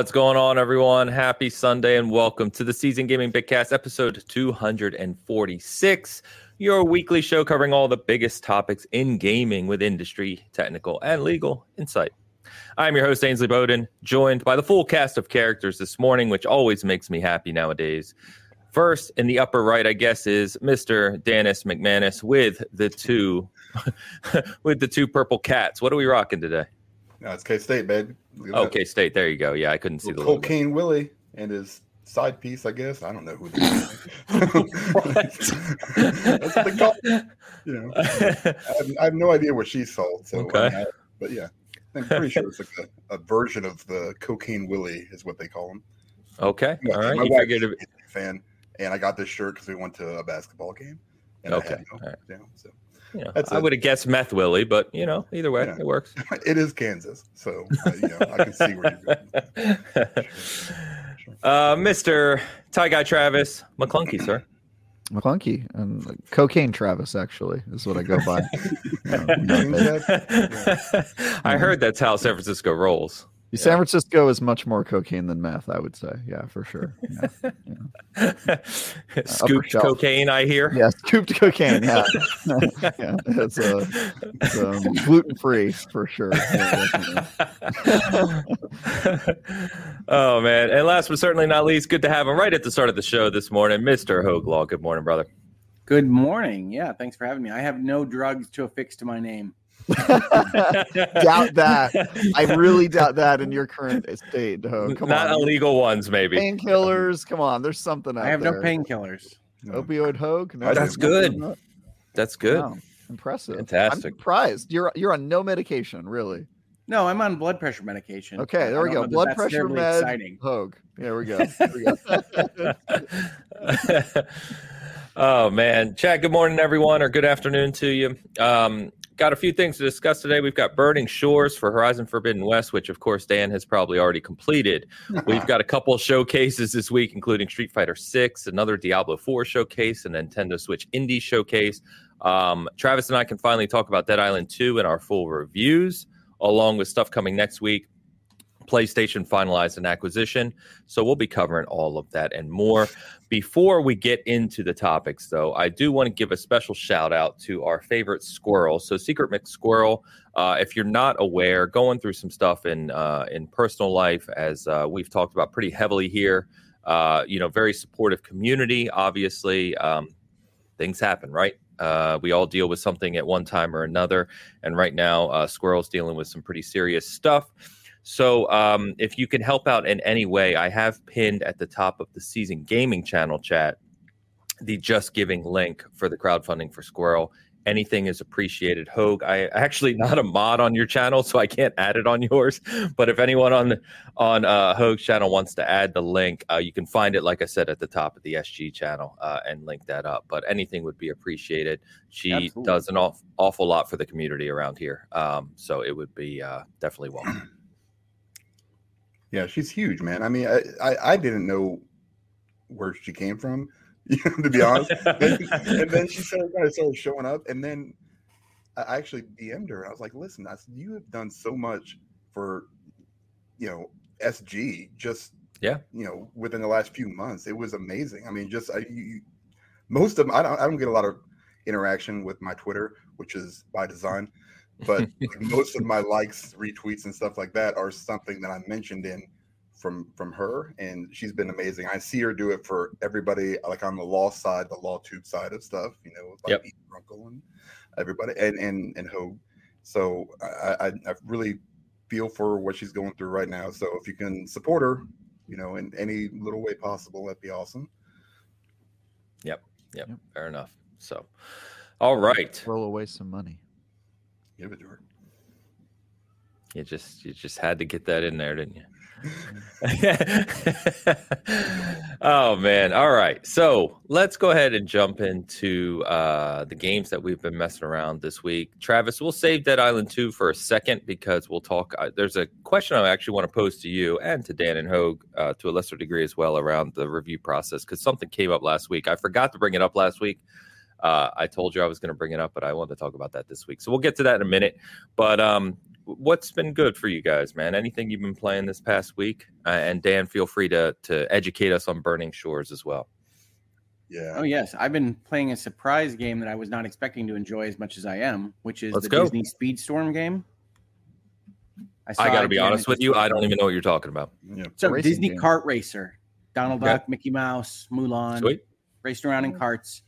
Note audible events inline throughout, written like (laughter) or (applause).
What's going on, everyone? Happy Sunday and welcome to the Seasoned Gaming Bitcast, episode 246, your weekly show covering all the biggest topics in gaming with industry, technical, and legal insight. I'm your host, Ainsley Bowden, joined by the full cast of characters this morning, which always makes me happy nowadays. First, in the upper right, I guess, is Mr. Dennis McManus with the two (laughs) with the two purple cats. What are we rocking today? No, it's K State, babe. Oh, K State. There you go. Yeah, I couldn't see the cocaine. Willie and his side piece. I guess I don't know who. (laughs) (laughs) That's what they call. You know, I have, I have, no idea what she sold. So, okay. I, but yeah, I'm pretty sure it's like a, a, version of the cocaine Willie is what they call him. Okay. Yeah, All right. My you wife is a fan, and I got this shirt because we went to a basketball game. And okay. I had no, All right. You know, so you know, I would have guessed meth Willie, but you know, either way, yeah. it works. (laughs) It is Kansas, so uh, you know, I can see where you're going. (laughs) Sure. Uh, Mr. Tie Guy Travis McClunky, sir. (clears throat) McClunky and cocaine Travis actually is what I go by. (laughs) I heard that's how San Francisco rolls. San Francisco is much more cocaine than meth, I would say. Yeah, for sure. Yeah. yeah. (laughs) scooped cocaine, I hear. Yeah, scooped cocaine. Yeah, (laughs) yeah. It's, uh, it's um, gluten free for sure. (laughs) oh man! And last but certainly not least, good to have him right at the start of the show this morning, Mister Hoeg Law. Good morning, brother. Good morning. Yeah, thanks for having me. I have no drugs to affix to my name. (laughs) doubt that. I really doubt that in your (laughs) current state. Oh, come Not on. illegal ones, maybe. Painkillers. Come on. There's something I have there. no painkillers. Opioid hoeg. No, that's good. That's good. Wow. Impressive. Fantastic. I'm surprised. You're you're on no medication, really. No, I'm on blood pressure medication. Okay, there we go. Blood pressure med. Exciting. Hoeg. There we go. (laughs) There we go. oh man, Chad. Good morning, everyone, or good afternoon to you. Um, got a few things to discuss today. We've got Burning Shores for Horizon Forbidden West, which of course Dan has probably already completed. (laughs) We've got a couple showcases this week, including Street Fighter Six, another Diablo Four showcase, a Nintendo Switch Indie showcase. Um, Travis and I can finally talk about Dead Island Two in our full reviews, along with stuff coming next week. PlayStation finalized an acquisition. So we'll be covering all of that and more. Before we get into the topics, though, I do want to give a special shout out to our favorite squirrel. So Secret Mix Squirrel, uh, if you're not aware, going through some stuff in uh, in personal life, as uh, we've talked about pretty heavily here. Uh, you know, very supportive community. Obviously, um, things happen, right? Uh, we all deal with something at one time or another, and right now, uh, Squirrel's dealing with some pretty serious stuff. So um, if you can help out in any way, I have pinned at the top of the seasoned gaming channel chat the just giving link for the crowdfunding for Squirrel. Anything is appreciated. Hoeg, I actually not a mod on your channel, so I can't add it on (laughs) yours. But if anyone on on uh, Hoeg's channel wants to add the link, uh, you can find it, like I said, at the top of the SG channel uh, and link that up. But anything would be appreciated. She Absolutely. does an awful, awful lot for the community around here, um, so it would be uh, definitely welcome. (clears throat) Yeah, she's huge, man. I mean, I, I, I didn't know where she came from, (laughs) to be honest. and, then she (laughs) started, started showing up, and then I actually DM'd her. I was like, "Listen, I said you have done so much for, you know, SG. Just yeah, you know, within the last few months, it was amazing. I mean, just I, you, most of them, I don't, I don't get a lot of interaction with my Twitter, which is by design but (laughs) most of my likes, retweets, and stuff like that are something that I mentioned in from from her, and she's been amazing. I see her do it for everybody, like on the law side, the law tube side of stuff, you know, like yep. Runkle and everybody, and and and Hogue. So I, I, I really feel for what she's going through right now. So if you can support her, you know, in any little way possible, that'd be awesome. Yep. Yep. yep. Fair enough. So, all right. Roll away some money. Give it to her. You just you just had to get that in there, didn't you? (laughs) oh man! All right, so let's go ahead and jump into uh, the games that we've been messing around this week. Travis, we'll save Dead Island two for a second because we'll talk. Uh, there's a question I actually want to pose to you and to Dan and Hoeg uh, to a lesser degree as well around the review process because something came up last week. I forgot to bring it up last week. Uh, I told you I was going to bring it up, but I wanted to talk about that this week. So we'll get to that in a minute. But um, what's been good for you guys, man? Anything you've been playing this past week? Uh, and Dan, feel free to to educate us on Burning Shores as well. Yeah. Oh yes, I've been playing a surprise game that I was not expecting to enjoy as much as I am, which is Let's the go. Disney Speedstorm game. saw I got to be honest with you, I don't even know what you're talking about. Yeah. So Racing Disney game. Kart Racer, Donald Okay. Duck, Mickey Mouse, Mulan, Sweet. racing around in carts,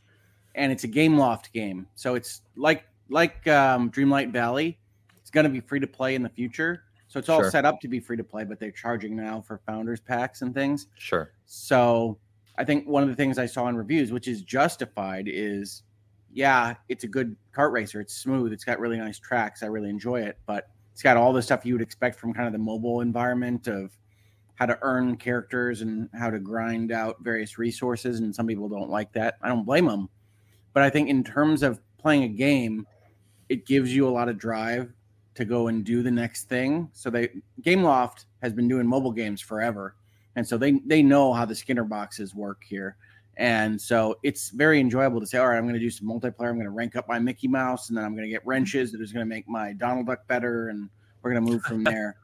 and it's a Gameloft game. So it's like like um, Dreamlight Valley. It's going to be free to play in the future. So it's all Sure. set up to be free to play, but they're charging now for founders packs and things. Sure. So I think one of the things I saw in reviews, which is justified, is yeah, it's a good kart racer. It's smooth. It's got really nice tracks. I really enjoy it, but it's got all the stuff you would expect from kind of the mobile environment of how to earn characters and how to grind out various resources. And some people don't like that. I don't blame them. But I think in terms of playing a game, it gives you a lot of drive to go and do the next thing. So they Gameloft has been doing mobile games forever and so they they know how the Skinner boxes work here. And so it's very enjoyable to say, all right, I'm going to do some multiplayer. I'm going to rank up my Mickey Mouse, and then I'm going to get wrenches that is going to make my Donald Duck better, and we're going to move from (laughs) there.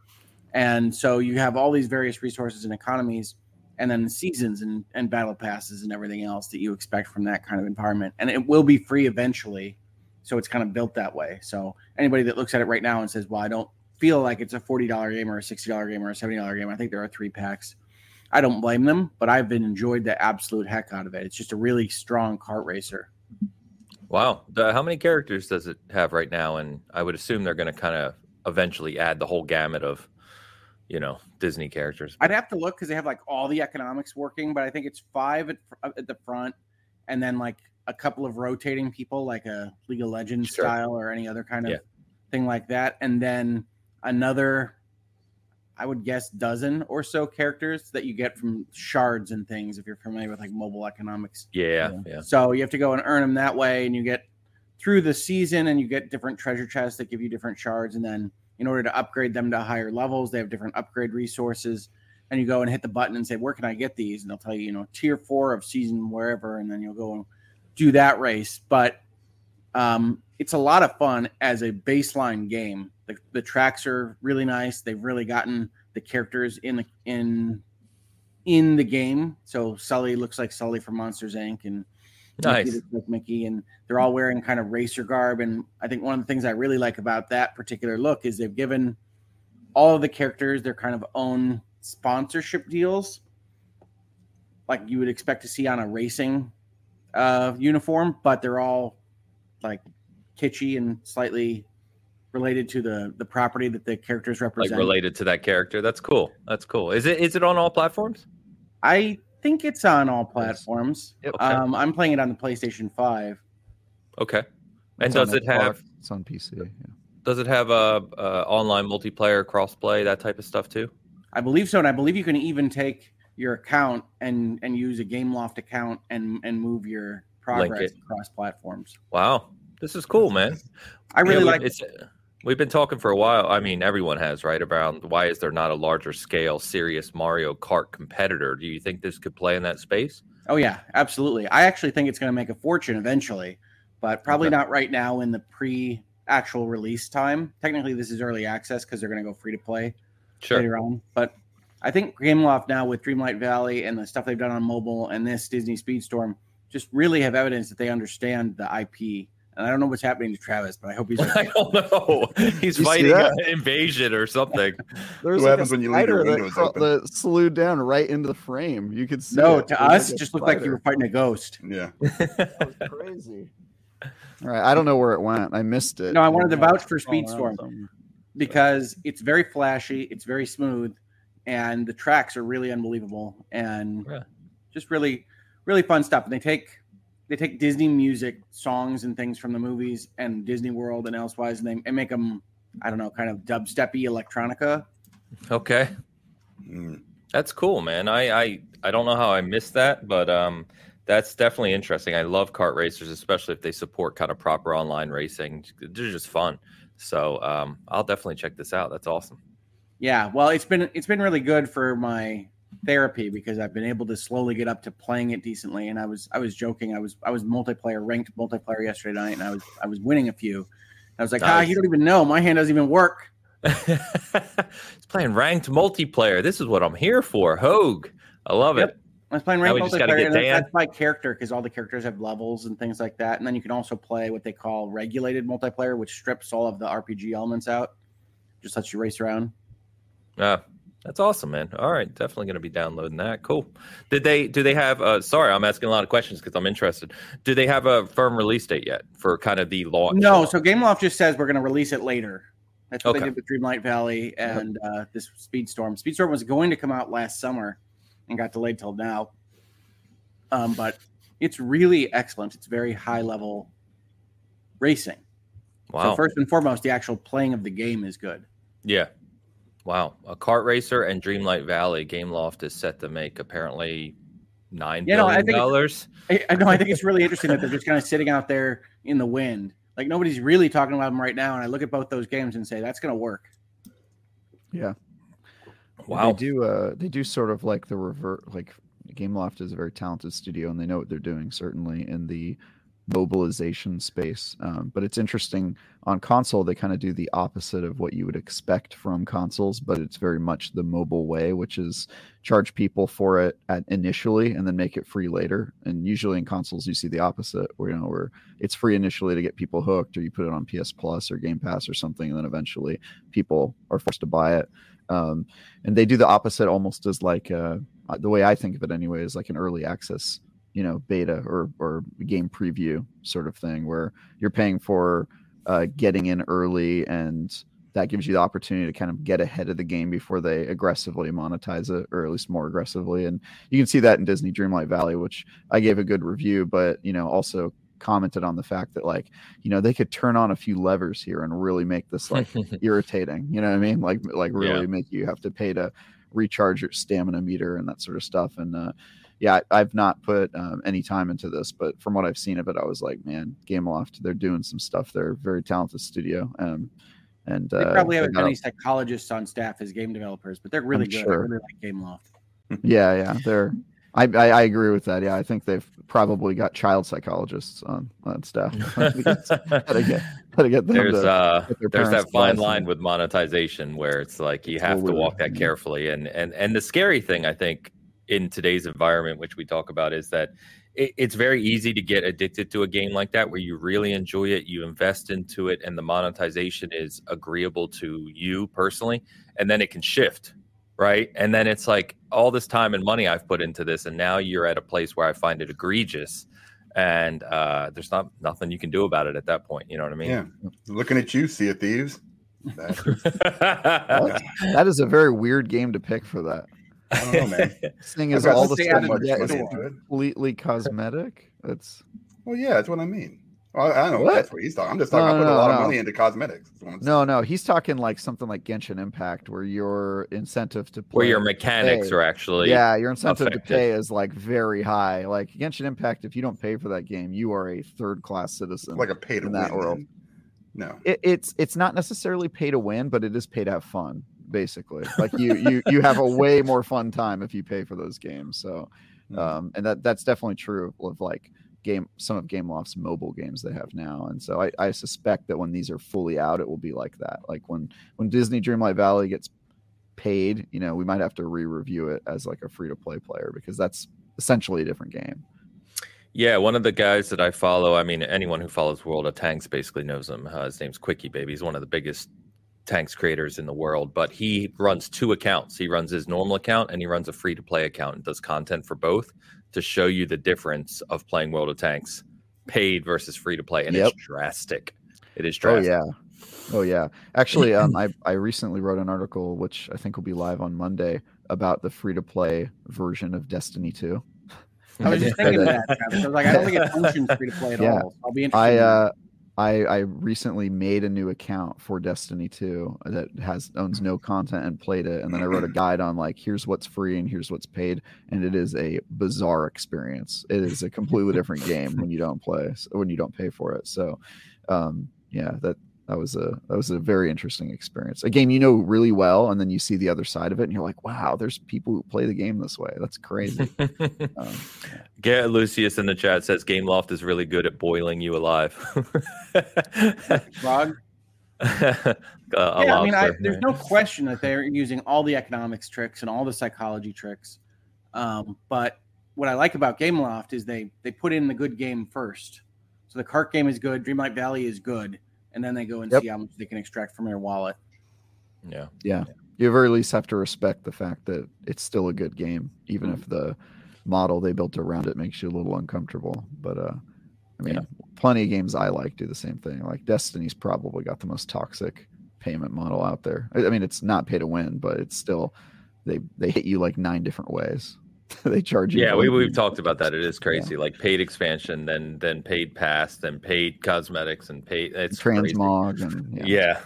and so you have all these various resources and economies, and then seasons and, and battle passes and everything else that you expect from that kind of environment. And it will be free eventually. So it's kind of built that way. So anybody that looks at it right now and says, well, I don't feel like it's a $40 game or a $60 game or a $70 game, I think there are three packs. I don't blame them, but I've been enjoyed the absolute heck out of it. It's just a really strong kart racer. Wow. The, how many characters does it have right now? And I would assume they're going to kind of eventually add the whole gamut of, you know, Disney characters. I'd have to look because they have like all the economics working, but I think it's five at, at the front, and then like a couple of rotating people, like a League of Legends Sure. style or any other kind of Yeah. thing like that, and then another, I would guess, dozen or so characters that you get from shards and things. If you're familiar with like mobile economics, Yeah. Yeah. So you have to go and earn them that way, and you get through the season, and you get different treasure chests that give you different shards, and then in order to upgrade them to higher levels, they have different upgrade resources. And you go and hit the button and say, "Where can I get these?" And they'll tell you, you know, tier four of season wherever, and then you'll go and do that race. But um, it's a lot of fun as a baseline game. The, the tracks are really nice. They've really gotten the characters in the in in the game. So Sully looks like Sully from Monsters Inc. and Nice. like Mickey, and they're all wearing kind of racer garb. And I think one of the things I really like about that particular look is they've given all of the characters their kind of own sponsorship deals, like you would expect to see on a racing uh, uniform, but they're all like kitschy and slightly related to the the property that the characters Like represent. related to that character. That's cool. That's cool. Is it is it on all platforms? I think it's on all platforms. Yep. Okay. Um, I'm playing it on the PlayStation Five. Okay. And It's does it Xbox, have It's on PC. Yeah. does it have a, uh online multiplayer crossplay that type of stuff too? I believe so, and I believe you can even take your account and and use a GameLoft account and and move your progress across platforms. Wow. This is cool, man. I really Yeah, like. it's we've been talking for a while. I mean, everyone has, right? Around mm-hmm. why is there not a larger scale serious Mario Kart competitor? Do you think this could play in that space? Oh yeah, absolutely. I actually think it's going to make a fortune eventually, but probably Okay. not right now in the pre actual release time. Technically, this is early access because they're going to go free to play Sure. later on. But I think Gameloft now with Dreamlight Valley and the stuff they've done on mobile and this Disney Speedstorm just really have evidence that they understand the IP. And I don't know what's happening to Travis, but I hope he's (laughs) I don't know. (laughs) He's fighting an invasion or something. (laughs) There's What like happens a when you leave your spider that, windows open? that slewed down right into the frame. You could see. no, it. to It us, like it just looked like you were fighting a ghost. Yeah. That was crazy. All right, I don't know where it went. I missed it. No, I wanted to vouch for It's all around Speedstorm. because it's very flashy, it's very smooth, and the tracks are really unbelievable and Yeah. just really, really fun stuff. And they take they take Disney music, songs, and things from the movies and Disney World and elsewise, and they and make them, I don't know, kind of dubsteppy electronica. Okay. Mm. That's cool, man. I, I I don't know how I missed that, but um that's definitely interesting. I love kart racers, especially if they support kind of proper online racing. They're just fun. So um I'll definitely check this out. That's awesome. Yeah, well, it's been it's been really good for my therapy because I've been able to slowly get up to playing it decently. And I was I was joking. I was I was multiplayer ranked multiplayer yesterday night, and I was I was winning a few. I was like, ah, you don't even know. My hand doesn't even work. (laughs) He's playing ranked multiplayer. This is what I'm here for. Hoeg. I love Yep. it. I was playing ranked we just gotta multiplayer, and Dan. that's by character because all the characters have levels and things like that. And then you can also play what they call regulated multiplayer, which strips all of the RPG elements out, just lets you race around. Uh, that's awesome, man. All right, definitely going to be downloading that. Cool. Did they? Do they have? Uh, sorry, I'm asking a lot of questions because I'm interested. Do they have a firm release date yet for kind of the launch? No, so GameLoft just says we're going to release it later. That's what Okay. they did with Dreamlight Valley and uh, this Speedstorm. Speedstorm was going to come out last summer and got delayed till now. Um, but it's really excellent. It's very high level racing. wow. So first and foremost, the actual playing of the game is good. Yeah. Wow. A kart racer and Dreamlight Valley Gameloft is set to make apparently nine You know, I billion think dollars. I, I know. I think it's really interesting that they're just kind of sitting out there in the wind. Like nobody's really talking about them right now. And I look at both those games and say that's going to work. Yeah. Wow. They do uh they do sort of like the revert like Gameloft is a very talented studio and they know what they're doing certainly in the mobilization space. Um, but it's interesting on console they kind of do the opposite of what you would expect from consoles, but it's very much the mobile way, which is charge people for it at initially and then make it free later. And usually in consoles you see the opposite, where you know where it's free initially to get people hooked, or you put it on PS Plus or Game Pass or something, and then eventually people are forced to buy it. Um, and they do the opposite almost as like uh, the way I think of it anyway is like an early access, you know, beta or or game preview sort of thing where you're paying for uh, getting in early and that gives you the opportunity to kind of get ahead of the game before they aggressively monetize it or at least more aggressively. And you can see that in disney dreamlight valley which i gave a good review but you know also commented on the fact that like you know they could turn on a few levers here and really make this like (laughs) irritating. You know what i mean? Like like really Yeah. make you have to pay to recharge your stamina meter and that sort of stuff. And uh yeah I, i've not put um, any time into this but from what i've seen of it i was like man gameloft they're doing some stuff. They're a very talented studio. Um and They uh, probably they haven't got got a- psychologists on staff as game developers, but they're really I'm good. sure. I really like GameLoft. (laughs) (laughs) yeah yeah they're I, I i agree with that. Yeah i think they've probably got child psychologists on on staff. (laughs) Because gotta get gotta get them there's to uh get there's that fine line and- with monetization where it's like you have to walk that carefully and and and the scary thing i think in today's environment which we talk about is that it, it's very easy to get addicted to a game like that where you really enjoy it you invest into it and the monetization is agreeable to you personally and then it can shift right and then it's like all this time and money i've put into this and now you're at a place where i find it egregious and uh, there's not nothing you can do about it at that point you know what i mean Yeah. Looking at you, Sea of Thieves. That (laughs) is a very weird game to pick for that I don't know, man. (laughs) This thing is all the stuff you get is completely cosmetic. That's Well, yeah, that's what I mean. Well, I don't know. What? That's what he's talking. I'm just talking. No, I put no, a lot no. of money into cosmetics. That's what no, no. He's talking like something like Genshin Impact, where your incentive to play, where your mechanics pay. are actually yeah, your incentive to pay is like very high. Like Genshin Impact, if you don't pay for that game, you are a third class citizen. like a pay to in win. that world. then. No. it, it's it's not necessarily pay to win, but it is pay to have fun. Basically, (laughs) like you you you have a way more fun time if you pay for those games. So, Hmm. um, and that that's definitely true of like game some of GameLoft's mobile games they have now. And so I, I suspect that when these are fully out, it will be like that. Like when when Disney Dreamlight Valley gets paid, you know, we might have to re-review it as like a free to play player because that's essentially a different game. Yeah, one of the guys that I follow, I mean, anyone who follows World of Tanks basically knows him. Uh, his name's QuickyBaby. He's one of the biggest tanks creators in the world, but he runs two accounts. He runs his normal account and he runs a free to play account and does content for both to show you the difference of playing World of Tanks paid versus free to play. And Yep. it's drastic. It is drastic. Oh yeah. Oh yeah. Actually, um, I I recently wrote an article which I think will be live on Monday about the free to play version of Destiny 2. I was just (laughs) Yeah. thinking that. Travis. I was like, I don't think it (laughs) functions free to play at Yeah. all. I'll be interested. I in uh I I recently made a new account for Destiny 2 that has owns no content and played it and then I wrote a guide on like here's what's free and here's what's paid and it is a bizarre experience. It is a completely different game (laughs) when you don't play when you don't pay for it. So um yeah, that that was a that was a very interesting experience. A game you know really well and then you see the other side of it and you're like, "Wow, there's people who play the game this way. That's crazy." (laughs) um, Garrett Lucius in the chat says Gameloft is really good at boiling you alive. (laughs) Frog. a yeah, I mean, I, there's no question that they're using all the economics tricks and all the psychology tricks. Um, but what I like about Gameloft is they they put in the good game first. So the cart game is good, Dreamlight Valley is good, and then they go and Yep. see how much they can extract from your wallet. yeah. Yeah. You at very least have to respect the fact that it's still a good game, even if the model they built around it makes you a little uncomfortable. But uh I mean, Yeah. plenty of games I like do the same thing. Like Destiny's probably got the most toxic payment model out there. I I mean, it's not pay to win, but it's still they they hit you like nine different ways. (laughs) they charge you. Yeah, we we've talked about that. It is crazy. Like paid expansion, then then paid pass, then paid cosmetics, and paid. It's crazy. transmog and yeah.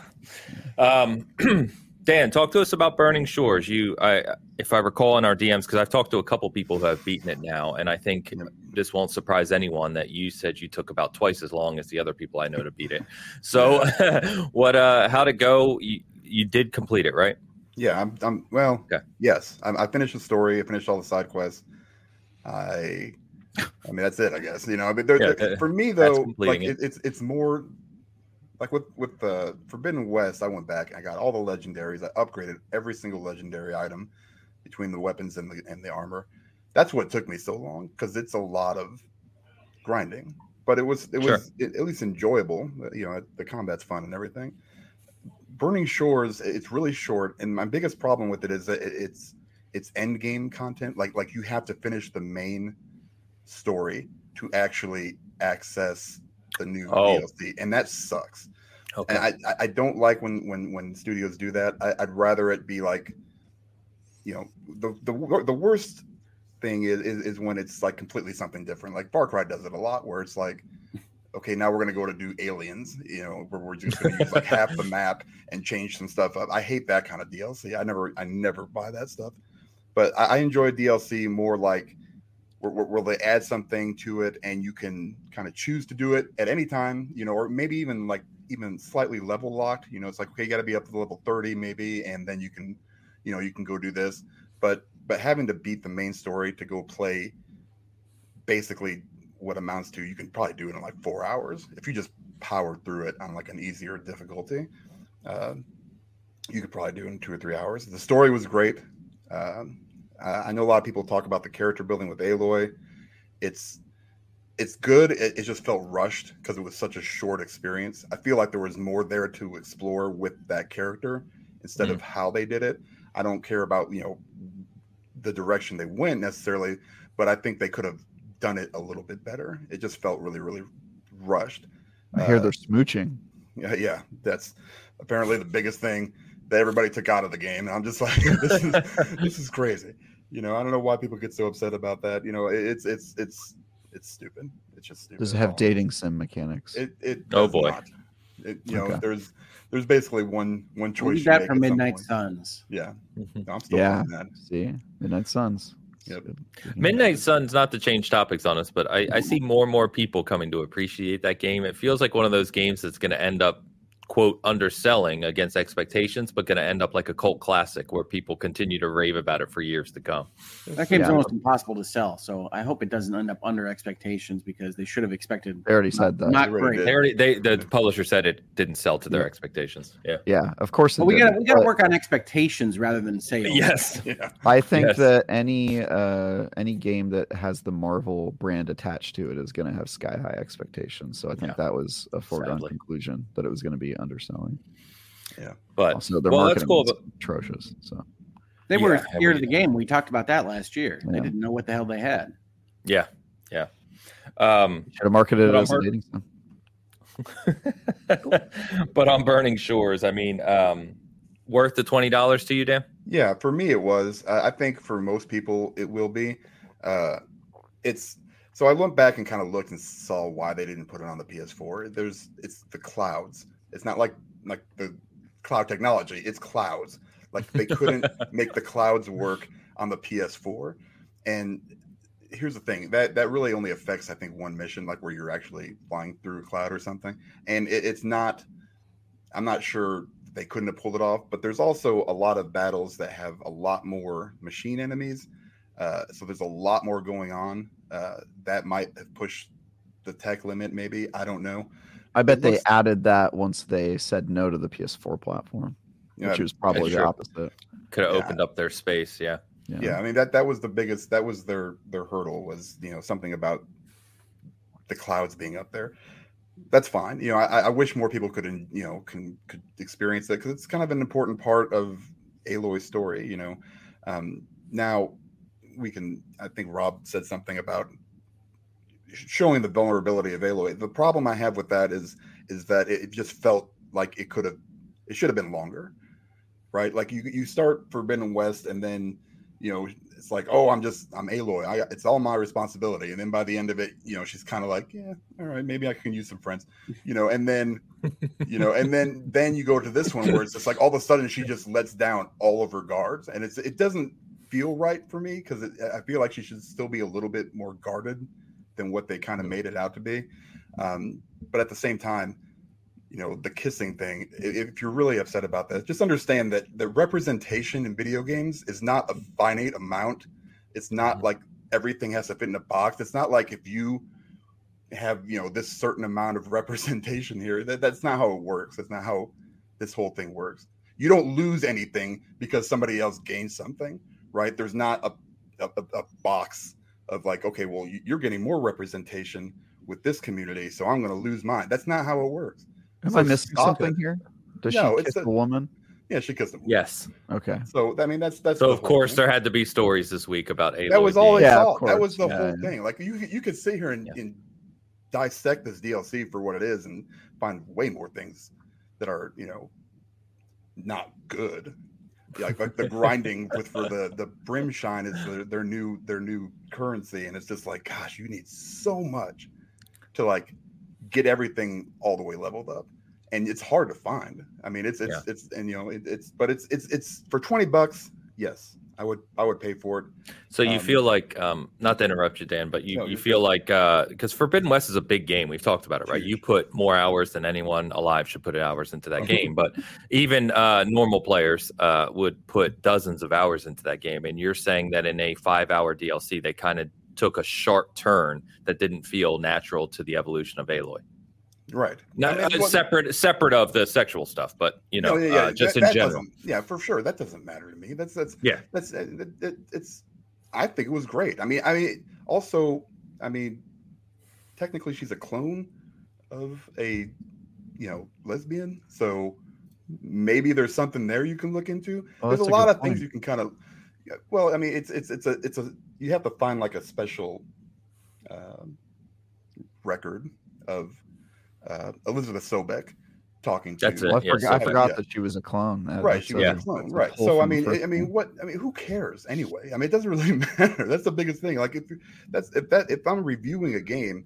Yeah. Um, (clears throat) Dan, talk to us about Burning Shores. You, I, if I recall in our DMs, because I've talked to a couple people who have beaten it now, and I think Yep. this won't surprise anyone that you said you took about twice as long as the other people I know to beat it. (laughs) So, (laughs) what? uh How'd it go? You, you did complete it, right? Yeah, I'm. I'm well. Okay. Yes, I, I finished the story. I finished all the side quests. I. I mean, that's it. I guess you know. But they're, Yeah, for me though, like it. it, it's it's more like with with the Forbidden West. I went back I got all the legendaries. I upgraded every single legendary item between the weapons and the and the armor. That's what took me so long because it's a lot of grinding. But it was it Sure. was at at least enjoyable. You know, the combat's fun and everything. Burning Shores, it's really short, and my biggest problem with it is that it's it's end game content. Like like you have to finish the main story to actually access the new Oh. DLC, and that sucks. Okay. And I I- don't like when when when studios do that. I, I'd rather it be like, you know, the the the worst thing is, is is when it's like completely something different. Like Far Cry does it a lot, where it's like, okay, now we're gonna go to do aliens. You know, where we're just gonna use like half the map and change some stuff up. I hate that kind of DLC. I never I never buy that stuff. But I, I enjoy DLC more like where, where, they add something to it and you can kind of choose to do it at any time, you know, or maybe even like even slightly level locked. You know, it's like okay, you got to be up to level thirty maybe, and then you can, you know, you can go do this. But but having to beat the main story to go play basically what amounts to you can probably do it in like four hours if you just power through it on like an easier difficulty. Uh, you could probably do it in two or three hours. The story was great. Um, I know a lot of people talk about the character building with Aloy. It's it's good. It, it just felt rushed because it was such a short experience. I feel like there was more there to explore with that character instead of how they did it. I don't care about you know the direction they went necessarily, but I think they could have done it a little bit better. It just felt really really rushed. I hear Uh, they're smooching. yeah, yeah, that's apparently the biggest thing that everybody took out of the game. And I'm just (laughs) like, this is this is crazy. You know, I don't know why people get so upset about that. You know, it's it's it's it's stupid. It's just stupid. Does it have dating sim mechanics? It it Oh, does boy. not. It, you know, there's there's basically one one choice. Leave you that make for Midnight. Suns. Yeah, Mhm. no, I'm still Yeah. that. See, Midnight Suns. Midnight Suns, not to change topics on us, but I, I see more and more people coming to appreciate that game. It feels like one of those games that's going to end up, quote, underselling against expectations, but going to end up like a cult classic where people continue to rave about it for years to come. That game's Yeah. almost impossible to sell. So I hope it doesn't end up under expectations because they should have expected They already said that. not They great. did. They already, they, the publisher said it didn't sell to their Yeah. expectations. Yeah. yeah, of course. But we got we got to work on expectations rather than sales. Yes. (laughs) Yeah, I think Yes. that any uh any game that has the Marvel brand attached to it is going to have sky high expectations. So I think Yeah. that was a foregone Sadly. conclusion that it was going to be underselling. Yeah, but Also, their well, that's marketing cool. But atrocious. So They were Yeah, scared of the game. We talked about that last year. They didn't know what the hell they had. yeah. Yeah. Um, should have marketed But it as a dating sim. (laughs) but on Burning Shores, I mean, um, worth the twenty dollars to you, Dan? yeah. For me, it was. Uh, I think for most people, it will be. Uh, it's so I went back and kind of looked and saw why they didn't put it on the PS4. There's it's the clouds. It's not like like the cloud technology. It's clouds. Like they couldn't (laughs) make the clouds work on the PS4. And here's the thing that that really only affects I think one mission, like where you're actually flying through a cloud or something. And it, it's not. I'm not sure they couldn't have pulled it off, but there's also a lot of battles that have a lot more machine enemies. Uh, so there's a lot more going on uh, that might have pushed the tech limit. Maybe I don't know, I bet they added that once they said no to the PS4 platform, Yeah, which was probably the sure. opposite. Could have Yeah. opened up their space. Yeah. Yeah. yeah i mean that that was the biggest that was their their hurdle was you know something about the clouds being up there that's fine you know i, I wish more people could you know can could experience that because it's kind of an important part of aloy's story you know um now we can i think rob said something about showing the vulnerability of aloy the problem i have with that is is that it, just felt like it could have it should have been longer right like you you start forbidden west and then you know, it's like, oh, I'm just, I'm Aloy. I, it's all my responsibility. And then by the end of it, you know, she's kind of like, yeah, all right, maybe I can use some friends, you know, and then, you know, and then, (laughs) then you go to this one where it's just like all of a sudden she just lets down all of her guards. And it's, it doesn't feel right for me because I feel like she should still be a little bit more guarded than what they kind of made it out to be. Um, but at the same time, you know the kissing thing if you're really upset about that just understand that the representation in video games is not a finite amount. It's not like everything has to fit in a box. It's not like if you have you know this certain amount of (laughs) representation here that, that's not how it works. That's not how this whole thing works. You don't lose anything because somebody else gains something right? There's not a, a, a box of like okay well you're getting more representation with this community so i'm going to lose mine that's not how it works Am So I missing something it. here? Does No, she it's kiss a- a woman? Yeah, she kissed him. Yes. Okay. So I mean, that's that's. So of course thing. there had to be stories this week about Aloy. that was all being- it Yeah. That was the course. whole Yeah, yeah. thing. Like you, you could sit here and, Yeah. and dissect this DLC for what it is and find way more things that are you know not good. Yeah, like, like the grinding with for the the brim shine is their, their new their new currency, and it's just like, gosh, you need so much to like get everything all the way leveled up, and it's hard to find. I mean, it's it's Yeah. it's and you know it, it's but it's it's it's for twenty bucks. Yes, I would I would pay for it. So you Um, feel like, um, not to interrupt you, Dan, but you, No, you feel like because Forbidden West is a big game. We've talked about it, right? You put more hours than anyone alive should put hours into that Uh-huh. game, but even uh, normal players uh, would put dozens of hours into that game. And you're saying that in a five-hour DLC, they kind of took a sharp turn that didn't feel natural to the evolution of Aloy. Right. Not I mean, uh, separate, separate of the sexual stuff, but you know, No, yeah, yeah, uh, just that- in that general. Yeah, for sure. That doesn't matter to me. That's that's Yeah. That's it, it, it- it's. I think it was great. I mean, I mean, also, I mean, technically, she's a clone of a, you know, lesbian. So maybe there's something there you can look into. Oh, there's a a lot good of things you can kind of. Well, I mean, it's it's it's a it's a you have to find like a special um, record of uh, Elizabeth Sobek talking to. That's it. Well, I, yeah, forgot, I forgot yeah. that she was a clone. That- right she was a- a clone that's right pull so i mean i mean what i mean who cares anyway i mean it doesn't really (laughs) matter that's the biggest thing like if you- that's if that if i'm reviewing a game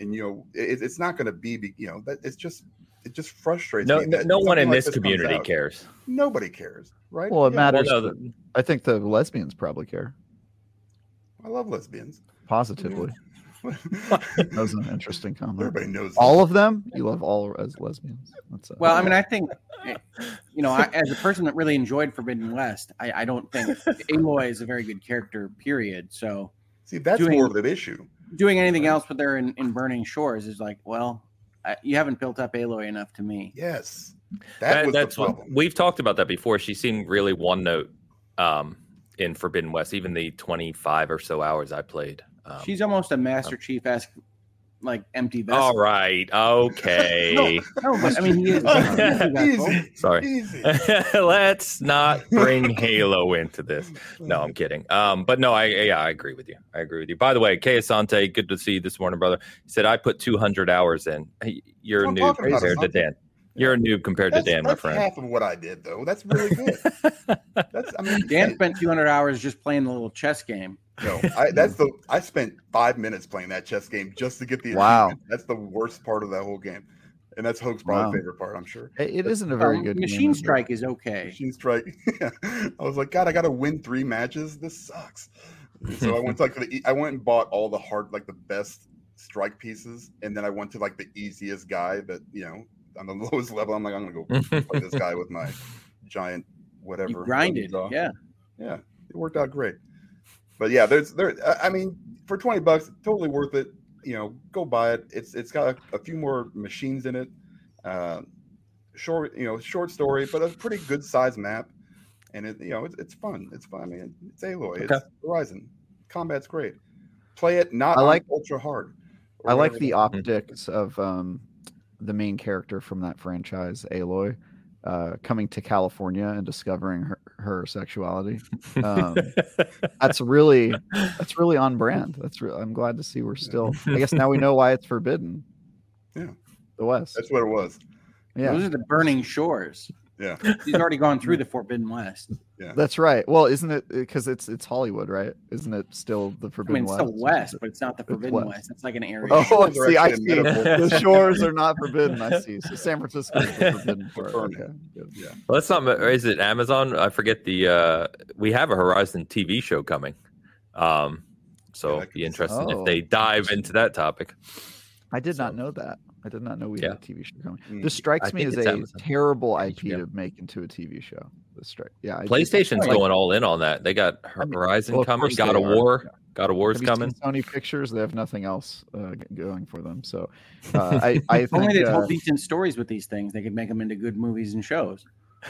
and you know it, it's not going to be be- you know that it's just it just frustrates No, me no, no one in like this comes community out. cares. nobody cares right Well, it Yeah, matters. Well, no, the- I think the lesbians probably care i love lesbians positively. That was an interesting (laughs) comment. everybody knows All of them? You love all as lesbians? That's Well, I mean, I think, eh, you know, I, as a person that really enjoyed Forbidden West, I, I don't think Aloy is a very good character, period. So see that's doing- more of an issue doing anything else with her in, in Burning Shores is like, well, I, you haven't built up Aloy enough to me. yes that, That- was that's the what we've talked about that before. She seemed really one note um, in Forbidden West, even the 25 or so hours I played. Um, She's almost a Master Chief esque, like empty vessel. all right. Okay. (laughs) No, but I mean, he is. he's an empty vessel. easy Sorry. easy (laughs) Let's not bring Halo into this. No, I'm kidding. Um, but no, I yeah, I agree with you. I agree with you. By the way, Kay Asante, good to see you this morning, brother. He said I put 200 hours in. You're a I'm noob compared to Dan. You're a noob compared that's, to Dan, my that's friend. half of what i did though that's really good (laughs) that's i mean Dan spent 200 hours just playing the little chess game. No, (laughs) I, that's the. I spent five minutes playing that chess game just to get the. Wow. That's the worst part of that whole game, and that's Hoeg's probably Wow. favorite part. I'm sure. It, it isn't a very Um, good Machine game. Strike is okay. Machine Strike. (laughs) Yeah. I was like, God, I got to win three matches. This sucks. so I went to like the. e- I went and bought all the hard, like the best strike pieces, and then I went to like the easiest guy that you know on the (laughs) lowest level. I'm like, I'm gonna go play this guy with my giant whatever. You grinded, yeah. yeah, it worked out great. But yeah, there's there. I- I mean, for twenty bucks, totally worth it. you know, go buy it. It's it's got a, a few more machines in it. Uh, short, you know, short story, but a pretty good size map, and it you know it's, it's fun. It's fun. I mean, it's Aloy. Okay. It's Horizon. Combat's great. Play it not I like- ultra hard. I like the optics of um, the main character from that franchise, Aloy, uh, coming to California and discovering her, her sexuality. Um, (laughs) that's really that's really on brand. That's re- I'm glad to see we're still. I guess now we (laughs) know why it's forbidden. Yeah. the West. That's what it was. yeah, Those are the burning shores. Yeah. He's already gone through the Forbidden West. Yeah, that's right. Well, isn't it because it's it's Hollywood, right? Isn't it still the Forbidden? I Forbidden mean, it's West? still west, but it's not the It's Forbidden west. West. It's like an area. Oh, see, I see. the shores are not forbidden. I see. So San Francisco is the (laughs) forbidden part. Burning. Okay. Yeah. Well, let's not. Is it Amazon? I forget the. uh We have a Horizon TV show coming, um, so Yeah, it'd be be interesting something. if they dive into that topic. I did not know that. I did not know we Yeah. had a TV show coming. Mm. This strikes I me as a Amazon. terrible IP HBO. to make into a TV show. This strike, yeah. I did- PlayStation's like- going all in on that. They got I mean, Horizon well, coming, course God of are. War, God of War's Have you seen coming. Sony Pictures, they have nothing else uh, going for them. So, (laughs) uh, I, I If only think, they uh, told decent stories with these things, they could make them into good movies and shows.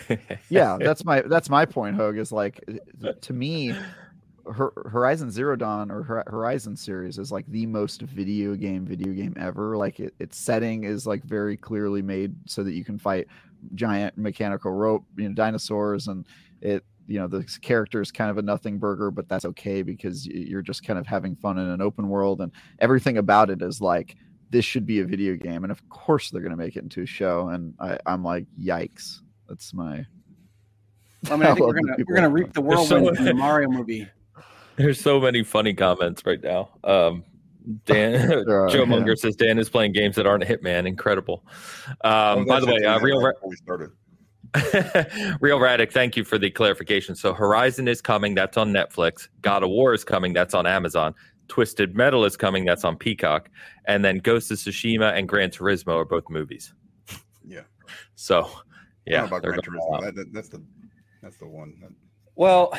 (laughs) yeah, that's my that's my point. Hoeg is like uh, to me, Hor- Horizon Zero Dawn or Hor- Horizon series is like the most video game video game ever. Like it, its setting is like very clearly made so that you can fight giant mechanical rope, you know, dinosaurs, and it you know the character is kind of a nothing burger, but that's okay because you're just kind of having fun in an open world, and everything about it is like this should be a video game, and of course they're going to make it into a show, and I, I'm like, yikes. That's my I mean, I (laughs) think I we're gonna people we're gonna reap the There's so whirlwind from the (laughs) Mario movie. There's so many funny comments right now. Um, Dan (laughs) are, (laughs) Joe yeah. Munger says Dan is playing games that aren't Hitman. Incredible. Um, by the way, uh, Real right we started. (laughs) Real Radic, thank you for the clarification. So Horizon is coming, that's on Netflix. God of War is coming, that's on Amazon. Twisted Metal is coming, that's on Peacock. And then Ghost of Tsushima and Gran Turismo are both movies. Yeah. So, yeah. about Gran Turismo. That, that- that's the that's the one. That, Well,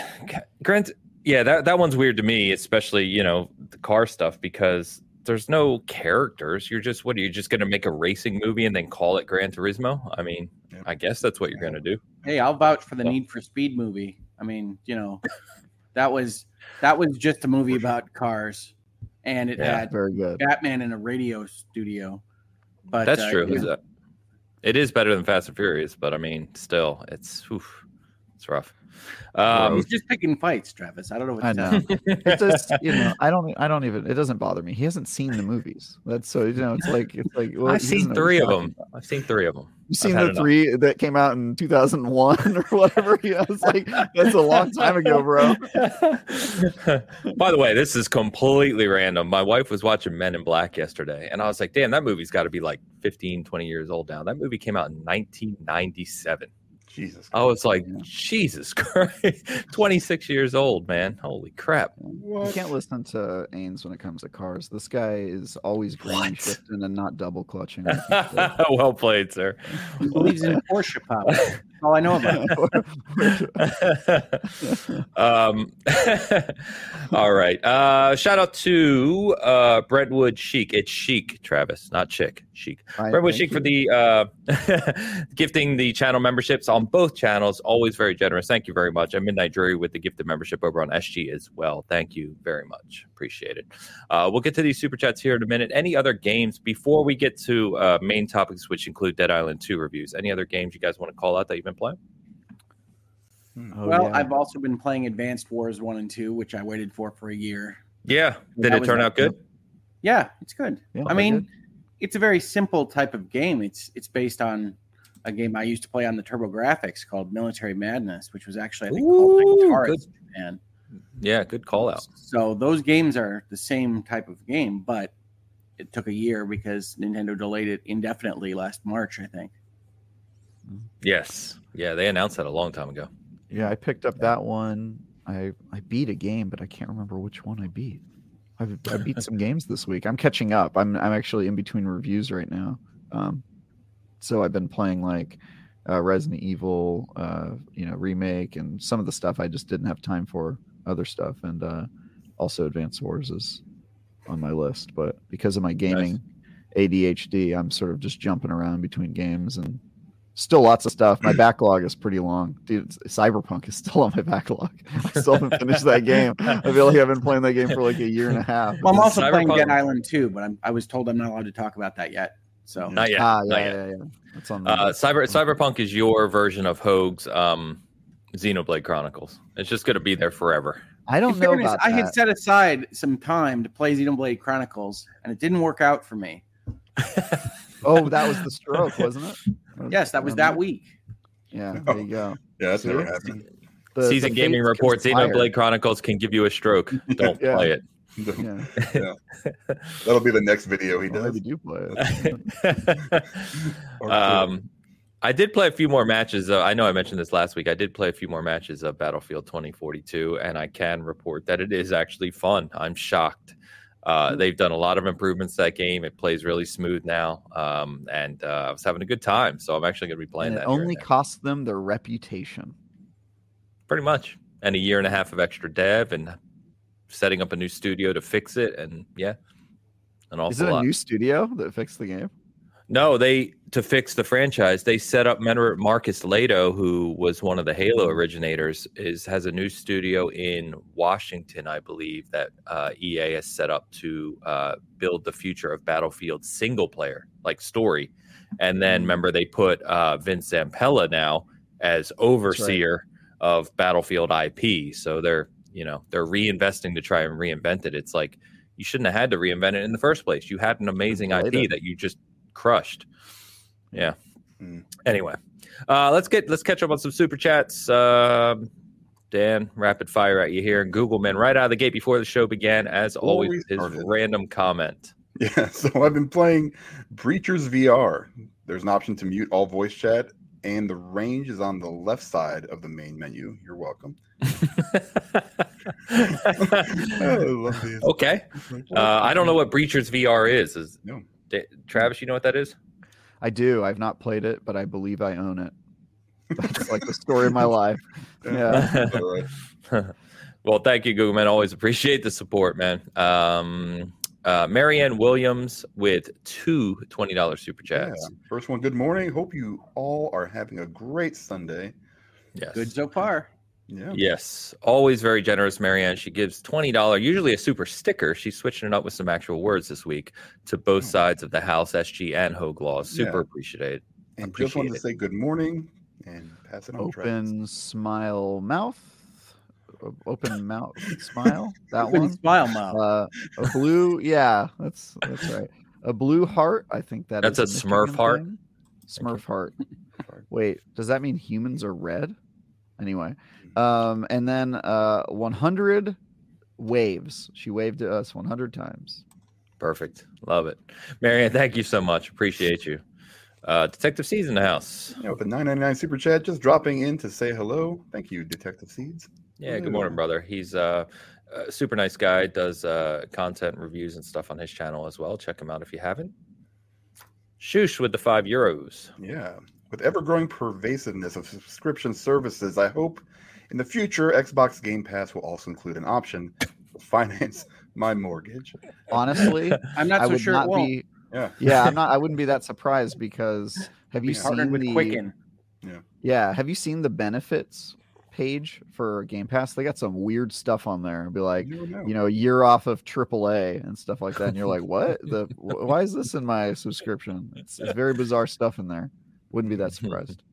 Grant, yeah, that, that one's weird to me, especially, you know, the car stuff because there's no characters. You're just, what are you just going to make a racing movie and then call it Gran Turismo? I mean, Yeah. I guess that's what you're going to do. Hey, I'll vouch for the Yeah. Need for Speed movie. I mean, you know, that was that was just a movie about cars, and it Yeah. had very good. Batman in a radio studio. But That's uh, true. yeah. That- It is better than Fast and Furious, but I mean, still, it's oof, it's rough. Um, He's just picking fights, Travis. I don't know what I to know. It just, (laughs) you know, I don't, I don't even. It doesn't bother me. He hasn't seen the movies. That's so, you know, it's (laughs) like, it's like. Well, I've seen doesn't know what three of them. about. I've seen three of them. You've seen had the enough. three that came out in 2001 or whatever. You know, it's like that's a long time ago, bro. By the way, this is completely random. My wife was watching Men in Black yesterday, and I was like, damn, that movie's got to be like 15, 20 years old now. That movie came out in 1997. Jesus. I was like, Yeah. Jesus (laughs) Christ, 26 years old, man. Holy crap. You can't listen to Ains when it comes to cars. This guy is always green What? shifting and not double clutching. (laughs) well played, sir. (laughs) He believes in Porsche pop. That's all I know about. um, all right. Uh, shout out to uh, Brentwood Chic. It's Chic, Travis, not Chick. Chic. I- Brentwood thank Chic for the uh, (laughs) gifting the channel memberships on both channels. Always very generous. Thank you very much. And Midnight Jury with the gifted membership over on SG as well. Thank you very much. Appreciate it. Uh, we'll get to these super chats here in a minute. Any other games before we get to uh, main topics, which include Dead Island 2 reviews? Any other games you guys want to call out that you've been playing? Oh, well, yeah. I've also been playing Advanced Wars one and two, which I waited for for a year. Yeah. Did That it turn out good? Yeah, it's good. Yeah, I mean, good. It's a very simple type of game. It's it's based on a game I used to play on the TurboGrafx called Military Madness, which was actually I think called Ooh, Guitarist good. Japan. Yeah, good call out. So those games are the same type of game, but it took a year because Nintendo delayed it indefinitely last March, I think. Yes. Yeah, they announced that a long time ago. Yeah, I picked up that one. I I beat a game, but I can't remember which one I beat. I've, I beat (laughs) some games this week. I'm catching up. I'm I'm actually in between reviews right now. Um, so I've been playing like uh, Resident Evil, uh, you know, remake, and some of the stuff I just didn't have time for. Other stuff, and uh, also Advanced Wars is on my list, but because of my gaming ADHD, I'm sort of just jumping around between games and still lots of stuff. My (clears throat) backlog is pretty long. Dude, Cyberpunk is still (laughs) on my backlog. I still haven't finished that game. I feel like I've been playing that game for like a year and a half. Well, I'm also playing Cyberpunk- Dead Island 2, but I'm, I was told I'm not allowed to talk about that yet. So Not yet. ah, yeah, not yet. yeah, yeah. That's on the Uh, Cyber Cyberpunk is your version of Hoeg's um, Xenoblade Chronicles. It's just going to be there forever. I don't In know fairness, about I that. had set aside some time to play Xenoblade Chronicles, and it didn't work out for me. (laughs) oh, that was the stroke, wasn't it? Yes, that was Um, that week. Yeah, there you go. Yeah, that's never See? happened. The- Season the Gaming fates reports conspire. Xenoblade Chronicles can give you a stroke. (laughs) Don't Yeah. play it. (laughs) Yeah, That'll be the next video he well, does. maybe do play it. (laughs) Um, I did play a few more matches. Uh, I know I mentioned this last week. I did play a few more matches of Battlefield 2042, and I can report that it is actually fun. I'm shocked. Uh, they've done a lot of improvements to that game. It plays really smooth now, um, and uh, I was having a good time. So I'm actually going to be playing And it that. only cost them their reputation. pretty much, and a year and a half of extra dev and setting up a new studio to fix it, and yeah, an awful Is it a lot. new studio that fixed the game? No, they to fix the franchise, they set up. Remember Marcus Lehto, who was one of the Halo originators, is has a new studio in Washington, I believe, that uh, EA has set up to uh, build the future of Battlefield single player, like story. And then remember they put uh, Vince Zampella now as overseer of Battlefield IP. So they're you know they're reinvesting to try and reinvent it. It's like you shouldn't have had to reinvent it in the first place. You had an amazing IP that you just crushed. Yeah. Mm. Anyway, uh, let's get let's catch up on some super chats. Um, Dan, rapid fire at you here. Google man, right out of the gate before the show began, as Before always, his started. random comment. (laughs) Yeah, so I've been playing Breachers VR. There's an option to mute all voice chat, and the range is on the left side of the main menu. You're welcome. (laughs) (laughs) I love these. okay, uh, I don't know what Breachers VR is. Is No. Travis? You know what that is? I do. I've not played it, but I believe I own it. (laughs) That's like the story of my life. Yeah. (laughs) Well, thank you, Google man. Always appreciate the support, man. Um, uh, Marianne Williams with two $20 super Yeah. chats. First one, good morning. Hope you all are having a great Sunday. Yes. Good so far. Yeah. Yes, always very generous, Marianne. She gives twenty dollars, usually a super sticker. She's switching it up with some actual words this week to both Oh. sides of the House, SG and Hoeg laws. Super Yeah. appreciated. And just wanted Appreciate to say good morning and pass it on. Travis. Open smile mouth. Open (laughs) mouth smile. That Open one. smile mouth. Uh, a blue. Yeah, that's that's right. A blue heart. I think that That's is a Smurf Michigan heart? thing. Smurf heart. Wait, does that mean humans are red? Anyway, um, and then uh, 100 waves. She waved at us 100 times. Perfect. Love it, Marianne. Thank you so much. Appreciate you. Uh, Detective Seeds in the house. Yeah, with the 999 super chat, just dropping in to say hello. Thank you, Detective Seeds. Yeah. Good morning, brother. He's uh, a super nice guy. Does uh, content reviews and stuff on his channel as well. Check him out if you haven't. Shoosh with the five euros. Yeah. With ever growing pervasiveness of subscription services, I hope in the future Xbox Game Pass will also include an option (laughs) to finance my mortgage. Honestly, (laughs) I'm not I so would sure not it won't. be. Yeah. Yeah, I'm (laughs) not. I wouldn't be that surprised because have you Yeah. Seen with the Quicken. Yeah, have you seen the benefits page for Game Pass? They got some weird stuff on there. It'd be like, You know. you know, a year off of AAA and stuff like that. And you're like, what? The why is this in my subscription? It's, it's very bizarre stuff in there. Wouldn't be that surprised.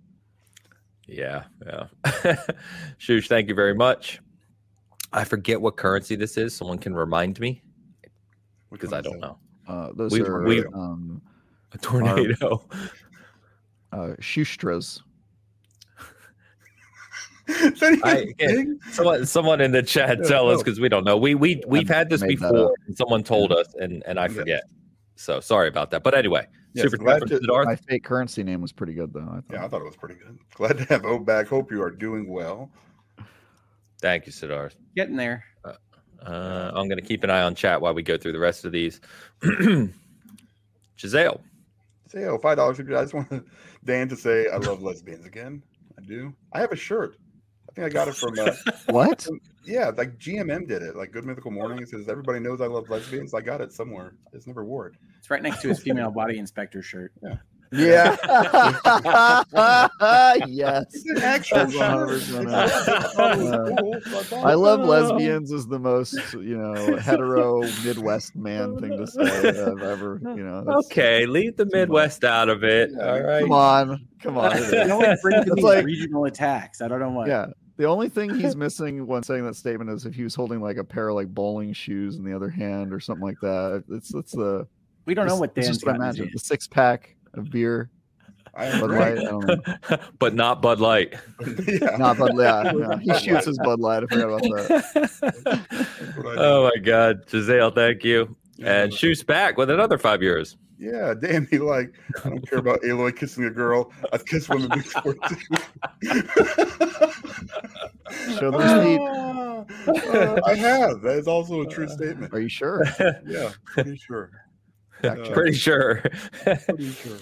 Yeah, yeah. (laughs) Shush, thank you very much. I forget what currency this is. Someone can remind me because I don't know. Uh, those We- are we- um, A tornado. uh, Shustras. Is (laughs) that even I- a yeah. thing? someone, someone in the chat Yeah, tell us because we don't know. We we we've had this before. And someone told us, and and I Yeah. forget. So sorry about that. But anyway, Yes, super glad to- Siddharth. My fake currency name was pretty good though. I thought. Yeah, I thought it was pretty good. Glad to have O back. Hope you are doing well. Thank you, Siddharth. Getting there. Uh, I'm going to keep an eye on chat while we go through the rest of these. (clears throat) Giselle, Giselle, $5. I just want (laughs) Dan to say I love lesbians again. I do. I have a shirt, a think I got it from uh, (laughs) What? yeah, like GMM did it. Like Good Mythical Morning it says everybody knows I love lesbians. I got it somewhere. I just never wore it. It's right next to his female body inspector shirt. Yeah. (laughs) yes. It's actual 100% (laughs) Oh, cool. I love lesbians is the most, you know, hetero Midwest man thing to say I've ever, you know. Okay, leave the Midwest out of it. Yeah, All right. Come on. Come on. it You is. know what brings It's these like- regional attacks? I don't know what. Yeah. The only thing he's (laughs) missing when saying that statement is if he was holding like a pair of like bowling shoes in the other hand or something like that. It's it's the We don't know what it's Dan's just what I got in his imagine. The six pack of beer, I Bud. Light. I don't know. but not Bud Light. yeah. Not Bud Light. Yeah, (laughs) yeah. He shoots his Bud Light. I forgot about that. That's what I (laughs) oh do. oh my God, Giselle, thank you. And Yeah. Shoes back with another five years. Yeah, damn, he like, I don't care about Aloy kissing a girl. I've kissed women before (laughs) too. Show them speed. (laughs) Uh, I have. That is also a true statement. Are you sure? (laughs) Yeah, pretty sure. Uh. Pretty sure. Pretty sure.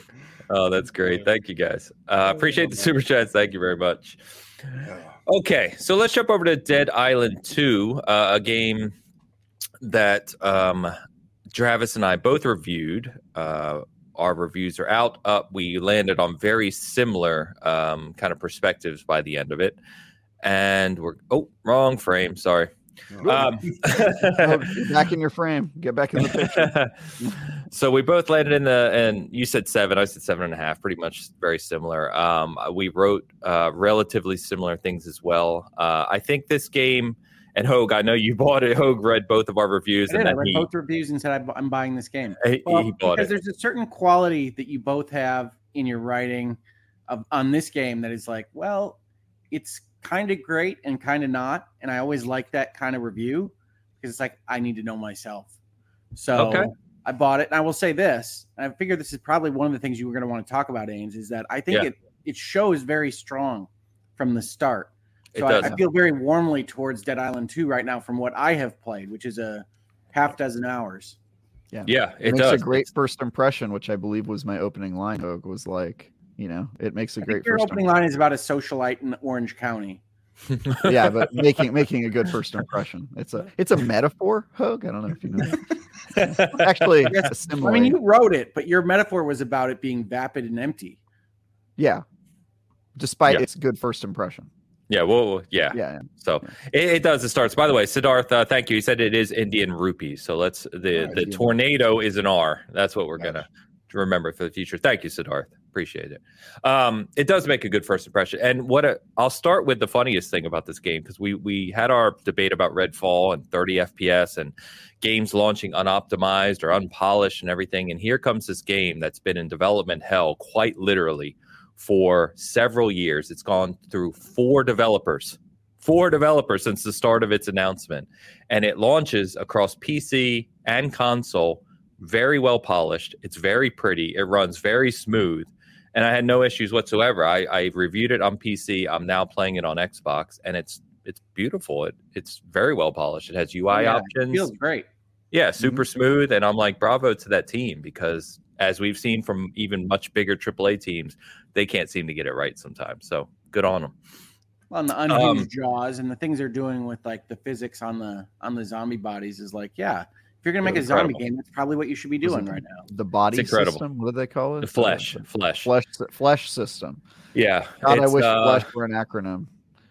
oh, that's great. Thank you guys. Uh, appreciate the super chats. Thank you very much. Okay, so let's jump over to Dead Island 2, uh, a game that um, Travis and I both reviewed. Uh, our reviews are out. Up, we landed on very similar um, kind of perspectives by the end of it, and we're oh wrong frame. Sorry. Um, (laughs) Oh, back in your frame. Get back in the picture. (laughs) so we both landed in the and you said seven i said seven and a half pretty much very similar um we wrote uh relatively similar things as well uh i think this game and hoeg i know you bought it hoeg read both of our reviews I, and did. I read he, both reviews and said "I'm- buying this game. he, Well, he bought because it there's a certain quality that you both have in your writing of, on this game that is like, well, it's kind of great and kind of not, and I always like that kind of review because it's like I need to know myself. So Okay. I bought it, and I will say this: and I figure this is probably one of the things you were going to want to talk about, Ames, is that I think Yeah. it it shows very strong from the start. It So I, does. I feel very warmly towards Dead Island 2 right now from what I have played, which is a half dozen hours. yeah It, it, makes does a great first impression, which I believe was my opening line. Hoeg was like, you know, it makes a I great think your first opening line is about a socialite in Orange County. (laughs) yeah, but (laughs) making making a good first impression. It's a it's a metaphor, Hoeg. I don't know if you know. that. (laughs) Actually, Yes. I mean, you wrote it, but your metaphor was about it being vapid and empty. yeah. Despite Yeah. its good first impression. Yeah well yeah Yeah, yeah. So it, it does. It starts. By the way, Siddharth, uh, thank you. He said it is Indian rupees. So let's the Nice. the Yeah. tornado is an R. That's what we're Nice. gonna remember for the future. Thank you, Siddharth. Appreciate it. Um, it does make a good first impression. And what a, I'll start with the funniest thing about this game because we we had our debate about Redfall and 30 FPS and games launching unoptimized or unpolished and everything. And here comes this game that's been in development hell quite literally for several years. It's gone through four developers, four developers since the start of its announcement. And it launches across PC and console, very well polished. It's very pretty. It runs very smooth. And I had no issues whatsoever. I, I reviewed it on PC. I'm now playing it on Xbox, and it's it's beautiful. It it's very well polished. It has UI oh, Yeah, it options. feels great. Yeah, mm-hmm. super smooth. And I'm like, bravo to that team because as we've seen from even much bigger AAA teams, they can't seem to get it right sometimes. So good on them. Well, and the Um, jaws and the things they're doing with like the physics on the on the zombie bodies is like, yeah, if you're gonna make a zombie game, that's probably what you should be doing right now. The body system. What do they call it? The flesh, Uh, flesh. flesh flesh system. Yeah. God, I wish uh, flesh were an acronym.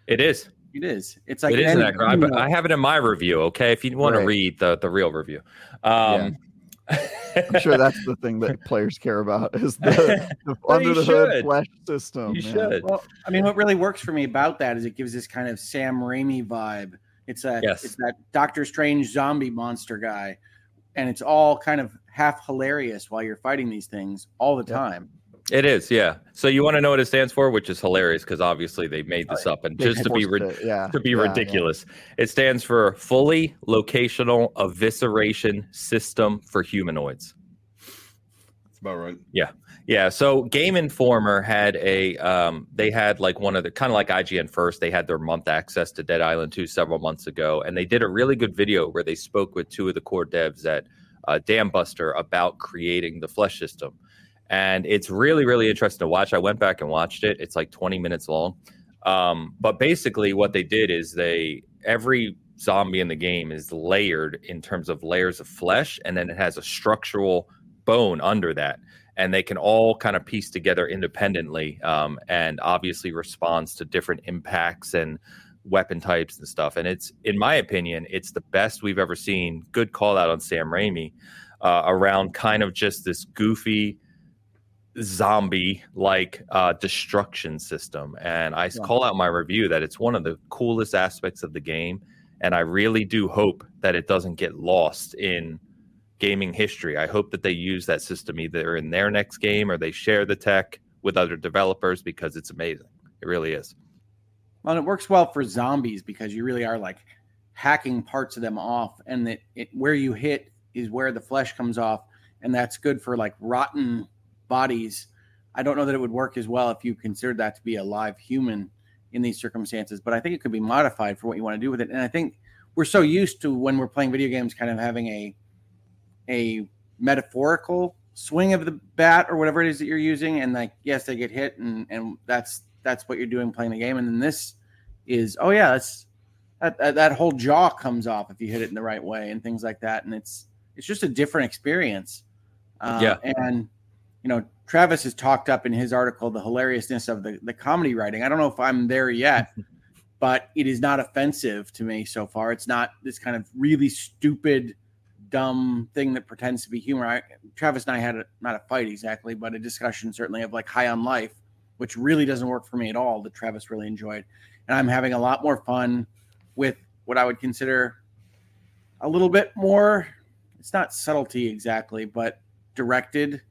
It is. It is. It's like it is an any acronym. I, I have it in my review. Okay. If you want Right. to read the, the real review. Um, I'm sure that's the thing that players care about is the, (laughs) the under you the hood should. flesh system. you yeah. should. Well, I mean, what really works for me about that is it gives this kind of Sam Raimi vibe. It's that Yes. it's that Doctor Strange zombie monster guy, and it's all kind of half hilarious while you're fighting these things all the Yep. time. It is. Yeah. So you want to know what it stands for, which is hilarious because obviously they made this up and just to be forced yeah, to be yeah, yeah. ridiculous. It stands for fully locational evisceration system for humanoids. That's about right. Yeah. Yeah, so Game Informer had a um, they had like one of the kind of like IGN first. They had their month access to Dead Island 2 several months ago, and they did a really good video where they spoke with two of the core devs at uh, Dambuster about creating the flesh system, and it's really really interesting to watch. I went back and watched it. It's like 20 minutes long. Um, but basically, what they did is they every zombie in the game is layered in terms of layers of flesh, and then it has a structural bone under that, and they can all kind of piece together independently, um, and obviously responds to different impacts and weapon types and stuff. And it's, in my opinion, it's the best we've ever seen. Good call out on Sam Raimi uh, around kind of just this goofy zombie like uh, destruction system. And I yeah. call out my review that it's one of the coolest aspects of the game. And I really do hope that it doesn't get lost in gaming history. I hope that they use that system either in their next game or they share the tech with other developers because it's amazing. It really is. Well, it works well for zombies because you really are like hacking parts of them off, and that it, where you hit is where the flesh comes off, and that's good for like rotten bodies. I don't know that it would work as well if you considered that to be a live human in these circumstances, but I think it could be modified for what you want to do with it. And I think we're so used to when we're playing video games, kind of having a a metaphorical swing of the bat or whatever it is that you're using, and like yes, they get hit, and and that's that's what you're doing playing the game. And then this is oh yeah, that's that, that, that whole jaw comes off if you hit it in the right way and things like that. And it's it's just a different experience. Uh, yeah, and you know, Travis has talked up in his article the hilariousness of the, the comedy writing. I don't know if I'm there yet, (laughs) but it is not offensive to me so far. It's not this kind of really stupid, dumb thing that pretends to be humor. I, Travis and I had a, not a fight exactly, but a discussion certainly of like High on Life, which really doesn't work for me at all. That Travis really enjoyed, and I'm having a lot more fun with what I would consider a little bit more. It's not subtlety exactly, but directed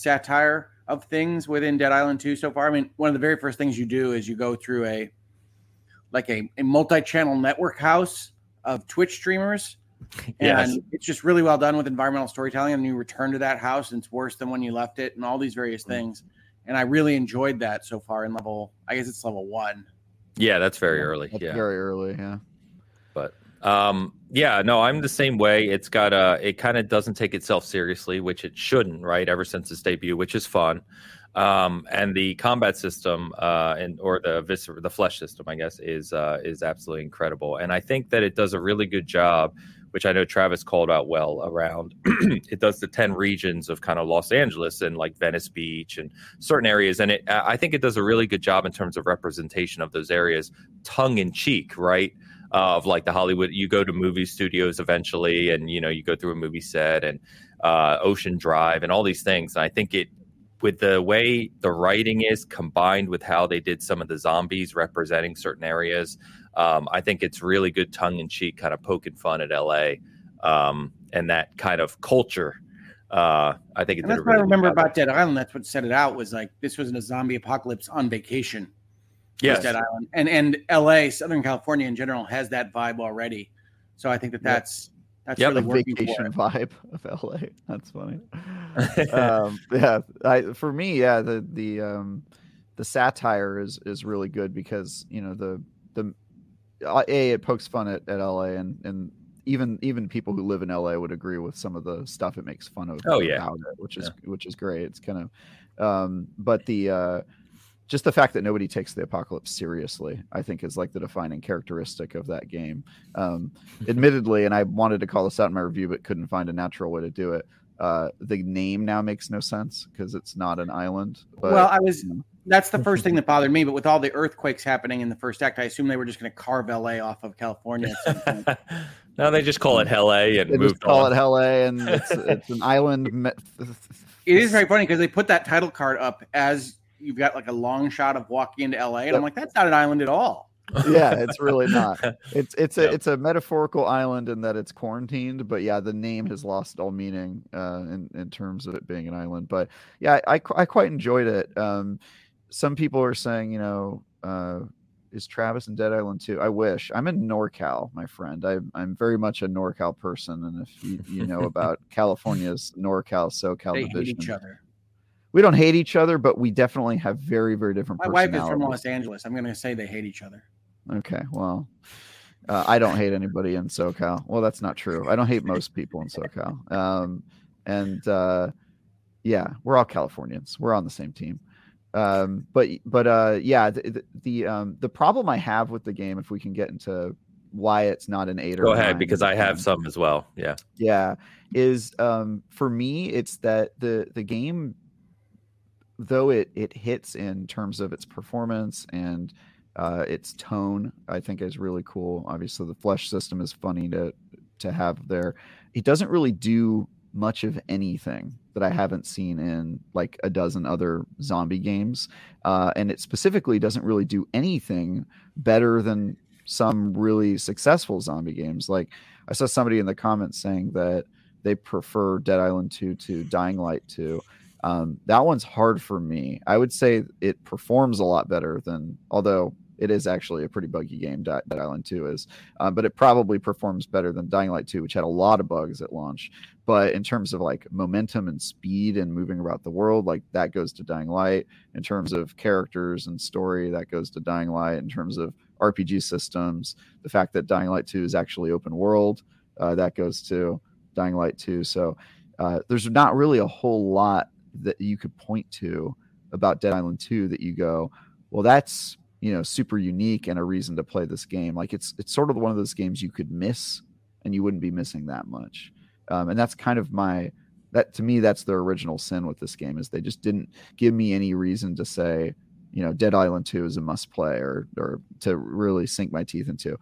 satire of things within Dead Island 2 so far. I mean, one of the very first things you do is you go through a like a, a multi-channel network house of Twitch streamers. And yes. it's just really well done with environmental storytelling. And you return to that house and it's worse than when you left it and all these various mm. things. And I really enjoyed that so far in level, I guess it's level one. Yeah, that's very early. That's yeah. very early. Yeah. Um, yeah, no, I'm the same way. It's got a, it kind of doesn't take itself seriously, which it shouldn't, right? Ever since its debut, which is fun. Um, and the combat system, uh, and or the viscer, the flesh system, I guess, is uh, is absolutely incredible. And I think that it does a really good job, which I know Travis called out well around. (clears throat) it does the ten regions of kind of Los Angeles and like Venice Beach and certain areas, and it, I think it does a really good job in terms of representation of those areas, tongue in cheek, right? Of like the Hollywood. You go to movie studios eventually, and you know you go through a movie set and uh, Ocean Drive and all these things. And I think it with the way the writing is combined with how they did some of the zombies representing certain areas, um, I think it's really good tongue in cheek, kind of poking fun at LA um, and that kind of culture. Uh, I think that's what I remember about Dead Island. That's what set it out was like this was in a zombie apocalypse on vacation. Yes. Dead Island. And and LA, Southern California in general has that vibe already. So I think that that's that's yep, really working vacation vibe of LA. That's funny. (laughs) um, yeah, I, for me, yeah, the the um, the satire is is really good because you know the the uh, a it pokes fun at, at LA and and even even people who live in LA would agree with some of the stuff it makes fun of. Oh yeah, it, which is yeah. which is great. It's kind of, um, but the uh, just the fact that nobody takes the apocalypse seriously, I think, is like the defining characteristic of that game. Um, (laughs) admittedly, and I wanted to call this out in my review, but couldn't find a natural way to do it. Uh, the name now makes no sense because it's not an island. But, well, I was. That's the first thing (laughs) that bothered me. But with all the earthquakes happening in the first act, I assume they were just going to carve LA off of California. (laughs) no, they just call it LA and they moved call on. it LA, and it's, it's an island. It is very funny because they put that title card up as you've got like a long shot of walking into LA, and yep. I'm like, that's not an island at all. (laughs) yeah, it's really not. (laughs) It's it's a yep. it's a metaphorical island in that it's quarantined, but yeah, the name has lost all meaning uh, in in terms of it being an island. But yeah, I I quite enjoyed it. Um, some people are saying, you know, uh, is Travis in Dead Island too? I wish. I'm in NorCal, my friend. I, I'm very much a NorCal person, and if you, you know about (laughs) California's NorCal SoCal they division, each other we don't hate each other, but we definitely have very, very different. My wife is from Los Angeles. I'm going to say they hate each other. Okay, well, uh, I don't hate anybody in SoCal. Well, that's not true. I don't hate most people in SoCal. Um, and uh, yeah, we're all Californians. We're on the same team. Um, but but uh, yeah, the, the the um the problem I have with the game, if we can get into why it's not an eight or Go ahead nine, because I have some as well. Yeah. yeah is um for me it's that the the game though it it hits in terms of its performance and uh its tone i think is really cool. Obviously the flesh system is funny to to have there. It doesn't really do much of anything that i haven't seen in like a dozen other zombie games uh and it specifically doesn't really do anything better than some really successful zombie games. Like i saw somebody in the comments saying that they prefer Dead Island 2 to Dying Light 2. Um, that one's hard for me. I would say it performs a lot better than, although it is actually a pretty buggy game. Dead Island 2 is, uh, but it probably performs better than Dying Light 2, which had a lot of bugs at launch. But in terms of like momentum and speed and moving about the world, like that goes to Dying Light. In terms of characters and story, that goes to Dying Light. In terms of RPG systems, the fact that Dying Light 2 is actually open world, uh, that goes to Dying Light 2. So uh, there's not really a whole lot that you could point to about Dead Island 2 that you go, well, that's you know super unique and a reason to play this game. Like it's it's sort of one of those games you could miss and you wouldn't be missing that much. Um, and that's kind of my that to me that's their original sin with this game is they just didn't give me any reason to say you know Dead Island 2 is a must play or or to really sink my teeth into.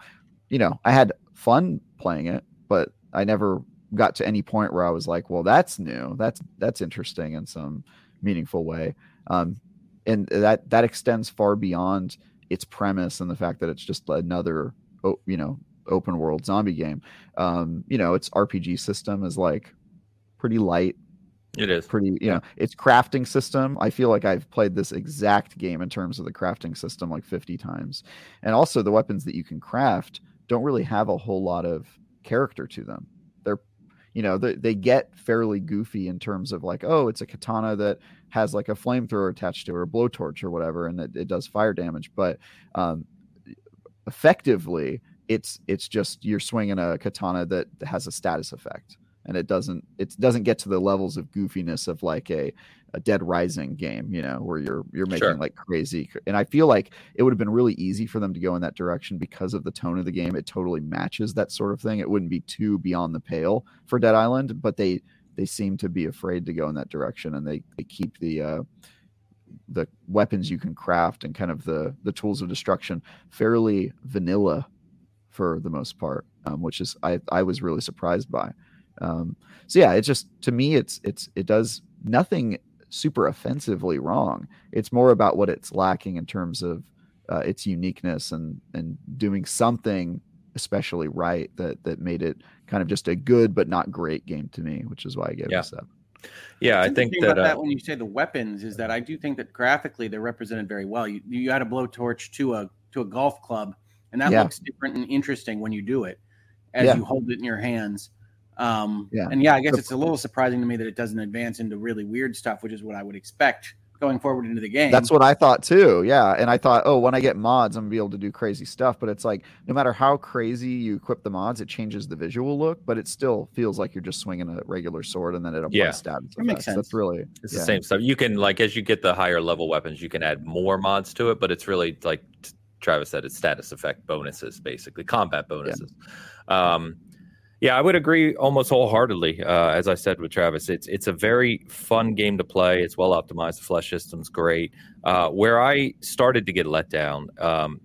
You know, I had fun playing it, but I never got to any point where I was like, well, that's new. That's that's interesting in some meaningful way. Um, and that that extends far beyond its premise and the fact that it's just another, you know, open world zombie game. Um, you know, its RPG system is like pretty light. It is pretty, you know, its crafting system. I feel like I've played this exact game in terms of the crafting system like 50 times. And also the weapons that you can craft don't really have a whole lot of character to them you know they, they get fairly goofy in terms of like oh it's a katana that has like a flamethrower attached to it or a blowtorch or whatever and it, it does fire damage. But um, effectively it's it's just you're swinging a katana that has a status effect and it doesn't it doesn't get to the levels of goofiness of like a a Dead Rising game, you know, where you're you're making Sure. like crazy. And I feel like it would have been really easy for them to go in that direction because of the tone of the game. It totally matches that sort of thing. It wouldn't be too beyond the pale for Dead Island, but they they seem to be afraid to go in that direction, and they they keep the uh, the weapons you can craft and kind of the the tools of destruction fairly vanilla for the most part, um, which is I I was really surprised by. Um, so yeah, it's just to me, it's it's it does nothing super offensively wrong. It's more about what it's lacking in terms of uh, its uniqueness and and doing something especially right that that made it kind of just a good but not great game to me, which is why I gave Yeah. this up. Yeah, I think that, about uh, that when you say the weapons is that I do think that graphically they're represented very well. You you add a blowtorch to a to a golf club, and that Yeah. looks different and interesting when you do it as Yeah. you hold it in your hands. Um, Yeah. and yeah, I guess it's a little surprising to me that it doesn't advance into really weird stuff, which is what I would expect going forward into the game. That's what I thought too. Yeah. And I thought, oh, when I get mods, I'm gonna be able to do crazy stuff. But it's like no matter how crazy you equip the mods, it changes the visual look, but it still feels like you're just swinging a regular sword and then it applies Yeah. status. That makes effects. That's really It's yeah. the same stuff. You can like as you get the higher level weapons, you can add more mods to it, but it's really like Travis said, it's status effect bonuses, basically combat bonuses. Um, yeah, I would agree almost wholeheartedly. Uh, as I said with Travis, it's it's a very fun game to play. It's well optimized. The flesh system's great. Uh, where I started to get let down, um,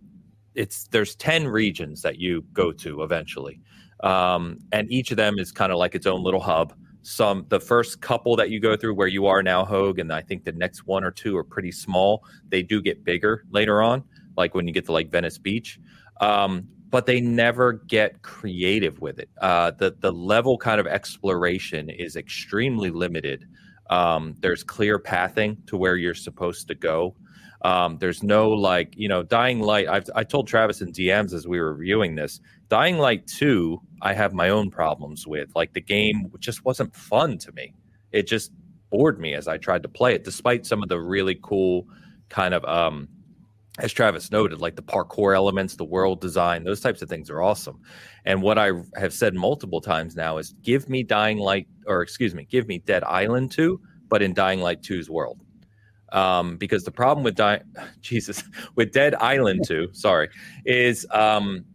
it's there's ten regions that you go to eventually, um, and each of them is kind of like its own little hub some the first couple that you go through where you are now hoeg and i think the next one or two are pretty small they do get bigger later on like when you get to like venice beach um, but they never get creative with it. Uh, the the level kind of exploration is extremely limited. Um, there's clear pathing to where you're supposed to go. Um, there's no like you know dying light I've, i told travis in dms as we were reviewing this dying light 2 i have my own problems with. Like the game just wasn't fun to me. It just bored me as i tried to play it despite some of the really cool kind of um as travis noted like the parkour elements the world design those types of things are awesome and what i have said multiple times now is give me dying light or excuse me give me dead island 2 but in dying light 2's world Um, because the problem with Di- (laughs) Jesus with Dead Island (laughs) 2, sorry, is um,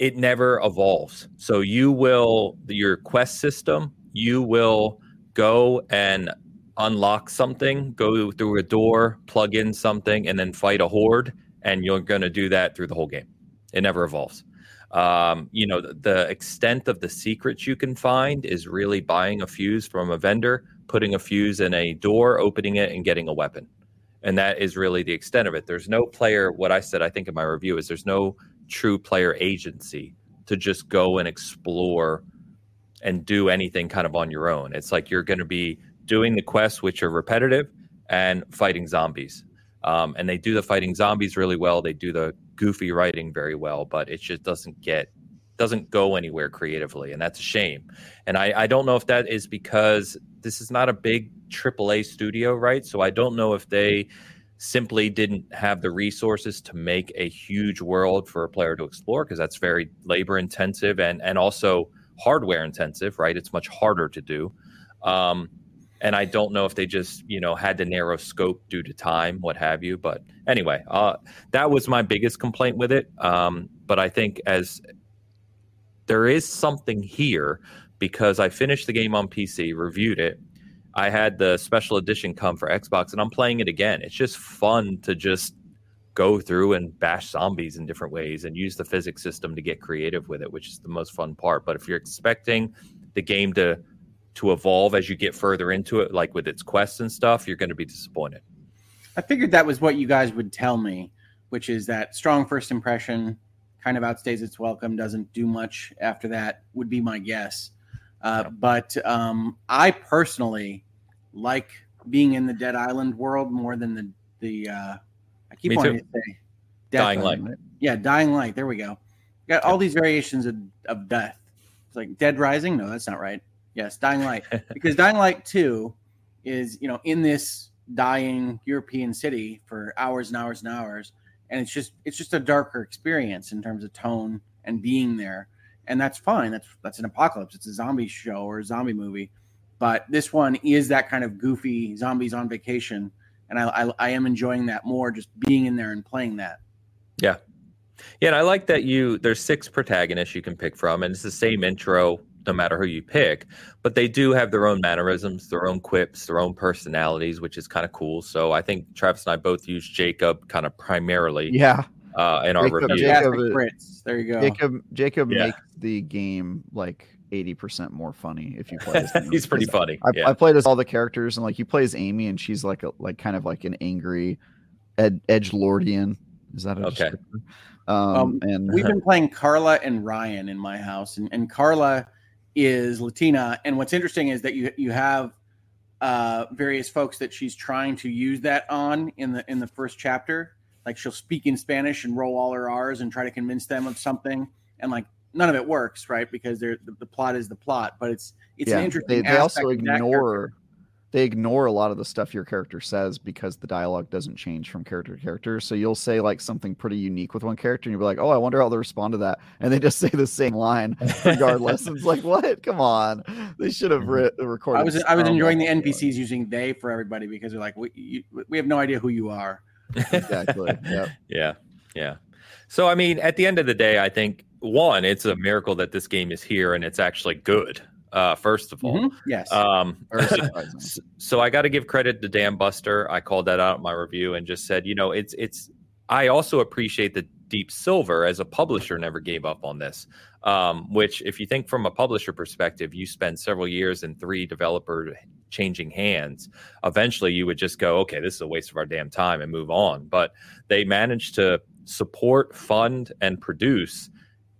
it never evolves. So you will your quest system, you will go and unlock something, go through a door, plug in something, and then fight a horde, and you're going to do that through the whole game. It never evolves. Um, you know, the, the extent of the secrets you can find is really buying a fuse from a vendor, putting a fuse in a door, opening it, and getting a weapon. And that is really the extent of it. There's no player, what I said, I think in my review, is there's no true player agency to just go and explore and do anything kind of on your own. It's like you're going to be doing the quests, which are repetitive, and fighting zombies. Um, and they do the fighting zombies really well. They do the goofy writing very well, but it just doesn't get doesn't go anywhere creatively, and that's a shame. And I, I don't know if that is because this is not a big AAA studio, right? So I don't know if they simply didn't have the resources to make a huge world for a player to explore because that's very labor intensive and and also hardware intensive, right? It's much harder to do. Um, and I don't know if they just you know had to narrow scope due to time, what have you. But anyway, uh, that was my biggest complaint with it. Um, but I think as there is something here because I finished the game on PC, reviewed it. I had the special edition come for Xbox, and I'm playing it again. It's just fun to just go through and bash zombies in different ways and use the physics system to get creative with it, which is the most fun part. But if you're expecting the game to to evolve as you get further into it, like with its quests and stuff, you're going to be disappointed. I figured that was what you guys would tell me, which is that strong first impression kind of outstays its welcome, doesn't do much after that, would be my guess. Uh, but um, I personally like being in the Dead Island world more than the the. Uh, I keep Me wanting too. to say Dying Island. Light. Yeah, Dying Light. There we go. Got all these variations of, of death. It's like Dead Rising. No, that's not right. Yes, Dying Light. because Dying Light Two is you know in this dying European city for hours and hours and hours, and it's just it's just a darker experience in terms of tone and being there, and that's fine. That's that's an apocalypse. It's a zombie show or a zombie movie, but this one is that kind of goofy zombies on vacation, and I I, I am enjoying that more just being in there and playing that. Yeah. Yeah, and I like that you there's six protagonists you can pick from, and it's the same intro no matter who you pick, but they do have their own mannerisms, their own quips, their own personalities, which is kind of cool. So I think Travis and I both use Jacob kind of primarily Yeah, uh, in our Jacob- review. Jacob- Fantastic Brits. There you go. Jacob Jacob Yeah. makes the game like eighty percent more funny if you play. as (laughs) him. He's pretty funny. I, yeah. I played as all the characters, and like he plays Amy, and she's like a like kind of like an angry, ed, edge lordian. Is that a Okay. Um, Um, and We've been playing Carla and Ryan in my house, and, and Carla is Latina. And what's interesting is that you you have uh, various folks that she's trying to use that on in the in the first chapter. Like she'll speak in Spanish and roll all her R's and try to convince them of something, and like none of it works, right? Because they're the, the plot is the plot, but it's it's yeah, an interesting. they, they also ignore. They ignore a lot of the stuff your character says because the dialogue doesn't change from character to character. So you'll say like something pretty unique with one character, and you'll be like, "Oh, I wonder how they respond to that," and they just (laughs) say the same line regardless. it's like, what? Come on, they should have re- recorded. Mm-hmm. I was I was enjoying the level of. NPCs using they for everybody because they're like we you, we have no idea who you are. Exactly. Yep. (laughs) Yeah, yeah. So I mean, at the end of the day, I think one, it's a miracle that this game is here and it's actually good. Uh, first of all, Mhm. Yes. um, Very (laughs) so I got to give credit to Dambuster. I called that out in my review and just said, you know, it's it's. I also appreciate that Deep Silver as a publisher never gave up on this. Um, which, if you think from a publisher perspective, you spend several years in three developer changing hands. Eventually, you would just go, okay, this is a waste of our damn time and move on. But they managed to support, fund, and produce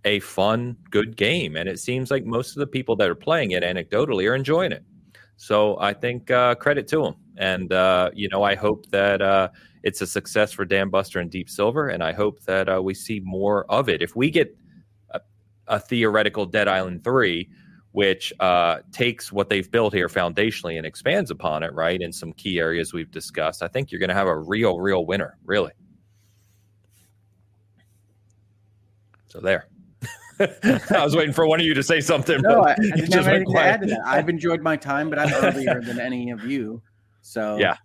a fun, good game. And it seems like most of the people that are playing it anecdotally are enjoying it. So I think uh, credit to them. And, uh, you know, I hope that uh, it's a success for Dambuster and Deep Silver. And I hope that uh, we see more of it. If we get a, a theoretical Dead Island 3, which uh, takes what they've built here foundationally and expands upon it, right, in some key areas we've discussed, I think you're going to have a real, real winner, really. So there. (laughs) I was waiting for one of you to say something. No, but I, I just have went anything to add to quiet. that. I've enjoyed my time, but I'm earlier than any of you. So (laughs) Yeah.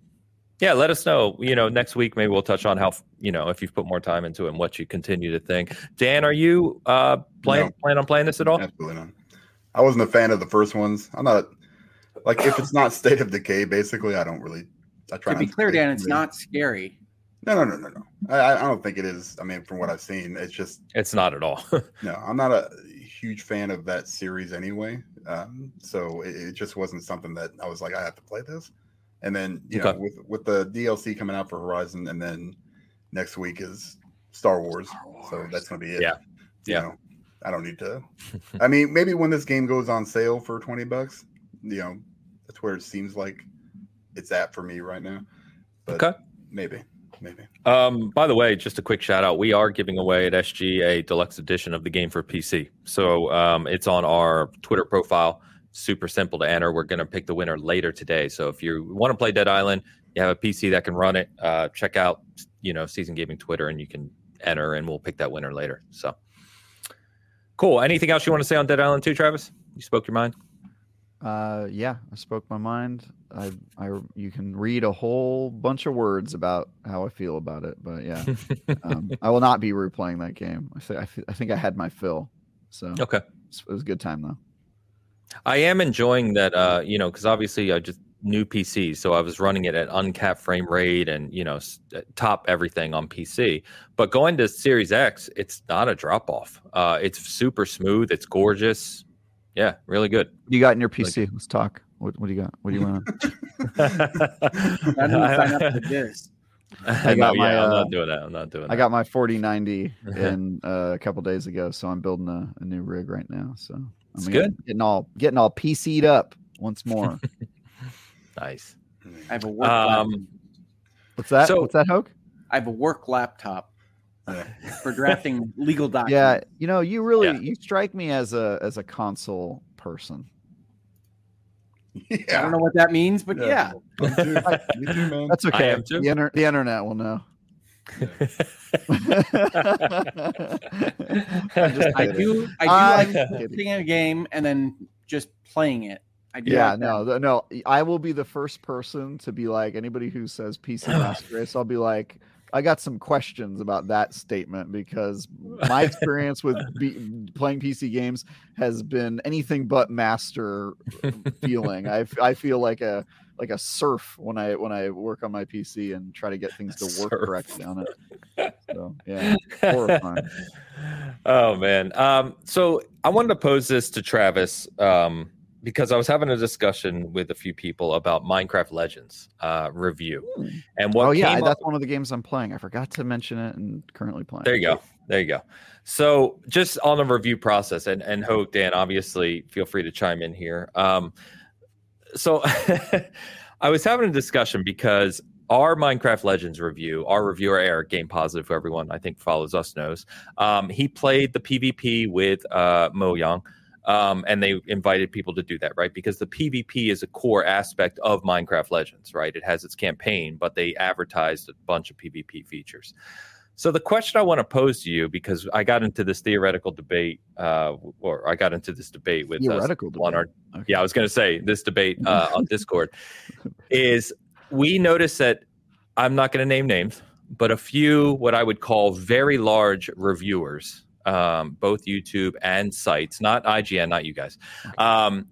yeah, let us know. You know, next week maybe we'll touch on how you know if you've put more time into it and what you continue to think. Dan, are you uh playing No. plan on playing this at all? Absolutely not. I wasn't a fan of the first ones. I'm not like if it's not State of Decay, basically, I don't really. I try To be clear, Dan, it's really- not scary. No, no, no, no, no. I, I don't think it is. I mean, from what I've seen, it's just It's not at all. (laughs) no. I'm not a huge fan of that series anyway. Um, so it, it just wasn't something that I was like, I have to play this. And then you Okay. know, with with the DLC coming out for Horizon, and then next week is Star Wars. So that's gonna be it. Yeah. You Yeah. know, I don't need to. (laughs) I mean, maybe when this game goes on sale for twenty bucks, you know, that's where it seems like it's at for me right now. But Okay. maybe, maybe. Um, by the way, just a quick shout out. We are giving away at SG a deluxe edition of the game for PC. So um, it's on our Twitter profile. Super simple to enter. We're going to pick the winner later today. So if you want to play Dead Island, you have a PC that can run it. Uh, check out, you know, Seasoned Gaming Twitter, and you can enter, and we'll pick that winner later. So cool. Anything else you want to say on Dead Island 2, Travis? You spoke your mind. Uh, yeah, I spoke my mind. I, I, you can read a whole bunch of words about how I feel about it, but yeah, um, (laughs) I will not be replaying that game. I think I, thi- I think I had my fill, so okay. it was a good time though. I am enjoying that, uh, you know, because obviously I just new PC, so I was running it at uncapped frame rate and you know uh, top everything on PC. But going to Series X, it's not a drop off. Uh, it's super smooth. It's gorgeous. Yeah, really good. What do you got in your PC? Let's talk. What, what do you got? What do you want? (laughs) (laughs) (laughs) I didn't sign up for this. I got got my, yeah, I'm uh, not doing that. I'm not doing that. I got my 4090 in uh, a couple days ago, so I'm building a, a new rig right now. So I'm It's good. Getting all getting all PC'd up once more. nice. I have a work. Um, laptop. What's that? So- What's that, Hoeg? I have a work laptop Yeah. (laughs) for drafting legal documents. Yeah, you know, you really Yeah. you strike me as a as a console person. I don't know what that means, but yeah. (laughs) Me too. Me too, man. That's okay. am too. The, inter- the internet will know. (laughs) I'm I do. I do I'm like playing a game and then just playing it. I do Yeah, like no, th- no. I will be the first person to be like anybody who says PC Master (sighs) Race. I'll be like, I got some questions about that statement because my experience with (laughs) be, playing PC games has been anything but master feeling. I I feel like a like a serf when I when I work on my PC and try to get (laughs) things to work Serf. correctly on it. So yeah, (laughs) horrifying. oh man. Um, so I wanted to pose this to Travis um, because I was having a discussion with a few people about Minecraft Legends uh, review, and what oh yeah, came up- that's one of the games I'm playing. I forgot to mention it and currently playing. There you go. There you go. So just on the review process, and and Hope Dan, obviously, feel free to chime in here. Um, so (laughs) I was having a discussion because our Minecraft Legends review, our reviewer Eric, Game Positive, who everyone I think follows us knows, um, he played the PvP with uh, Mojang. Um, and they invited people to do that, right? Because the PvP is a core aspect of Minecraft Legends, right? It has its campaign, but they advertised a bunch of PvP features. So the question I want to pose to you, because I got into this theoretical debate, uh, or I got into this debate with Theoretical on our Okay. yeah, I was going to say this debate uh, on (laughs) Discord is we noticed that I'm not going to name names, but a few what I would call very large reviewers, um, both YouTube and sites, not IGN, not you guys, um,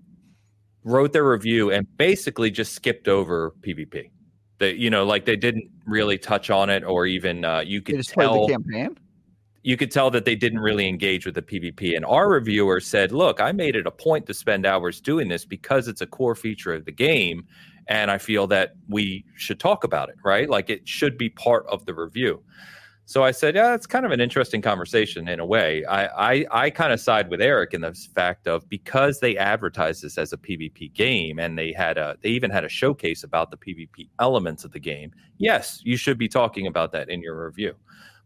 wrote their review and basically just skipped over PvP. They, you know, like they didn't really touch on it, or even uh, you could tell the campaign. you could tell that they didn't really engage with the PvP. And our reviewer said, Look, I made it a point to spend hours doing this because it's a core feature of the game. And I feel that we should talk about it, right? Like it should be part of the review. So I said, Yeah, it's kind of an interesting conversation in a way. I, I, I kind of side with Eric in the fact of because they advertised this as a PvP game and they had a they even had a showcase about the PvP elements of the game. Yes, you should be talking about that in your review.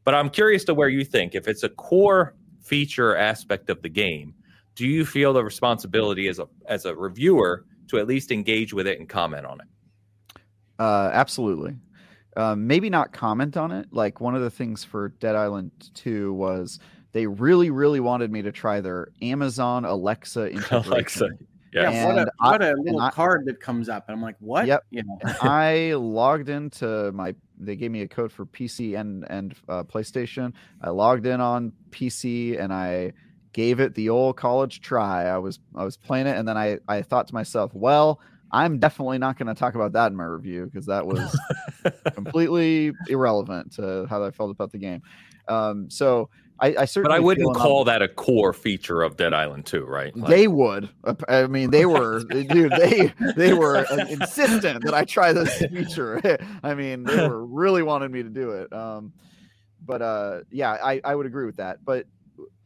But I'm curious to where you think if it's a core feature aspect of the game, do you feel the responsibility as a as a reviewer to at least engage with it and comment on it? Uh, absolutely. Um, maybe not comment on it. Like one of the things for Dead Island 2 was they really, really wanted me to try their Amazon Alexa (laughs) integration. Alexa. Yeah. Yeah, what a what a little I- card that comes up, and I'm like, what? Yep. You know, I logged into my. They gave me a code for PC and and uh, PlayStation. I logged in on PC and I gave it the old college try. I was I was playing it, and then I I thought to myself, well, I'm definitely not going to talk about that in my review because that was (laughs) completely irrelevant to how I felt about the game. Um, so I, I But I wouldn't call that a core feature of Dead Island 2, right? Like- they would. I mean, they were, (laughs) dude. They they were insistent that I try this feature. (laughs) I mean, they were really wanted me to do it. Um, but uh, yeah, I I would agree with that. But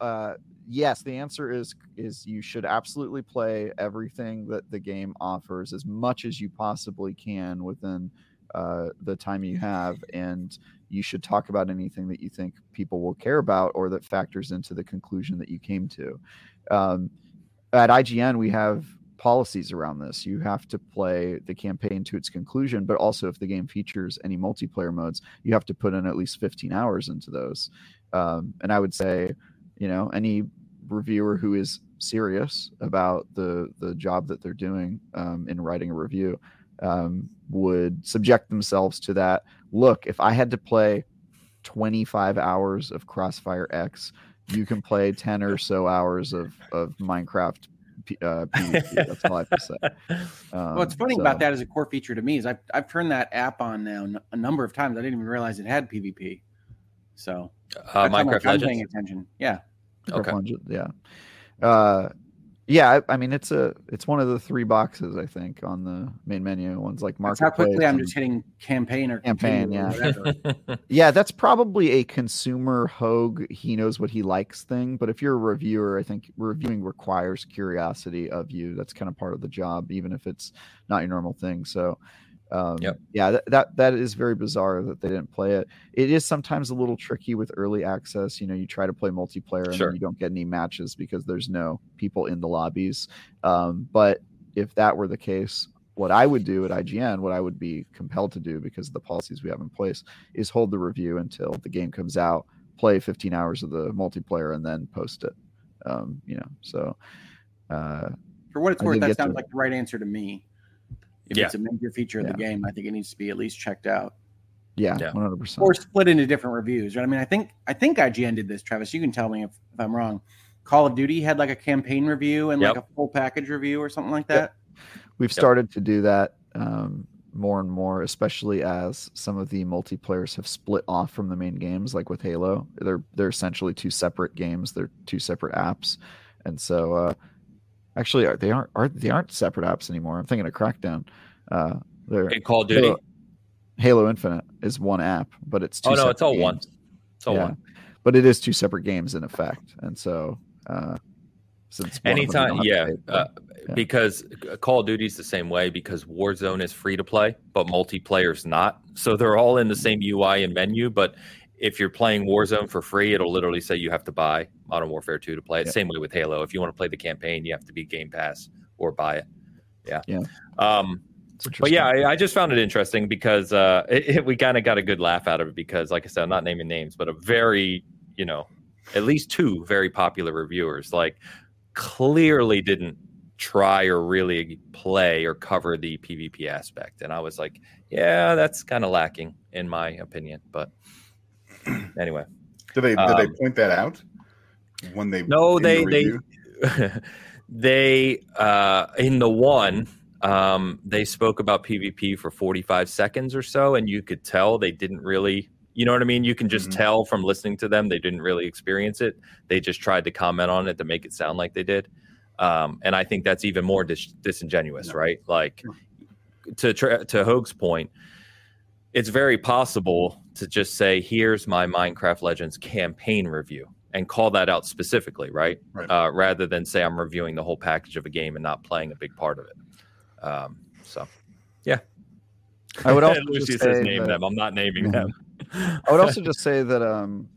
uh, yes, the answer is is you should absolutely play everything that the game offers as much as you possibly can within uh, the time you have, and you should talk about anything that you think people will care about or that factors into the conclusion that you came to. Um, at IGN, we have policies around this. You have to play the campaign to its conclusion, but also if the game features any multiplayer modes, you have to put in at least 15 hours into those. Um, and I would say, you know, any reviewer who is serious about the the job that they're doing um, in writing a review um, would subject themselves to that. Look, if I had to play 25 hours of Crossfire X, you can play 10 or so hours of of Minecraft. P- Uh, PvP. That's all I have to say. (laughs) Um, what's funny so- about that as a core feature to me is I've I've turned that app on now n- a number of times. I didn't even realize it had PvP. So uh, that's Minecraft I'm paying attention. Yeah, Okay. Minecraft Yeah. Uh, yeah. I, I mean, it's a it's one of the three boxes I think on the main menu. One's like that's how quickly I'm just hitting campaign or Campaign, continue or yeah. whatever. (laughs) yeah, that's probably a consumer Hoeg. He knows what he likes thing. But if you're a reviewer, I think reviewing requires curiosity of you. That's kind of part of the job, even if it's not your normal thing. So, um, Yep. yeah, that, that that is very bizarre that they didn't play it. It is sometimes a little tricky with early access. You know, you try to play multiplayer and Sure. then you don't get any matches because there's no people in the lobbies. Um, but if that were the case, what I would do at IGN, what I would be compelled to do because of the policies we have in place, is hold the review until the game comes out, play 15 hours of the multiplayer, and then post it. Um, you know, so uh, For what it's I worth, that sounds to- like the right answer to me. If Yeah. it's a major feature of the game, I think it needs to be at least checked out yeah, Yeah. 100. percent or split into different reviews. Right? I mean, I think I think IGN did this. Travis, you can tell me if, if I'm wrong. Call of Duty had like a campaign review and like a full package review or something like Yep. that. We've started to do that um, more and more, especially as some of the multiplayers have split off from the main games, like with Halo. They're they're essentially two separate games. They're two separate apps, and so uh, actually they aren't are they aren't separate apps anymore. I'm thinking of Crackdown. Uh, they're In Call of Duty. Halo, Halo Infinite is one app, but it's two oh no, it's all one. It's all Yeah. one. but it is two separate games in effect, and so uh, since one of them you Anytime, don't have to yeah, for- uh, Yeah. because Call of Duty is the same way because Warzone is free to play, but multiplayer's not. So they're all in the same UI and menu, but if you're playing Warzone for free, it'll literally say you have to buy Modern Warfare 2 to play it. Same way with Halo. If you want to play the campaign, you have to be Game Pass or buy it. Yeah. Yeah. Um, but yeah. I, I just found it interesting because uh, (laughs) it, it- we kind of got a good laugh out of it because, like I said, I'm not naming names, but a very, you know, at least two very popular reviewers like clearly didn't try or really play or cover the PvP aspect, and I was like, yeah, that's kind of lacking in my opinion. But (clears throat) anyway, Did they did Um, they point that out when they No, in the they- they- (laughs) they uh in the one um they spoke about pvp for 45 seconds or so and you could tell they didn't really you know what i mean? You can just Mhm. tell from listening to them they didn't really experience it. They just tried to comment on it to make it sound like they did. Um and i think that's even more dis- disingenuous right? Like to tra- to Hoeg's point it's very possible to just say here's my minecraft legends campaign review and call that out specifically right Right. uh, rather than say I'm reviewing the whole package of a game and not playing a big part of it. Um, so yeah. I would (laughs) also Lucy just says say name that- them. I'm not naming them. (laughs) I would also just say that um,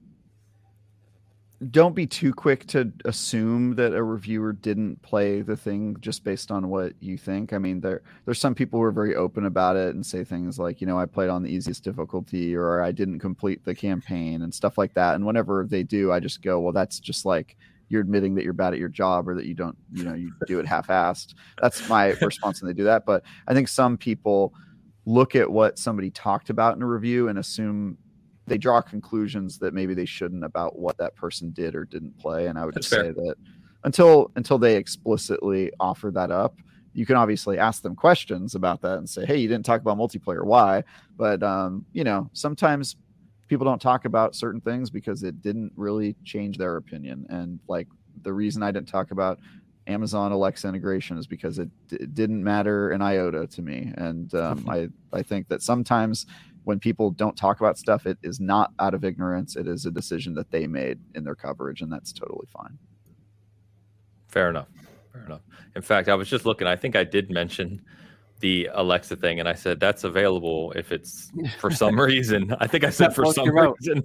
don't be too quick to assume that a reviewer didn't play the thing just based on what you think. I mean, there there's some people who are very open about it and say things like, you know, I played on the easiest difficulty or I didn't complete the campaign and stuff like that. And whenever they do, I just go, well, that's just like you're admitting that you're bad at your job or that you don't, you know, you do it half-assed. That's my (laughs) response when they do that. But I think some people look at what somebody talked about in a review and assume they draw conclusions that maybe they shouldn't about what that person did or didn't play. And I would That's just fair. say that until until they explicitly offer that up, you can obviously ask them questions about that and say, "Hey, you didn't talk about multiplayer. Why?" But um, you know, sometimes people don't talk about certain things because it didn't really change their opinion. And like the reason I didn't talk about Amazon Alexa integration is because it, it didn't matter an iota to me. And um, I I think that sometimes when people don't talk about stuff, it is not out of ignorance. It is a decision that they made in their coverage, and that's totally fine. Fair enough. Fair enough. In fact, I was just looking. I think I did mention the Alexa thing, and I said that's available if it's for some (laughs) reason. I think I said for some reason.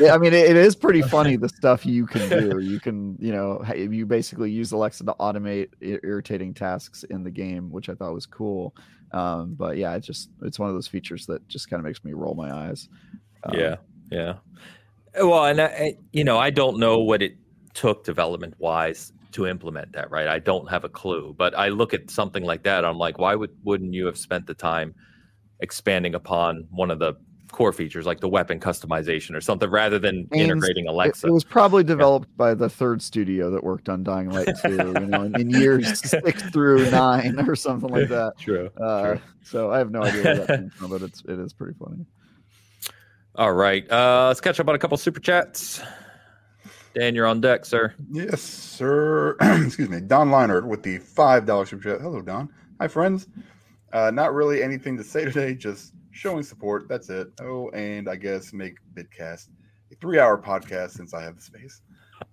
yeah, I mean, it, it is pretty (laughs) funny the stuff you can do. You can, you know, you basically use Alexa to automate irritating tasks in the game, which I thought was cool. Um, but yeah, it just it's one of those features that just kind of makes me roll my eyes. Um, yeah, yeah. Well, and I, you know, I don't know what it took development wise to implement that. Right, I don't have a clue. But I look at something like that. I'm like, why would wouldn't you have spent the time expanding upon one of the core features like the weapon customization or something rather than Means integrating Alexa? it was probably developed by the third studio that worked on Dying Light 2, you know, in, in years (laughs) six through nine or something like that. True. Uh, True. so I have no idea where that came from, but it's it is pretty funny. All right. Uh, let's catch up on a couple super chats. Dan, you're on deck, sir. Yes, sir. (clears throat) Excuse me. Don Leinert with the $5 super chat. Hello, Don. Hi, friends. Uh, not really anything to say today, just showing support. That's it. Oh, and I guess make Bitcast a three hour podcast since I have the space.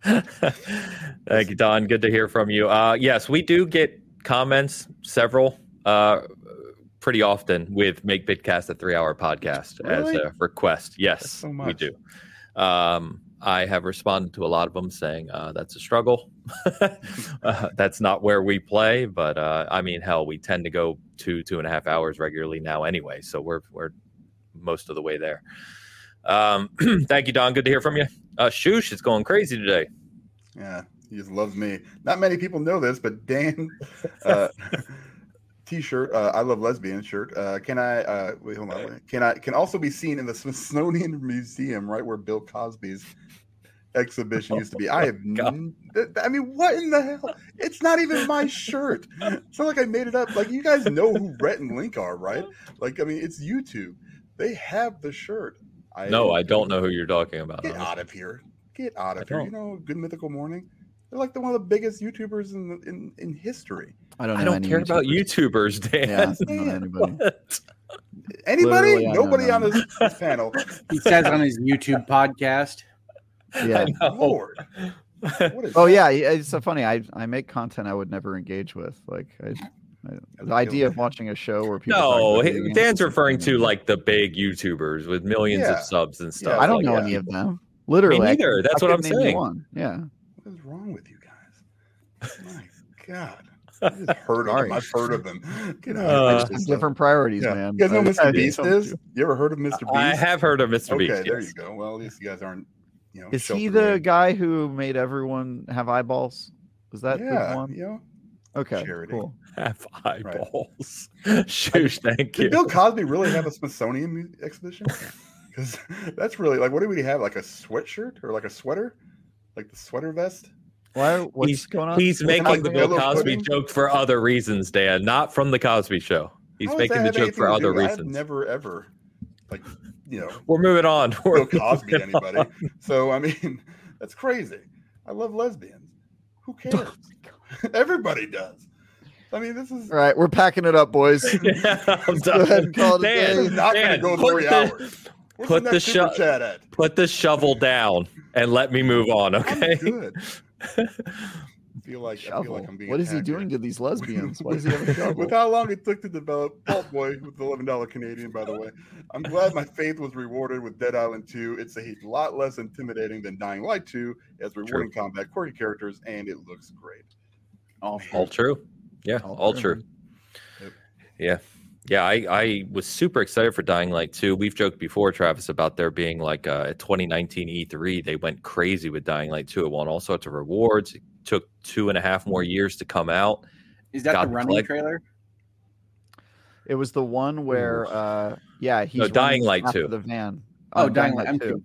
(laughs) Thank you, Don. Good to hear from you. Uh, yes, we do get comments, several, uh, pretty often with Make Bitcast a three hour podcast Really? as a request. Yes, so we do. Um, I have responded to a lot of them saying uh, that's a struggle. (laughs) uh, that's not where we play, but uh, I mean, hell, we tend to go two, two and a half hours regularly now anyway. So we're, we're most of the way there. Um, (clears throat) thank you, Don. Good to hear from you. Uh, Shoosh is going crazy today. Yeah, he just loves me. Not many people know this, but Dan, uh, (laughs) t-shirt, uh, I love lesbian shirt. Uh, can I? Uh, wait, hold on. Wait. Can I? Can also be seen in the Smithsonian Museum, right where Bill Cosby's exhibition oh used to be. I have. God. I mean, what in the hell? It's not even my shirt. It's not like I made it up. Like you guys know who Rhett and Link are, right? Like I mean, it's YouTube. They have the shirt. I No, I don't know who you're talking about. Get honestly. out of here. Get out I of here. You know, Good Mythical Morning. They're like the one of the biggest YouTubers in the, in, in history. I don't. I don't any care about YouTubers. YouTubers, Dan. Yeah, I don't anybody. What? Anybody? Literally, I know Nobody on none. this, this (laughs) panel. He says on his YouTube podcast. (laughs) Yeah. Lord. (laughs) Oh yeah, yeah, it's so funny. I I make content I would never engage with. Like I, I, the idea of watching a show where people. No, he- Dan's referring to like the big YouTubers with millions Yeah. of subs and stuff. Yeah, I don't like know that. any of them. Literally, I neither. That's I what I'm couldn't name you saying. One. Yeah. What is wrong with you guys? My (laughs) God. I just heard of Sorry. them. I've heard of them. Get out Uh, of It's here. just different priorities, Yeah. man. You guys know Mr. Beast is? You ever heard of Mr. Beast? I have heard of Mr. Okay, Beast. there yes. you go. Well, at least you guys aren't, you know. Is he the away. guy who made everyone have eyeballs? Was that yeah, the one? you know. Okay, charity. cool. Have eyeballs. (laughs) Shoosh, thank you. Did Bill Cosby really have a Smithsonian exhibition? (laughs) Because (laughs) that's really like, what do we have? Like a sweatshirt or like a sweater? Like the sweater vest? Why? What's He's- going on? He's making like the Bill Cosby pudding? joke for other reasons, Dan, not from the Cosby Show. He's making the joke for other do- I've reasons. never ever, like, you know, We're moving on. (laughs) We're Bill Cosby moving anybody. on. So I mean, (laughs) that's crazy. I love lesbians. Who (laughs) oh cares? Oh Everybody does. I mean, this is All right, we're packing it up, boys. Yeah, I'm Go ahead and call it a Dan, day. this not going to go put three the- hours. Where's put the, the next super sho- chat at? Put the shovel down and let me move on, I'm okay? Good. I feel like I feel like I'm being What is he attacked here. doing to these lesbians? Why does he have a (laughs) shovel? with how long it took to develop Vault Boy with the eleven dollar Canadian, by the way. I'm glad my faith was rewarded with Dead Island 2. It's a lot less intimidating than Dying Light 2, it has rewarding combat, quirky characters, and it looks great. All All true. Yeah, All all true, true. Yep. Yeah. Yeah, I, I was super excited for Dying Light 2. We've joked before, Travis, about there being like a 2019 E3. They went crazy with Dying Light 2. It won all sorts of rewards. It took two and a half more years to come out. Is that the running like- trailer? It was the one where, uh, yeah, he's No, Dying Light after 2. The van. Oh, Uh, Dying Light M2.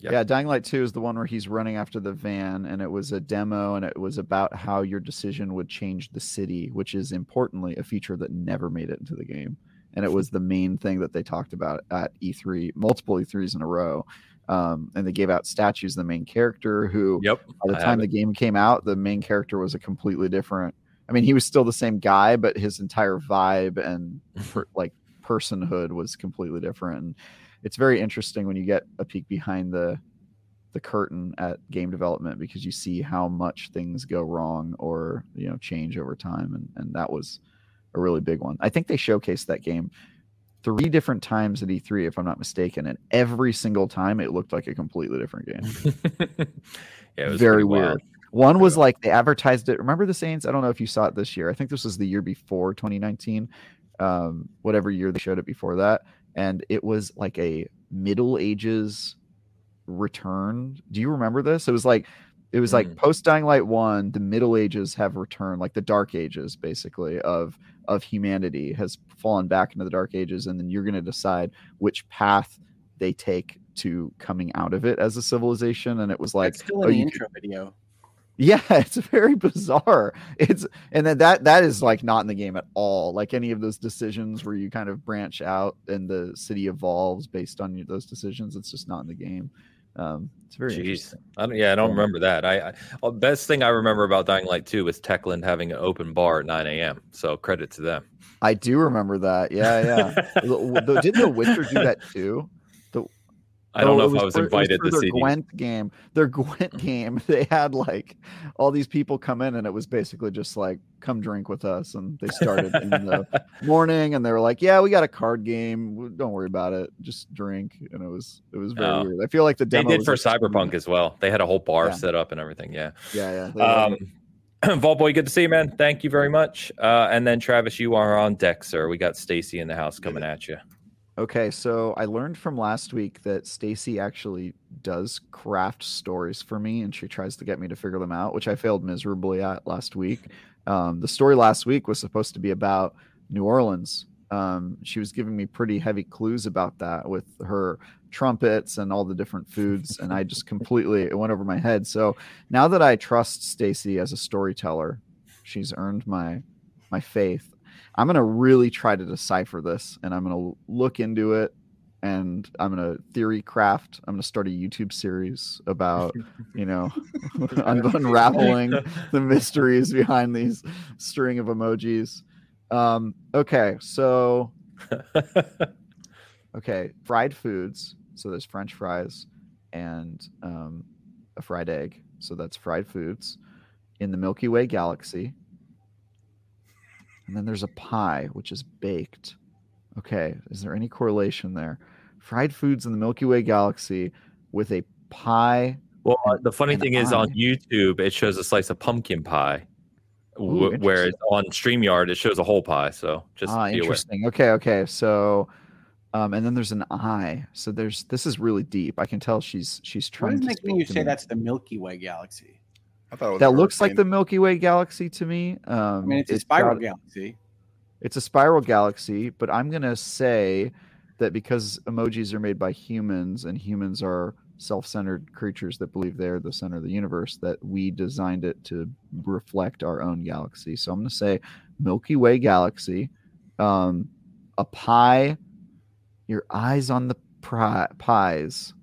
Yeah. Yeah, Dying Light 2 is the one where he's running after the van, and it was a demo, and it was about how your decision would change the city, which is importantly a feature that never made it into the game. And it was the main thing that they talked about at E3, multiple E3s in a row. Um, and they gave out statues of the main character who Yep. by the I time the game came out, the main character was a completely different. I mean, he was still the same guy, but his entire vibe and per, (laughs) like personhood was completely different. And it's very interesting when you get a peek behind the the curtain at game development because you see how much things go wrong or you know change over time, and and that was a really big one. I think they showcased that game three different times at E3, if I'm not mistaken, and every single time it looked like a completely different game (laughs) yeah, it was very wild. weird. One was like they advertised it. Remember the Saints? I don't know if you saw it this year. I think this was the year before 2019, um, whatever year they showed it before that, and it was like a Middle Ages return. Do you remember this? It was like it was like Mm. post Dying Light one. The Middle Ages have returned, like the Dark Ages, basically of of humanity has fallen back into the Dark Ages, and then you're going to decide which path they take to coming out of it as a civilization. And it was like That's still oh, in the you could- intro video. yeah, (laughs) it's very bizarre. It's and then that that is like not in the game at all. Like any of those decisions where you kind of branch out and the city evolves based on those decisions, it's just not in the game. Um, it's very Jeez, interesting. I don't, yeah, I don't remember that. I, I best thing I remember about Dying Light 2 was Techland having an open bar at 9 a.m. So credit to them. I do remember that. Yeah, yeah. (laughs) Didn't The Witcher do that too? I don't know it if I was for- it invited for to their see. these. Gwent game. Their (laughs) Gwent game, they had like all these people come in, and it was basically just like, "Come drink with us." And they started in the (laughs) morning, and they were like, "Yeah, we got a card game. Don't worry about it. Just drink." And it was it was very Oh. weird. I feel like the They did was for extremely- Cyberpunk as well. They had a whole bar Yeah. set up and everything. Yeah. Yeah, yeah. they. Um, (clears throat) Vault Boy, good to see you, man. Thank you very much. Uh, and then Travis, you are on deck, sir. We got Stacy in the house coming at you. Okay, so I learned from last week that Stacy actually does craft stories for me, and she tries to get me to figure them out, which I failed miserably at last week. Um, the story last week was supposed to be about New Orleans. Um, she was giving me pretty heavy clues about that with her trumpets and all the different foods, and I just completely it went over my head. So now that I trust Stacy as a storyteller, she's earned my my faith. I'm gonna really try to decipher this, and I'm gonna look into it, and I'm gonna theory craft. I'm gonna start a YouTube series about, (laughs) you know, (laughs) (laughs) un- unraveling the mysteries behind these string of emojis. Um, okay, so okay, fried foods. So there's French fries and um, a fried egg. So that's fried foods in the Milky Way galaxy. And then there's a pie, which is baked. Okay, is there any correlation there? Fried foods in the Milky Way galaxy with a pie. Well, uh, the funny And thing is, on YouTube, it shows a slice of pumpkin pie, Ooh, wh- whereas on StreamYard, it shows a whole pie. So just ah, be aware. interesting. Okay, okay. So, um, and then there's an eye. So there's this is really deep. I can tell she's she's trying is to making speak you say me. that's the Milky Way galaxy? That looks like the. Milky Way galaxy to me. Um, I mean, it's a spiral got- galaxy. It's a spiral galaxy, but I'm gonna say that because emojis are made by humans and humans are self-centered creatures that believe they're the center of the universe, that we designed it to reflect our own galaxy. So I'm gonna say Milky Way galaxy, um, a pie, your eyes on the pri- pies,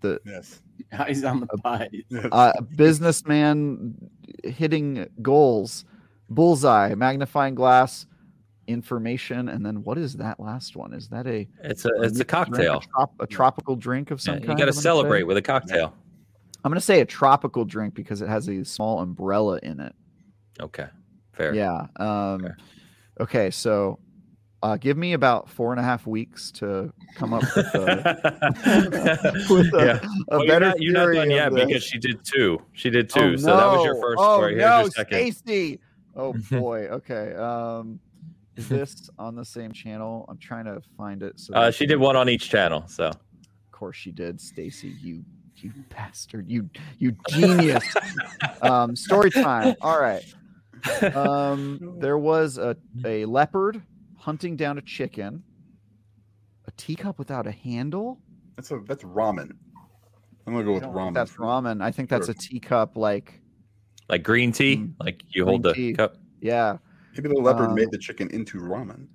the Yes. Eyes on the pie. yes. (laughs) uh, businessman hitting goals, bullseye, magnifying glass, information, and then what is that last one? Is that a It's a a it's a drink, cocktail. trop- a tropical drink of Yeah, some you kind? got to I'm say? celebrate with a cocktail. I'm gonna say a tropical drink because it has a small umbrella in it. Okay, fair. Yeah. Um, Fair. okay, so uh, give me about four and a half weeks to come up with a, (laughs) with a, yeah. a Well, you're not, you're not done yet this. because she did two. She did two. Oh, so that was your first oh, story. Here's no, your second. Stacy. Oh (laughs) boy. Okay. Um this on the same channel? I'm trying to find it. So Uh, she did one on each channel. So Of course she did, Stacy. You you bastard. You you genius. (laughs) um, story time. All right. Um, there was a, a leopard hunting down a chicken. A teacup without a handle. That's a that's ramen. I'm gonna go with I don't know if ramen. That's ramen. I think that's a teacup. Like like green tea, Mm. like you hold the tea. cup. yeah. Maybe the leopard Um, made the chicken into ramen.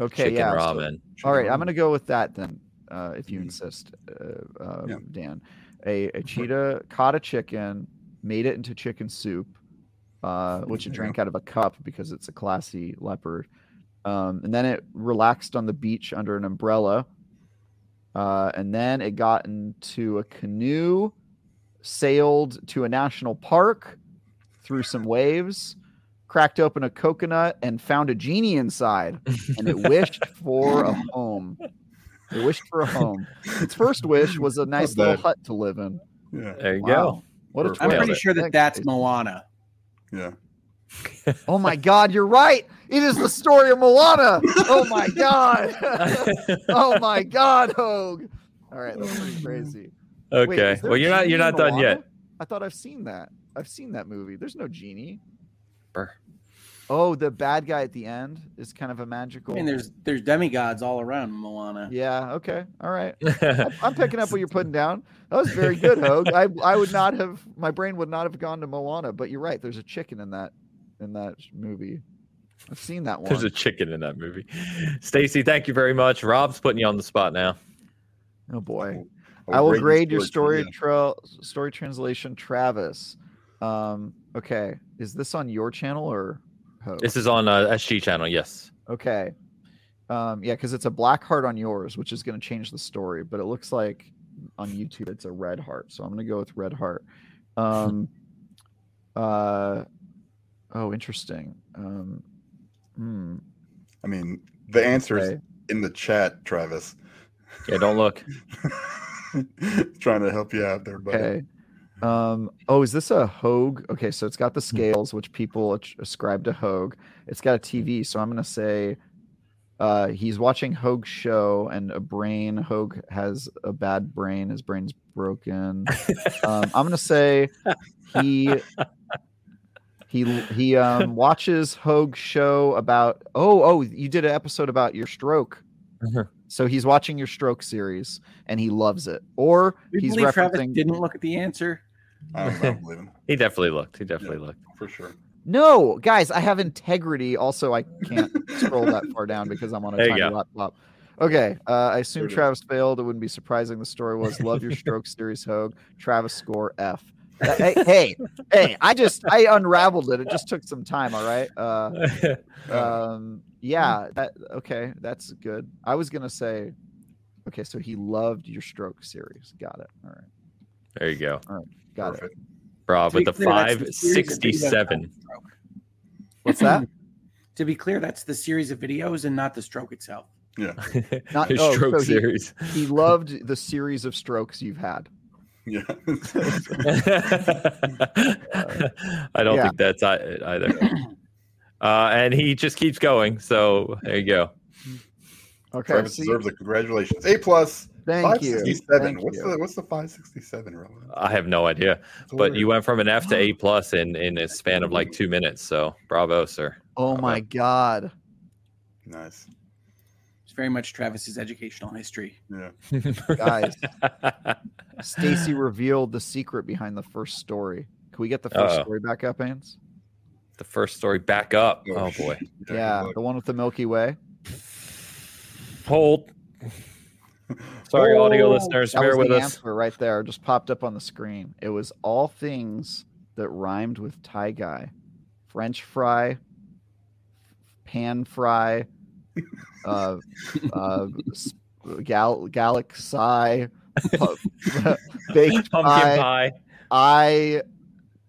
Okay. chicken yeah. so- ramen. all right. I'm gonna go with that then. Uh, if you Mhm. insist, uh, uh, Yeah. Dan. A, a cheetah caught a chicken, made it into chicken soup, uh, which it drank out of a cup because it's a classy leopard. Um, and then it relaxed on the beach under an umbrella. Uh, and then it got into a canoe, sailed to a national park, through some waves, cracked open a coconut, and found a genie inside. And it (laughs) wished for a home. It wished for a home. Its first wish was a nice little hut to live in. Yeah, There you Wow. What a Perfect. I'm pretty sure that that's Moana. yeah. Oh my God, you're right. It is the story of Moana. Oh my God. (laughs) oh my God, Hoeg. All right, that's pretty crazy. Okay. is there well, you're not you're not done Moana? yet. I thought I've seen that. I've seen that movie. There's no genie. Brr. Oh, the bad guy at the end is kind of a magical. I mean, there's there's demigods all around Moana. Yeah. Okay. All right. (laughs) I'm- I'm picking up what you're putting down. That was very good, Hoeg. I I would not have my brain would not have gone to Moana, but you're right. There's a chicken in that in that movie. I've seen that one. There's a chicken in that movie. Stacy, thank you very much. Rob's putting you on the spot now. oh boy. I'll I will grade grade your story story trail story translation, Travis. Um, okay. Is this on your channel or Hoeg? This is on uh, SG channel. Yes. Okay. Um, yeah, because it's a black heart on yours, which is going to change the story, but it looks like on YouTube it's a red heart. So I'm going to go with red heart. Um, (laughs) uh, oh, interesting. Um, hmm, I mean, the answer is okay. in the chat, Travis. Yeah. Don't look. (laughs) Trying to help you out there, buddy. Okay. Um, oh, is this a Hoeg? Okay, so it's got the scales, which people ascribe to Hoeg. It's got a TV, so I'm gonna say uh, he's watching Hoeg's show, and a brain. Hoeg has a bad brain. His brain's broken. (laughs) um, I'm gonna say he he he (laughs) um watches Hoeg's show about. Oh, oh, you did an episode about your stroke. Mhm. So he's watching your stroke series and he loves it. Or We he's believe Travis referencing didn't look at the answer. I don't, I don't believe him (laughs) He definitely looked. He definitely looked. for sure. No, guys, I have integrity. Also, I can't (laughs) scroll that far down because I'm on a There tiny laptop. Okay, uh, I assume There it is. Travis failed. It wouldn't be surprising. The story was "Love Your Stroke" series. Hoeg. Travis score F. That- hey, hey, hey! I just I unraveled it. It just took some time. All right. Uh, (laughs) um, yeah. That okay. That's good. I was gonna say, okay. So he loved your stroke series. Got it. All right. there you go. All right. Got it. perfect. Rob To be with the clear, that's the series of videos, not 567. the. What's that? (clears throat) To be clear, that's the series of videos and not the stroke itself. Yeah, Not- (laughs) the oh, stroke so he- series. He loved the series of strokes you've had. Yeah. (laughs) I don't Yeah. think that's I- either. (clears throat) Uh, and he just keeps going. So there you go. Okay. Travis see- deserves a congratulations. A plus. Thank you. 567. Thank what's you. the what's the 567 really? I have no idea, but you went from an F to A plus in in a span of like two minutes. So bravo, sir. Oh my god. nice. It's very much Travis's educational history. Yeah. (laughs) Guys, (laughs) Stacy revealed the secret behind the first story. Can we get the 1st Uh-oh. story back up, Ains? the first story back up. Oh, oh sh- boy. Yeah, the one with the Milky Way. Hold. (laughs) Sorry, audio Oh, listeners, that bear with the us. answer right there. Just popped up on the screen. It was all things that rhymed with Thai guy. French fry, pan fry, uh, uh, gal galaxy, pu- (laughs) baked Pumpkin pie, pie. I,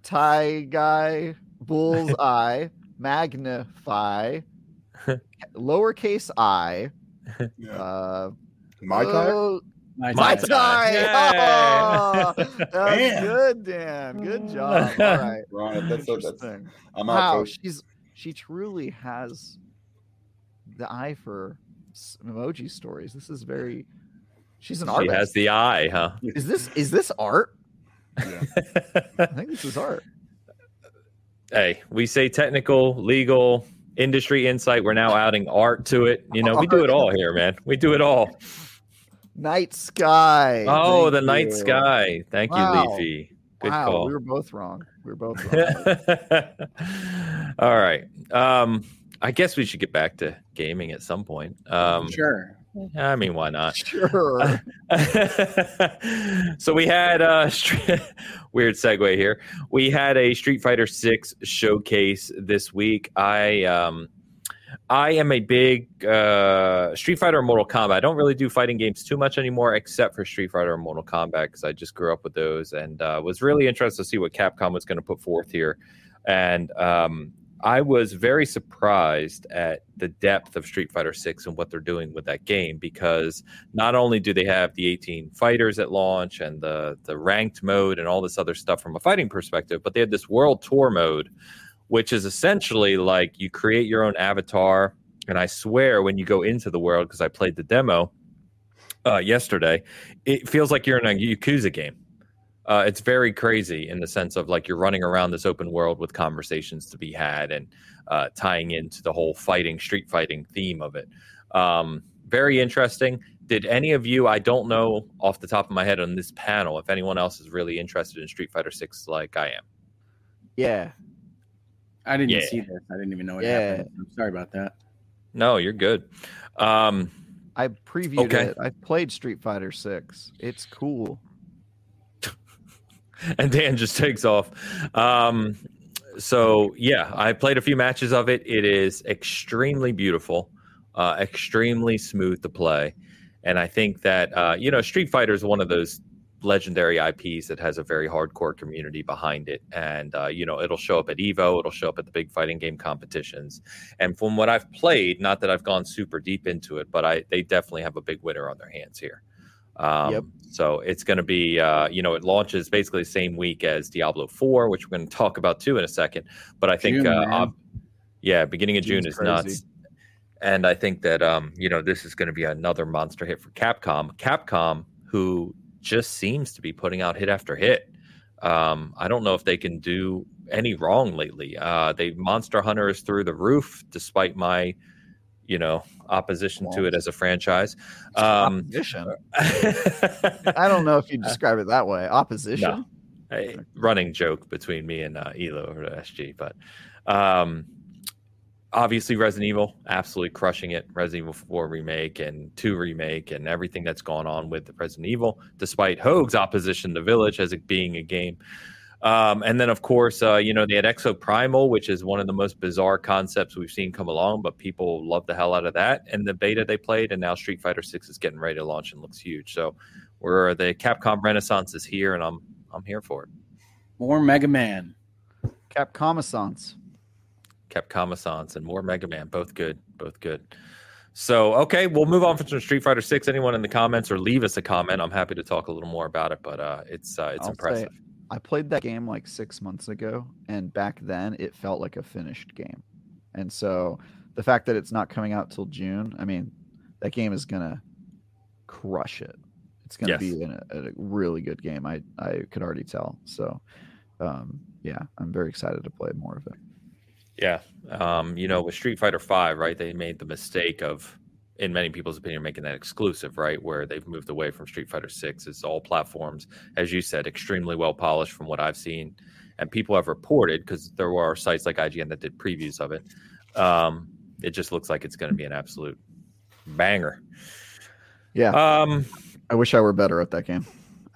Thai guy, bull's (laughs) eye, magnify, (laughs) lowercase i, Yeah. uh, My time. oh, My my time. tie. Oh, that was good, Dan. Good job. All right. Ron, that's, that's, Interesting. I'm out, Wow, she's she truly has the eye for s- emoji stories. This is very. She's an artist. She has the eye, huh? Is this is this art? Yeah. I think this is art. hey, we say technical, legal, industry insight. We're now adding art to it. You know, we do it all here, man. We do it all. Night sky. Oh, Thank the night sky. Thank you, Leafy. Good wow, call. we were both wrong. We were both (laughs) wrong. all right. Um, I guess we should get back to gaming at some point. Um, sure. I mean, why not? sure. (laughs) so we had uh (laughs) str- weird segue here. We had a Street Fighter 6 showcase this week. I um I am a big uh Street Fighter and Mortal Kombat. I don't really do fighting games too much anymore except for Street Fighter and Mortal Kombat because I just grew up with those and uh, was really interested to see what Capcom was going to put forth here. And um I was very surprised at the depth of Street Fighter 6 and what they're doing with that game because not only do they have the 18 fighters at launch and the the ranked mode and all this other stuff from a fighting perspective, but they had this world tour mode, which is essentially like you create your own avatar. And I swear, when you go into the world, because I played the demo uh, yesterday, it feels like you're in a Yakuza game. Uh, it's very crazy in the sense of like you're running around this open world with conversations to be had and uh, tying into the whole fighting, street fighting theme of it. Um, very interesting. Did any of you? I don't know off the top of my head on this panel if anyone else is really interested in Street Fighter Six like I am. Yeah. I didn't Yeah. see this. I didn't even know what Yeah. happened. I'm sorry about that. No, you're good. Um, I previewed Okay. it. I played Street Fighter 6. It's cool. (laughs) and Dan just takes off. Um, so yeah, I played a few matches of it. It is extremely beautiful, uh, extremely smooth to play, and I think that uh, you know Street Fighter is one of those legendary IPs that has a very hardcore community behind it, and uh, you know it'll show up at Evo, it'll show up at the big fighting game competitions, and from what I've played, not that I've gone super deep into it, but I they definitely have a big winner on their hands here. Um, Yep. So it's going to be, uh, you know, it launches basically the same week as Diablo 4, which we're going to talk about too in a second. But I think, June, uh, yeah, beginning of June June's is nuts. And I think that, um, you know, this is going to be another monster hit for Capcom. Capcom, who just seems to be putting out hit after hit. Um, I don't know if they can do any wrong lately. Uh, they Monster Hunter is through the roof, despite my, you know, opposition to it as a franchise. Um, Opposition. (laughs) I don't know if you describe it that way. Opposition. a running joke between me and uh, Elo over to SG. But um, obviously, Resident Evil absolutely crushing it. Resident Evil 4 remake and 2 remake and everything that's gone on with the Resident Evil, despite Hoeg's opposition to Village as it being a game. Um, and then, of course, uh, you know, they had Exoprimal, which is one of the most bizarre concepts we've seen come along, but people love the hell out of that. And the beta they played, and now Street Fighter 6 is getting ready to launch and looks huge. So, we're the Capcom Renaissance is here, and I'm I'm here for it. More Mega Man. Capcomissance. Capcom and more Mega Man, both good, both good. So okay, we'll move on from Street Fighter Six. Anyone in the comments or leave us a comment. I'm happy to talk a little more about it, but uh, it's uh, it's I'll say- impressive. I played that game like six months ago, and back then it felt like a finished game. And so the fact that it's not coming out till June, I mean, that game is gonna crush it. It's gonna Yes. be a, a really good game. I I could already tell. So, um, yeah, I'm very excited to play more of it. Yeah, um, you know, with Street Fighter Five, right? They made the mistake of, in many people's opinion, making that exclusive, right? Where they've moved away from Street Fighter Six. It's all platforms, as you said, extremely well polished from what I've seen, and people have reported because there were sites like IGN that did previews of it. Um, it just looks like it's going to be an absolute banger. Yeah, Um, I wish I were better at that game. (laughs)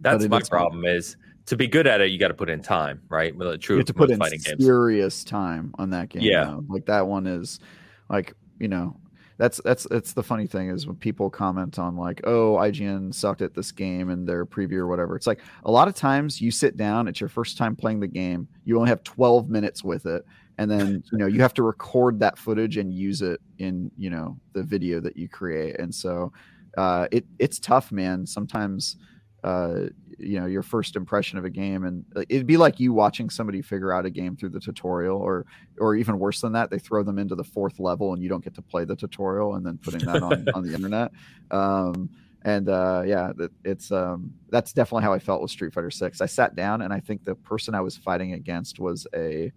that's my fun. problem. Is to be good at it, you got to put in time, right? Well, true you have to put in fighting games. serious time on that game. Yeah. like that one is like you know that's that's that's the funny thing is when people comment on like oh IGN sucked at this game and their preview or whatever. It's like a lot of times you sit down, it's your first time playing the game, you only have 12 minutes with it, and then (laughs) you know you have to record that footage and use it in you know the video that you create, and so uh, it it's tough, man. Sometimes uh, you know your first impression of a game and it'd be like you watching somebody figure out a game through the tutorial or or even worse than that they throw them into the fourth level and you don't get to play the tutorial and then putting that on, on the (laughs) internet. Um, and uh, yeah it's um, that's definitely how i felt with street fighter 6 i sat down and i think the person i was fighting against was a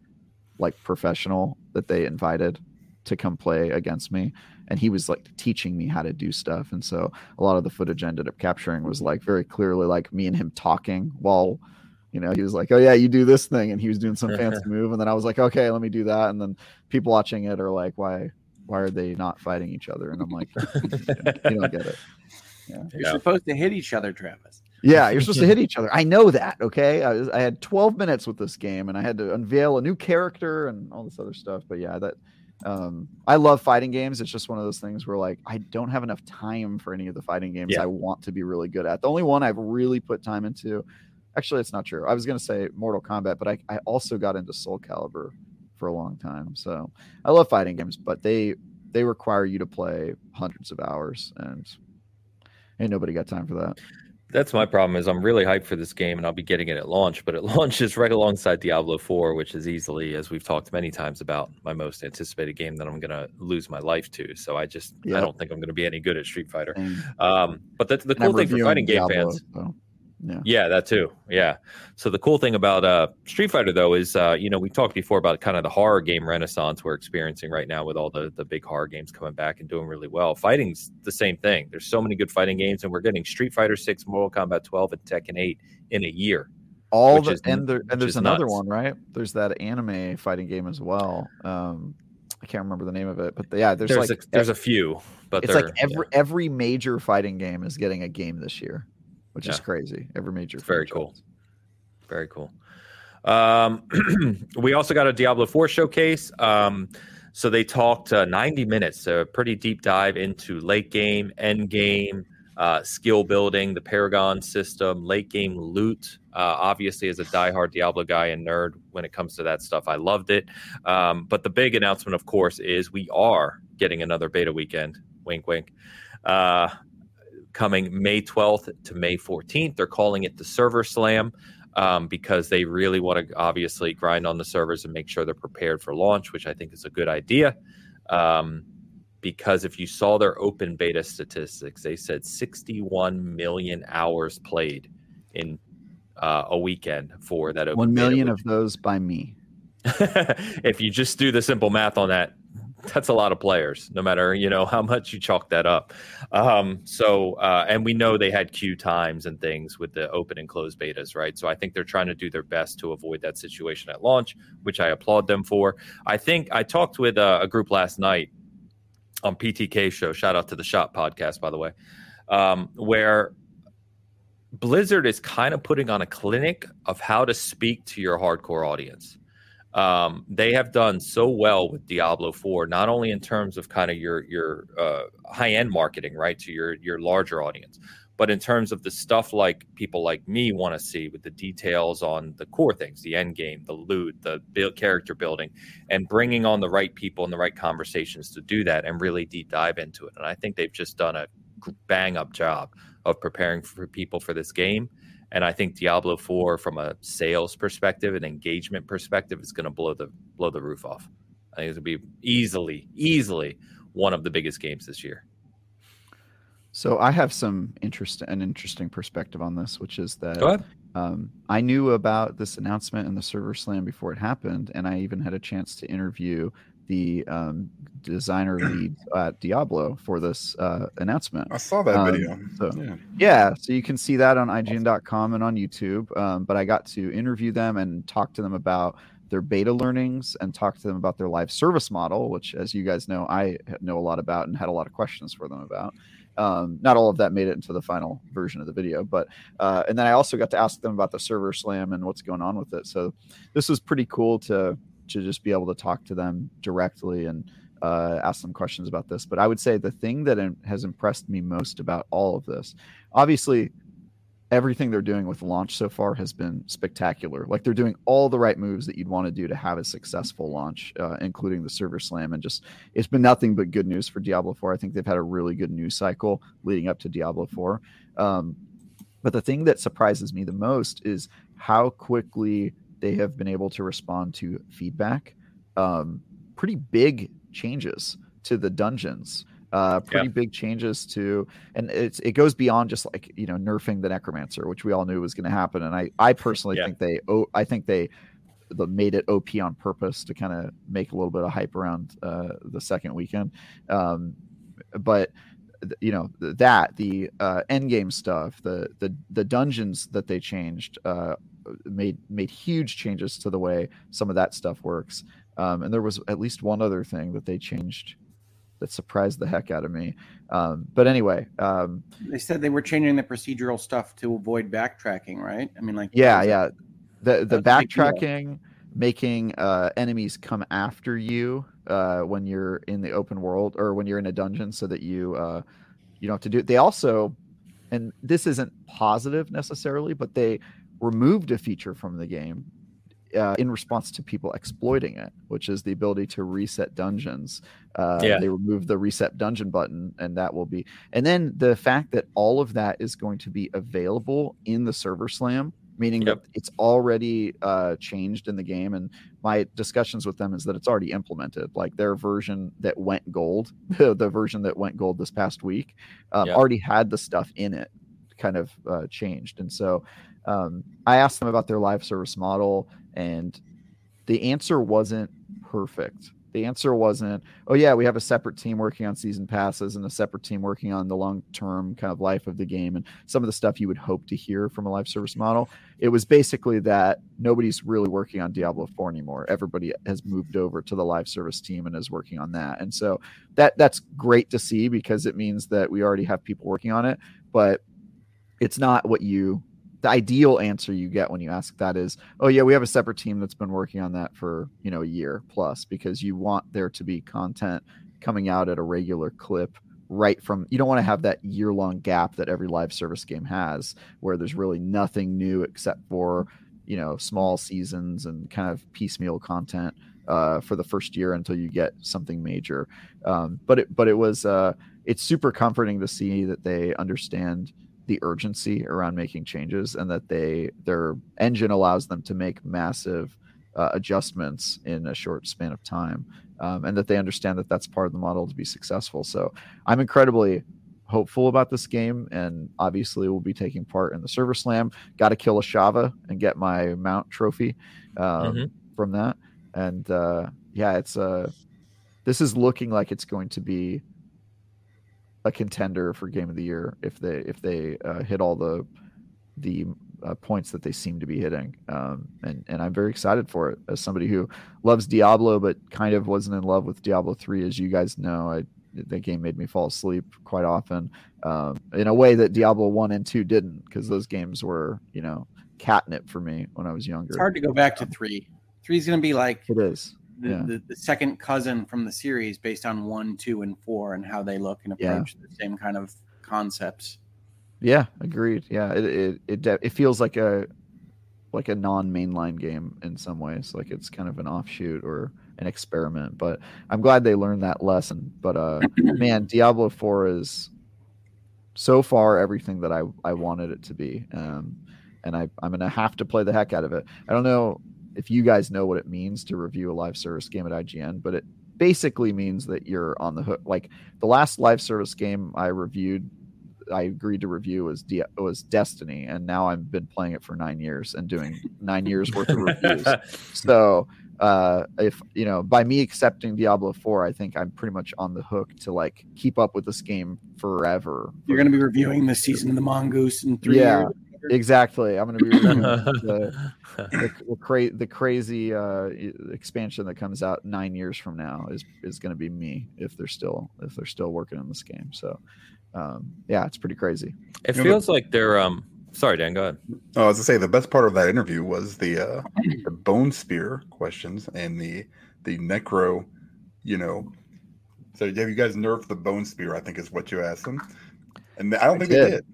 like professional that they invited to come play against me and he was like teaching me how to do stuff and so a lot of the footage I ended up capturing was like very clearly like me and him talking while you know he was like oh yeah you do this thing and he was doing some (laughs) fancy move and then i was like okay let me do that and then people watching it are like why why are they not fighting each other and i'm like (laughs) you don't get it yeah. you're yeah. supposed to hit each other travis yeah, you're supposed to hit each other. I know that. Okay, I, was, I, had 12 minutes with this game, and I had to unveil a new character and all this other stuff. But yeah, that um, I love fighting games. It's just one of those things where like I don't have enough time for any of the fighting games yeah. I want to be really good at. The only one I've really put time into, actually, it's not true. I was gonna say Mortal Kombat, but I, I also got into Soul Calibur for a long time. So I love fighting games, but they they require you to play hundreds of hours, and ain't nobody got time for that. That's my problem is I'm really hyped for this game and I'll be getting it at launch, but it (laughs) launches right alongside Diablo 4, which is easily, as we've talked many times about, my most anticipated game that I'm going to lose my life to. So I just, yep. I don't think I'm going to be any good at Street Fighter. Um, but the, the cool thing for fighting game fans, so. Yeah. yeah, that too. Yeah. So the cool thing about uh, Street Fighter though is uh, you know we talked before about kind of the horror game renaissance we're experiencing right now with all the the big horror games coming back and doing really well. Fighting's the same thing. There's so many good fighting games, and we're getting Street Fighter Six, Mortal Kombat 12, and Tekken 8 in a year. All the is, and there and there's another nuts. one right. There's that anime fighting game as well. Um, I can't remember the name of it, but the, yeah, there's, there's like a, there's a few, but it's like every yeah. every major fighting game is getting a game this year which yeah. is crazy. Every major. Very cool. Very cool. Um, (clears throat) we also got a Diablo 4 showcase. Um, so they talked uh, 90 minutes, a pretty deep dive into late game, end game, uh, skill building, the Paragon system, late game loot. Uh, obviously, as a diehard Diablo guy and nerd, when it comes to that stuff, I loved it. Um, but the big announcement, of course, is we are getting another beta weekend. Wink, wink. Coming May 12th to May 14th. They're calling it the Server Slam um, because they really want to obviously grind on the servers and make sure they're prepared for launch, which I think is a good idea. Um, because if you saw their open beta statistics, they said 61 million hours played in uh, a weekend for that. One million of those by me. (laughs) if you just do the simple math on that, that's a lot of players, no matter you know how much you chalk that up. Um, so, uh, and we know they had queue times and things with the open and closed betas, right? So I think they're trying to do their best to avoid that situation at launch, which I applaud them for. I think I talked with a, a group last night on PTK show. Shout out to the Shop podcast, by the way, um, where Blizzard is kind of putting on a clinic of how to speak to your hardcore audience um, they have done so well with Diablo 4, not only in terms of kind of your your uh, high end marketing, right, to your your larger audience, but in terms of the stuff like people like me want to see with the details on the core things, the end game, the loot, the build, character building, and bringing on the right people and the right conversations to do that and really deep dive into it. And I think they've just done a bang up job of preparing for people for this game and I think Diablo 4 from a sales perspective and engagement perspective is going to blow the blow the roof off. I think it's going to be easily easily one of the biggest games this year. So I have some interest an interesting perspective on this, which is that um, I knew about this announcement and the server slam before it happened, and I even had a chance to interview the um, designer lead (clears throat) at Diablo for this uh, announcement. I saw that um, video. So, yeah. yeah. so you can see that on IGN.com and on YouTube. Um, but I got to interview them and talk to them about their beta learnings and talk to them about their live service model, which, as you guys know, I know a lot about and had a lot of questions for them about. Um, not all of that made it into the final version of the video, but uh, and then I also got to ask them about the server slam and what's going on with it. So this was pretty cool to to just be able to talk to them directly and uh, ask them questions about this. But I would say the thing that has impressed me most about all of this, obviously, everything they're doing with launch so far has been spectacular. Like they're doing all the right moves that you'd want to do to have a successful launch, uh, including the server slam. And just it's been nothing but good news for Diablo 4. I think they've had a really good news cycle leading up to Diablo 4. Um, But the thing that surprises me the most is how quickly they have been able to respond to feedback. Um, pretty big changes to the dungeons. Uh, pretty yeah. big changes to, and it's it goes beyond just like you know nerfing the necromancer, which we all knew was going to happen. And I I personally yeah. think they oh I think they the made it OP on purpose to kind of make a little bit of hype around uh, the second weekend. Um, but you know that the uh, end game stuff, the the the dungeons that they changed uh, made made huge changes to the way some of that stuff works. Um, and there was at least one other thing that they changed that surprised the heck out of me. Um, but anyway, um, they said they were changing the procedural stuff to avoid backtracking, right? I mean, like yeah, yeah, the the backtracking, making uh, enemies come after you uh, when you're in the open world or when you're in a dungeon, so that you uh, you don't have to do it. They also, and this isn't positive necessarily, but they removed a feature from the game uh, in response to people exploiting it, which is the ability to reset dungeons. Uh, yeah. They removed the reset dungeon button, and that will be. And then the fact that all of that is going to be available in the server slam, meaning yep. that it's already uh, changed in the game. And my discussions with them is that it's already implemented. Like their version that went gold, (laughs) the version that went gold this past week, um, yep. already had the stuff in it kind of uh, changed. And so um, I asked them about their live service model, and the answer wasn't perfect. The answer wasn't, oh, yeah, we have a separate team working on season passes and a separate team working on the long term kind of life of the game and some of the stuff you would hope to hear from a live service model. It was basically that nobody's really working on Diablo 4 anymore. Everybody has moved over to the live service team and is working on that. And so that that's great to see because it means that we already have people working on it, but it's not what you the ideal answer you get when you ask that is, oh yeah, we have a separate team that's been working on that for you know a year plus because you want there to be content coming out at a regular clip right from you don't want to have that year long gap that every live service game has where there's really nothing new except for you know small seasons and kind of piecemeal content uh, for the first year until you get something major. Um, but it but it was uh, it's super comforting to see that they understand the urgency around making changes and that they their engine allows them to make massive uh, adjustments in a short span of time um, and that they understand that that's part of the model to be successful. So i'm incredibly hopeful about this game and obviously we'll be taking part in the server slam. Got to kill Ashava and get my mount trophy um, mm-hmm. from that. And uh, yeah it's uh this is looking like it's going to be a contender for game of the year if they if they uh, hit all the the uh, points that they seem to be hitting. Um, and and I'm very excited for it as somebody who loves Diablo but kind of wasn't in love with Diablo three, as you guys know. I that game made me fall asleep quite often um, in a way that Diablo one and two didn't because those games were you know catnip for me when I was younger. It's hard to go back to three. Three is going to be like it is the, yeah. the, the, second cousin from the series based on one, two, and four and how they look and approach yeah. the same kind of concepts. Yeah, agreed. Yeah, it it it, it feels like a like a non-mainline game in some ways, like it's kind of an offshoot or an experiment. But I'm glad they learned that lesson. But uh, (clears throat) man, Diablo Four is so far everything that I I wanted it to be. Um, and I I'm gonna have to play the heck out of it. I don't know if you guys know what it means to review a live service game at IGN, but it basically means that you're on the hook. Like the last live service game I reviewed, I agreed to review was D- was Destiny, and now I've been playing it for nine years and doing nine years worth of reviews. (laughs) So uh, if you know by me accepting Diablo 4, I think I'm pretty much on the hook to like keep up with this game forever. You're going to be reviewing the season of the Mongoose in three yeah, years. Exactly. I'm going to be (laughs) the, the, the, cra- the crazy uh, expansion that comes out nine years from now is is going to be me if they're still if they're still working on this game. So, um, yeah, it's pretty crazy. It you feels know, like they're. Um, sorry, Dan. Go ahead. Oh, I was to say the best part of that interview was the uh, the bone spear questions and the the necro. You know, so have you guys nerfed the bone spear? I think is what you asked them, and I don't I think did. they did.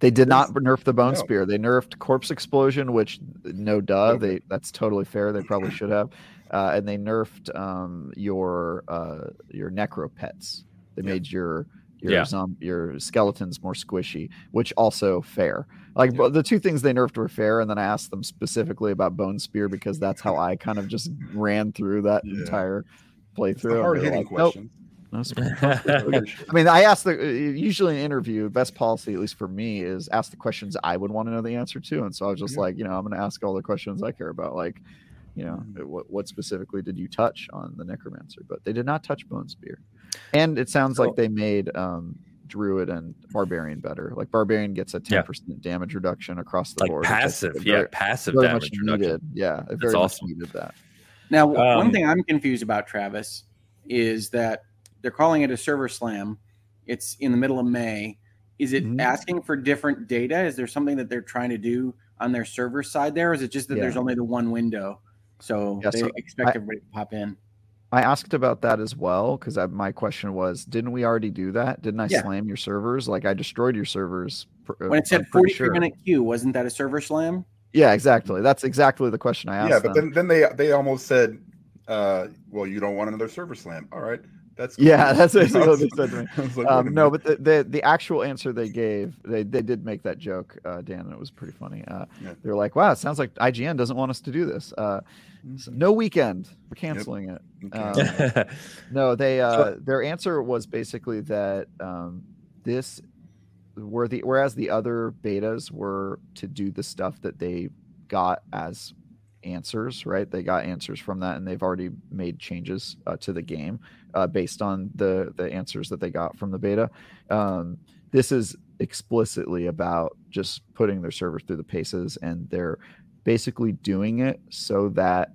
They did not nerf the bone no. spear. They nerfed corpse explosion, which no duh. They that's totally fair. They probably should have. (clears throat) Uh, and they nerfed um, your uh, your necro pets. They made your Your Yeah. zom- your skeleton's more squishy, which also fair. Like but the two things they nerfed were fair, and then I asked them specifically about Bone Spear because that's how I kind of just ran through that Yeah. entire playthrough. hard hitting like, "Nope, questions. (laughs) I mean, I asked the uh, usually in an interview, best policy, at least for me, is ask the questions I would want to know the answer to. And so I was just Yeah. like, you know, I'm going to ask all the questions I care about. Like, you know, Mhm. what, what specifically did you touch on the necromancer? But they did not touch bone spear. And it sounds So- like they made um, druid and barbarian better. Like barbarian gets a 10% damage reduction across the like board. which I think passive, is yeah, passive very damage much reduction. needed. Yeah, it very awesome. much needed that. Now, Um, one thing I'm confused about, Travis, is that they're calling it a server slam. It's in the middle of May. Is it Mhm. asking for different data? Is there something that they're trying to do on their server side there? Or is it just that Yeah. there's only the one window? So Yeah, they so expect I- everybody to pop in. I asked about that as well because my question was, didn't we already do that? Didn't I Yeah. slam your servers? Like I destroyed your servers. pr- uh, When it said I'm 43 sure. minute queue, wasn't that a server slam? Yeah, exactly. That's exactly the question I asked. Yeah, but them. then then they they almost said, uh, "Well, you don't want another server slam." All right, that's Yeah, that's basically what they said to me. (laughs) Like, um, no, but the, the the actual answer they gave, they they did make that joke, uh, Dan, and it was pretty funny. Uh, Yeah. They're like, "Wow, it sounds like IGN doesn't want us to do this. Uh, so no weekend. We're canceling it." Okay. Um, (laughs) No, they uh their answer was basically that um this were the whereas the other betas were to do the stuff that they got as answers, right? They got answers from that and they've already made changes uh, to the game uh, based on the the answers that they got from the beta. Um this is explicitly about just putting their servers through the paces and they're basically doing it so that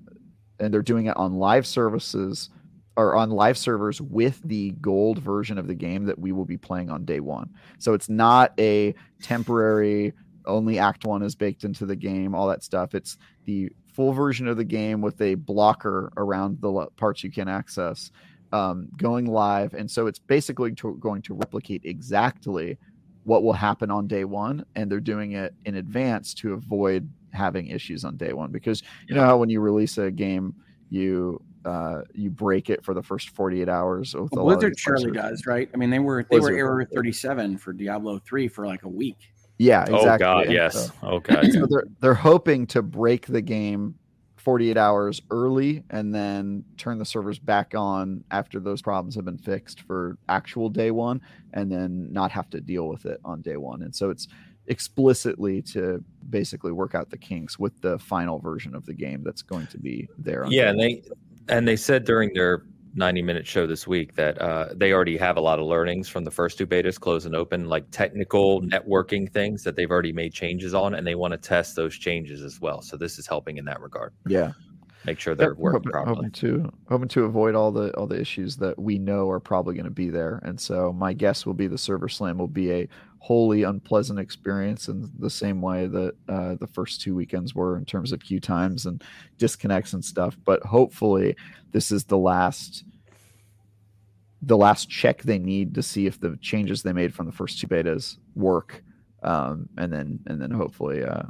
and they're doing it on live services or on live servers with the gold version of the game that we will be playing on day one. So it's not a temporary only act one is baked into the game, all that stuff. It's the full version of the game with a blocker around the parts you can access um, going live. And so it's basically to, going to replicate exactly what will happen on day one. And they're doing it in advance to avoid having issues on day one. Because you know how when you release a game, you uh, you break it for the first 48 hours. With a Well, lot Blizzard surely does, right? I mean, they were they were error 37 for Diablo 3 for like a week. Yeah, exactly. Oh God, And (clears throat) yes. so- Oh God. so they're they're hoping to break the game 48 hours early and then turn the servers back on after those problems have been fixed for actual day one and then not have to deal with it on day one. And so it's explicitly to basically work out the kinks with the final version of the game that's going to be there on yeah, and they and they said during their 90 minute show this week that uh, they already have a lot of learnings from the first two betas, close and open, like technical networking things that they've already made changes on, and they want to test those changes as well. So this is helping in that regard. yeah Make sure they're Yep, working hoping, properly. hoping to hoping to avoid all the all the issues that we know are probably going to be there. And so my guess will be the server slam will be a wholly unpleasant experience in the same way that uh, the first two weekends were in terms of queue times and disconnects and stuff. But hopefully this is the last the last check they need to see if the changes they made from the first two betas work. Um, and then and then hopefully uh,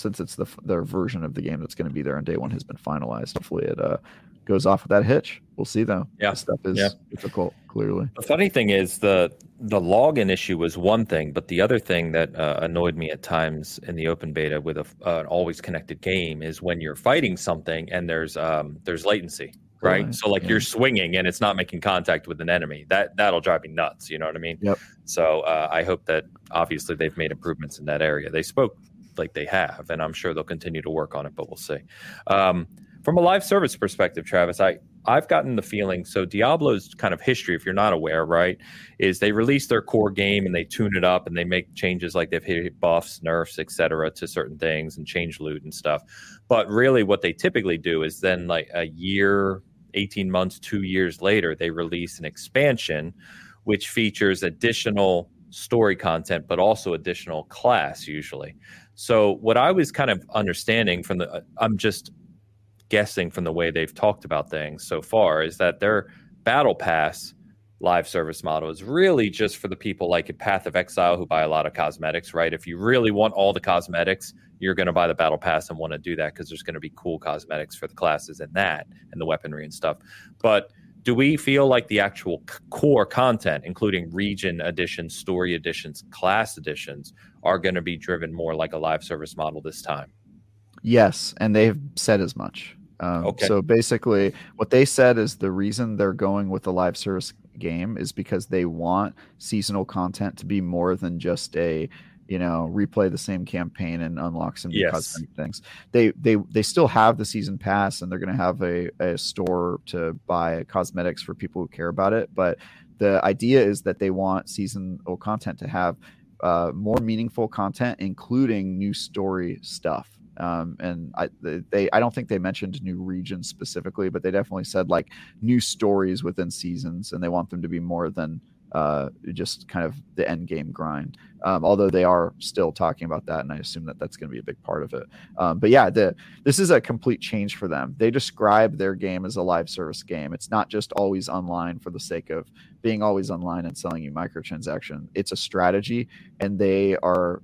since it's the their version of the game that's going to be there on day one has been finalized. Hopefully, it uh, goes off with that hitch. We'll see though. Yeah. This stuff is Yeah. difficult. Clearly, The funny thing is the the login issue was one thing, but the other thing that uh, annoyed me at times in the open beta with a, uh, an always connected game is when you're fighting something and there's um, there's latency, right? Right, So like yeah. you're swinging and it's not making contact with an enemy. That that'll drive me nuts. You know what I mean? Yep. So uh, I hope that obviously they've made improvements in that area. They spoke like they have, and I'm sure they'll continue to work on it. But we'll see. Um, from a live service perspective, Travis, I I've gotten the feeling so Diablo's kind of history, if you're not aware, right, is they release their core game and they tune it up and they make changes like they've hit buffs, nerfs, etc. to certain things and change loot and stuff. But really, what they typically do is then like a year, 18 months, two years later, they release an expansion which features additional story content, but also additional class usually. So what I was kind of understanding from the, uh, I'm just guessing from the way they've talked about things so far is that their battle pass live service model is really just for the people like at Path of Exile who buy a lot of cosmetics, right? If you really want all the cosmetics, you're going to buy the battle pass and want to do that because there's going to be cool cosmetics for the classes and that and the weaponry and stuff. But do we feel like the actual c- core content, including region editions, story editions, class editions, are going to be driven more like a live service model this time? Yes, and they've said as much. Um, Okay. So basically, what they said is the reason they're going with the live service game is because they want seasonal content to be more than just a, you know, replay the same campaign and unlock some new Yes. cosmetic things. They they they still have the season pass, and they're going to have a a store to buy cosmetics for people who care about it. But the idea is that they want seasonal content to have uh, more meaningful content, including new story stuff. Um, and I they I don't think they mentioned new regions specifically, but they definitely said like new stories within seasons, and they want them to be more than uh, just kind of the end game grind. Um, although they are still talking about that, and I assume that that's going to be a big part of it. Um, but yeah, the this is a complete change for them. They describe their game as a live service game. It's not just always online for the sake of being always online and selling you microtransaction. It's a strategy, and they are.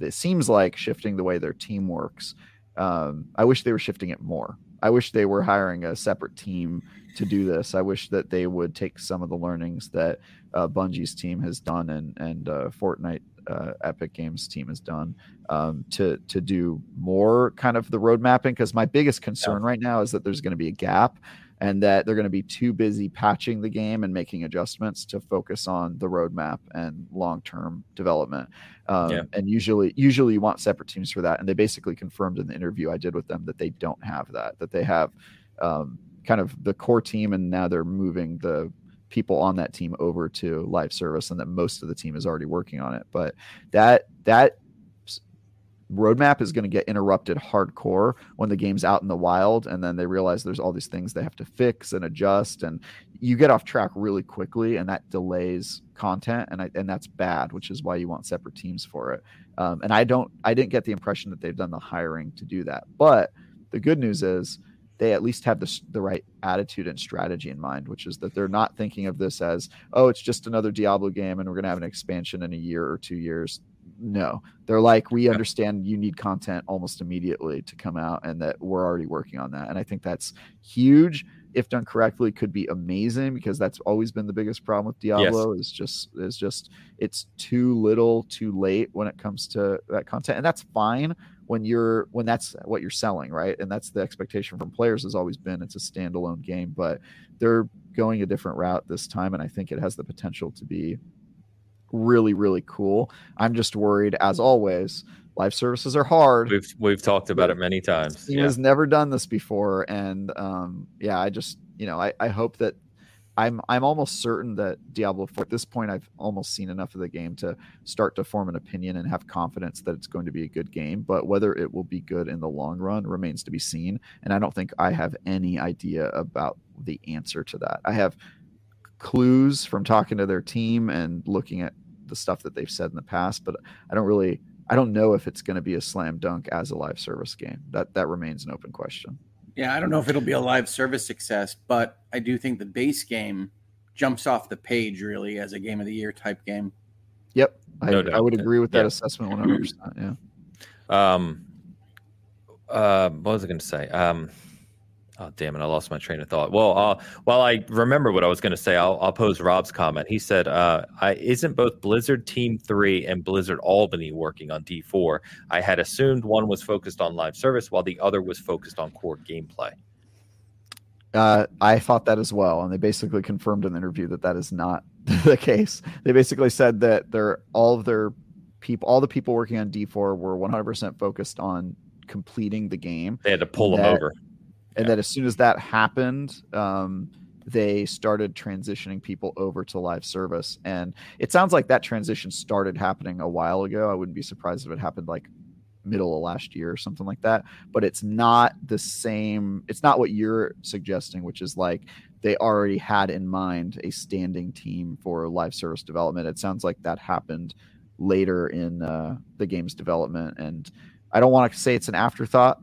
It seems like shifting the way their team works. Um, I wish they were shifting it more. I wish they were hiring a separate team to do this. I wish that they would take some of the learnings that uh, Bungie's team has done and and uh, Fortnite uh, Epic Games team has done um, to to do more kind of the road mapping. Because my biggest concern right now is that there's going to be a gap and that they're going to be too busy patching the game and making adjustments to focus on the roadmap and long-term development. Um, Yeah. And usually, usually you want separate teams for that. And they basically confirmed in the interview I did with them that they don't have that. That they have um, kind of the core team, and now they're moving the people on that team over to live service, and that most of the team is already working on it. But that that roadmap is going to get interrupted hardcore when the game's out in the wild and then they realize there's all these things they have to fix and adjust and you get off track really quickly and that delays content and I, and that's bad which is why you want separate teams for it. Um, and i don't i didn't get the impression that they've done the hiring to do that but the good news is they at least have the, the right attitude and strategy in mind which is that they're not thinking of this as oh it's just another diablo game and we're going to have an expansion in a year or two years no. They're like we understand you need content almost immediately to come out and that we're already working on that. And i think that's huge. If done correctly could be amazing because that's always been the biggest problem with diablo is just is just it's too little too late when it comes to that content. And that's fine when you're when that's what you're selling right? And that's the expectation from players has always been it's a standalone game but they're going a different route this time and i think it has the potential to be really really cool i'm just worried as always Life services are hard We've we've talked about it many times. He Yeah. has never done this before, and um, yeah, I just you know I, I hope that I'm I'm almost certain that Diablo 4 at this point I've almost seen enough of the game to start to form an opinion and have confidence that it's going to be a good game. But whether it will be good in the long run remains to be seen, and I don't think I have any idea about the answer to that. I have clues from talking to their team and looking at the stuff that they've said in the past, but I don't really I don't know if it's going to be a slam dunk as a live service game. That that remains an open question. Yeah, I don't know if it'll be a live service success, but I do think the base game jumps off the page really as a game of the year type game. Yep, I, No I doubt. would agree with that Yeah. assessment one hundred percent. Yeah, Um, uh, what was I going to say? Um, oh, damn it! I lost my train of thought. Well, uh, while I remember what I was going to say, I'll, I'll pose Rob's comment. He said, uh, "I isn't both Blizzard Team Three and Blizzard Albany working on D four. I had assumed one was focused on live service while the other was focused on core gameplay." uh, I thought that as well, and they basically confirmed in the interview that that is not (laughs) the case. They basically said that they're all of their people, all the people working on D four were one hundred percent focused on completing the game. They had to pull them over. And Yeah. that as soon as that happened um, they started transitioning people over to live service. And it sounds like that transition started happening a while ago. I wouldn't be surprised if it happened like middle of last year or something like that. But it's not the same it's not what you're suggesting which is like they already had in mind a standing team for live service development. It sounds like that happened later in uh, the game's development. And i don't want to say it's an afterthought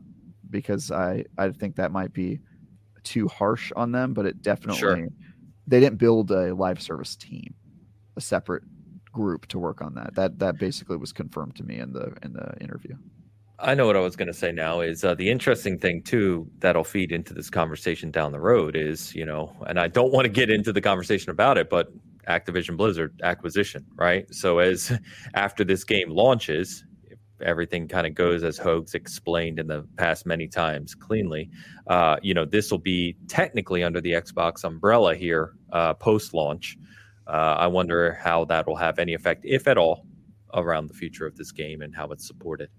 because I I think that might be too harsh on them, but it definitely Sure. they didn't build a live service team, a separate group to work on that. That that basically was confirmed to me in the in the interview. I know what I was going to say now is uh, the interesting thing too that'll feed into this conversation down the road is you know, and I don't want to get into the conversation about it, but Activision Blizzard acquisition, right? So as (laughs) after this game launches, everything kind of goes as Hoeg's explained in the past many times cleanly. Uh, you know, this will be technically under the Xbox umbrella here uh, post launch. Uh, I wonder how that will have any effect, if at all, around the future of this game and how it's supported.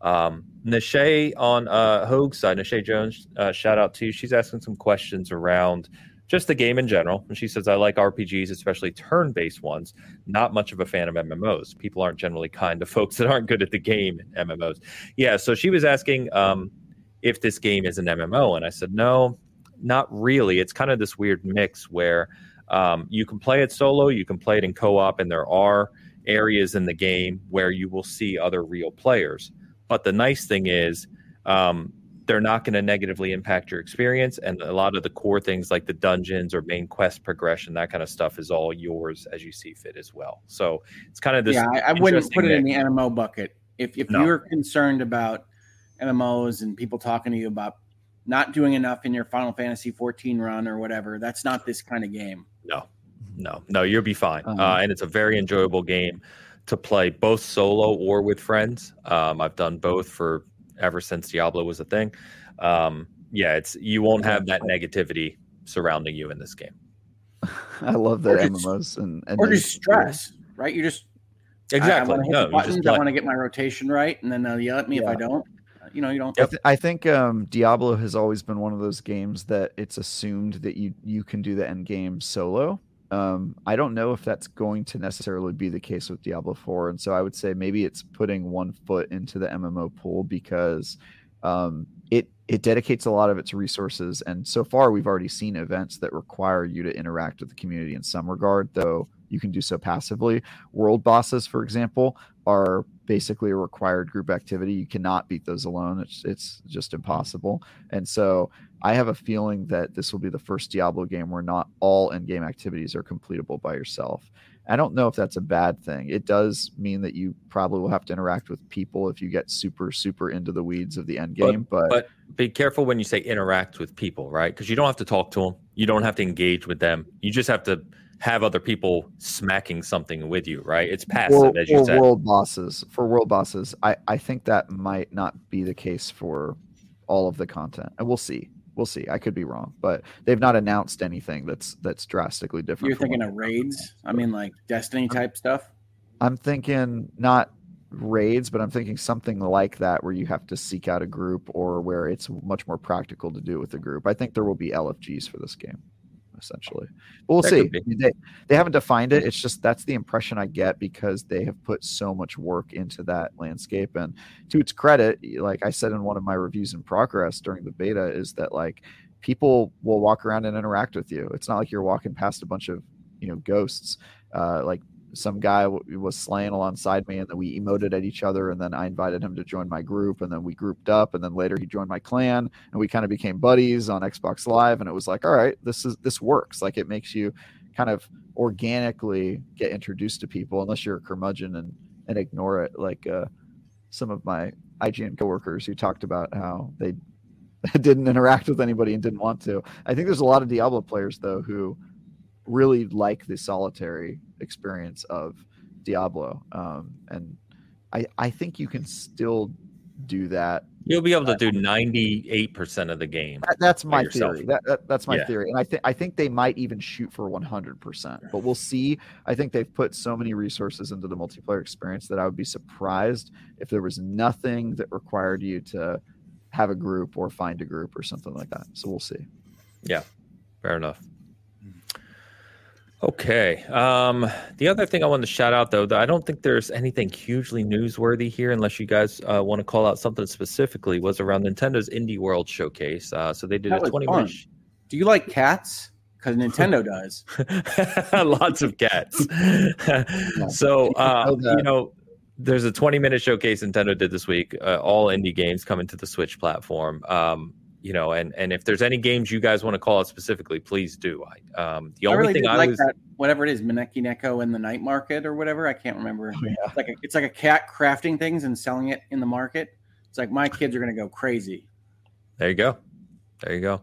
Um, on uh, Hoeg's side, Nashay Jones, uh, shout out to you. She's asking some questions around just the game in general. And she says, I like RPGs, especially turn based ones. Not much of a fan of MMOs. People aren't generally kind to (laughs) folks that aren't good at the game MMOs. Yeah. So she was asking um, if this game is an MMO. And I said, no, not really. It's kind of this weird mix where um, you can play it solo, you can play it in co op, and there are areas in the game where you will see other real players. But the nice thing is, um, they're not going to negatively impact your experience. And a lot of the core things like the dungeons or main quest progression, that kind of stuff is all yours as you see fit as well. So it's kind of this. Yeah, I, I wouldn't put it in the MMO bucket. If, if no. you're concerned about MMOs and people talking to you about not doing enough in your Final Fantasy 14 run or whatever, that's not this kind of game. No, no, no, you'll be fine. Uh-huh. Uh, and it's a very enjoyable game to play both solo or with friends. Um, I've done both for ever since Diablo was a thing. Um, yeah, it's you won't have that negativity surrounding you in this game. (laughs) I love that MMOs and, and or just stress, right? You just exactly. I, I no, buttons, I want to get my rotation right, and then they'll yell at me yeah. if I don't. You know, you don't. I, th- I think um, Diablo has always been one of those games that it's assumed that you you can do the end game solo. Um, I don't know if that's going to necessarily be the case with Diablo 4. And so I would say maybe it's putting one foot into the MMO pool because um, it it dedicates a lot of its resources. And so far, we've already seen events that require you to interact with the community in some regard, though you can do so passively. World bosses, for example, are basically a required group activity. You cannot beat those alone. It's it's just impossible. And so I have a feeling that this will be the first Diablo game where not all end game activities are completable by yourself. I don't know if that's a bad thing. It does mean that you probably will have to interact with people if you get super, super into the weeds of the end game. But, but, but be careful when you say interact with people, right? Because you don't have to talk to them. You don't have to engage with them. You just have to have other people smacking something with you, right? It's passive, for, as you said. world bosses, for world bosses, I, I think that might not be the case for all of the content, and we'll see. We'll see. I could be wrong, but they've not announced anything that's that's drastically different. You're thinking of raids? I mean, like Destiny type stuff. I'm thinking not raids, but I'm thinking something like that where you have to seek out a group or where it's much more practical to do with a group. I think there will be LFGs for this game essentially. But we'll that see. They, they haven't defined it. It's just that's the impression I get because they have put so much work into that landscape. And to its credit, like I said in one of my reviews in progress during the beta, is that like people will walk around and interact with you. It's not like you're walking past a bunch of you know ghosts. Uh, like some guy w- was slaying alongside me and then we emoted at each other and then i invited him to join my group and then we grouped up and then later he joined my clan and we kind of became buddies on xbox live and it was like all right this is this works. Like it makes you kind of organically get introduced to people unless you're a curmudgeon and and ignore it. Like uh, some of my ign coworkers who talked about how they (laughs) didn't interact with anybody and didn't want to. I think there's a lot of diablo players though who really like the solitary experience of Diablo. Um, and I, I think you can still do that. You'll be able to do 98% of the game. That, that's my theory. That, that, that's my yeah. theory. And I think I think they might even shoot for 100%. But we'll see. I think they've put so many resources into the multiplayer experience that I would be surprised if there was nothing that required you to have a group or find a group or something like that. So we'll see. Yeah. Fair enough. Okay. Um, the other thing I want to shout out, though, that I don't think there's anything hugely newsworthy here, unless you guys uh, want to call out something specifically, was around Nintendo's Indie World Showcase. Uh, so they did that a 20 minute. Sh- Do you like cats? Because Nintendo does. (laughs) Lots of cats. so, uh, you know, there's a 20 minute showcase Nintendo did this week. Uh, all indie games coming to the Switch platform. Um, you know, and and if there's any games you guys want to call out specifically, please do. I, um, the I only really thing I like was that, whatever it is, Maneki Neko in the night market or whatever. I can't remember. Oh, yeah. It's like a, it's like a cat crafting things and selling it in the market. It's like my kids are going to go crazy. There you go. There you go.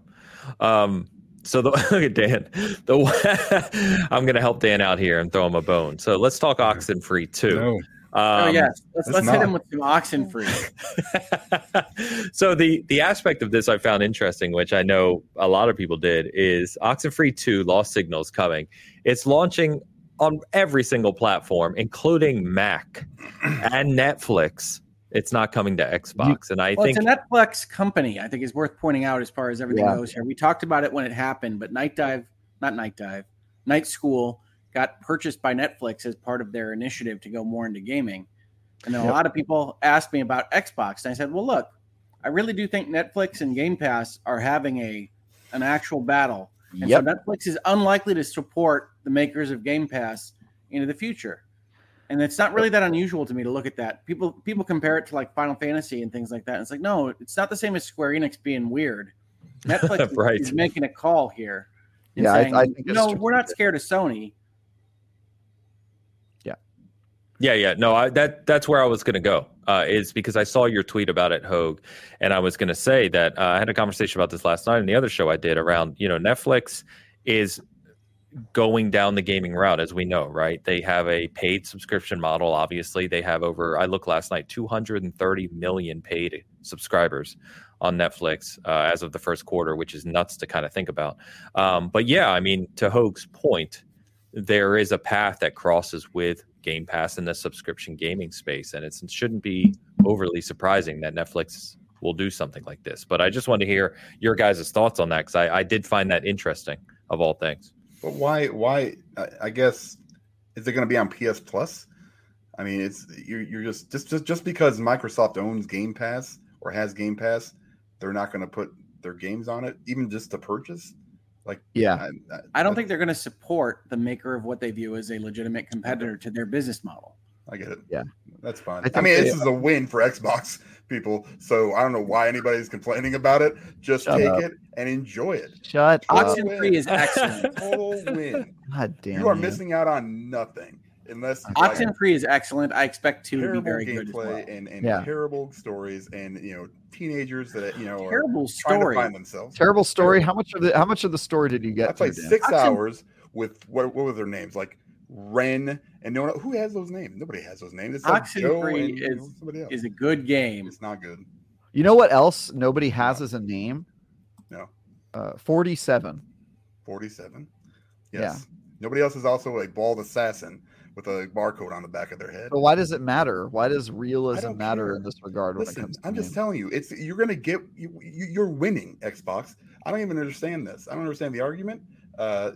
Um, so the (laughs) look at Dan. The (laughs) I'm going to help Dan out here and throw him a bone. So let's talk Oxenfree too. No. Um, oh yes, let's, let's hit him with some Oxenfree. (laughs) so the the aspect of this I found interesting, which I know a lot of people did, is Oxenfree 2 Lost Signals coming. It's launching on every single platform, including Mac (clears throat) and Netflix. It's not coming to Xbox, and I Well, think it's a Netflix company. I think is worth pointing out as far as everything Yeah. goes here. We talked about it when it happened, but Night Dive, not Night Dive, Night School got purchased by Netflix as part of their initiative to go more into gaming. And then a lot of people asked me about Xbox, and I said, "Well, look, I really do think Netflix and Game Pass are having a an actual battle, and Yep. so Netflix is unlikely to support the makers of Game Pass into the future." And it's not really that unusual to me to look at that. People people compare it to like Final Fantasy and things like that. And it's like, no, it's not the same as Square Enix being weird. (laughs) Netflix is- Right. is, making a call here. Yeah, I- saying, I think it's no, we're not scared of Sony. Yeah, yeah. No, I, that that's where I was going to go. Uh, is because I saw your tweet about it, Hoeg, and I was going to say that uh, I had a conversation about this last night in the other show I did around you know Netflix is going down the gaming route as we know, right? They have a paid subscription model. Obviously, they have over. I looked last night, 230 million paid subscribers on Netflix uh, as of the first quarter, which is nuts to kind of think about. Um, but yeah, I mean, to Hoeg's point, there is a path that crosses with Game Pass in the subscription gaming space, and it shouldn't be overly surprising that Netflix will do something like this. But I just want to hear your guys' thoughts on that because I, I did find that interesting, of all things. But why? Why? I, guess is it going to be on PS Plus? I mean, it's you're, you're just just just just because Microsoft owns Game Pass or has Game Pass, they're not going to put their games on it, even just to purchase. Like, Yeah. I, I, I don't think they're going to support the maker of what they view as a legitimate competitor to their business model. I get it. Yeah. that's fine. I I, mean, they- this is a win for Xbox people. So I don't know why anybody's complaining about it. Just Shut take up. it and enjoy it. Shut up. Oxen free is excellent. Total win. (laughs) God damn you are you. missing out on nothing unless you Oxen like free is excellent. I expect two to be very good as well. and, and Yeah. terrible stories and you know teenagers that you know are Terrible trying story. to find themselves. Terrible story. How much of the how much of the story did you I get? played through, Dan? six Oxen- hours with what, what were their names like Ren and no one who has those names. Nobody has those names. It's like Oxen Joe Free and you know, is- Is a good game. It's not good. You know what else nobody has as a name? No. Uh, Forty-seven. Forty-seven. Yeah. Yes. Nobody else is also a bald assassin with a barcode on the back of their head. But why does it matter? Why does realism matter care. in this regard when it Listen, comes to I'm just names? telling you, it's you're gonna get you, you you're winning Xbox. I don't even understand this. I don't understand the argument. Uh,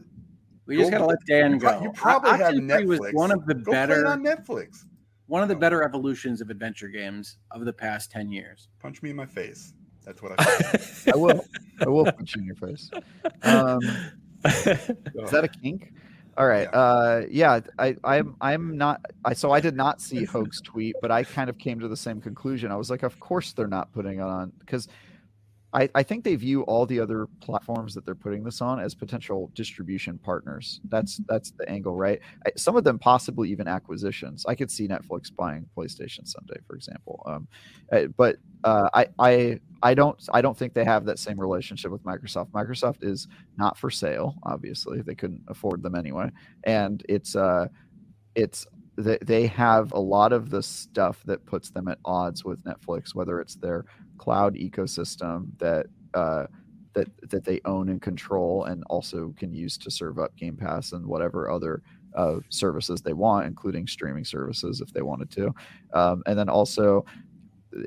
We just Go- got to let Dan you, pro- go. you probably have Oxenfree was Netflix. one of the Go play better on Netflix. one of the better evolutions of adventure games of the past 10 years. Punch me in my face. That's what I. (laughs) I will. I will punch you in your face. Um, (laughs) is that a kink? All right. Yeah. Uh, yeah. I, I'm. I'm not. I. So I did not see Hoeg's tweet, but I kind of came to the same conclusion. I was like, of course they're not putting it on because. I, I think they view all the other platforms that they're putting this on as potential distribution partners. That's that's the angle, right? Some of them possibly even acquisitions. I could see Netflix buying PlayStation someday, for example. Um, uh, but uh, I I I don't I don't think they have that same relationship with Microsoft. Microsoft is not for sale. Obviously, they couldn't afford them anyway, and it's uh it's they have a lot of the stuff that puts them at odds with Netflix, whether it's their cloud ecosystem that uh, that that they own and control, and also can use to serve up Game Pass and whatever other uh, services they want, including streaming services if they wanted to, um, and then also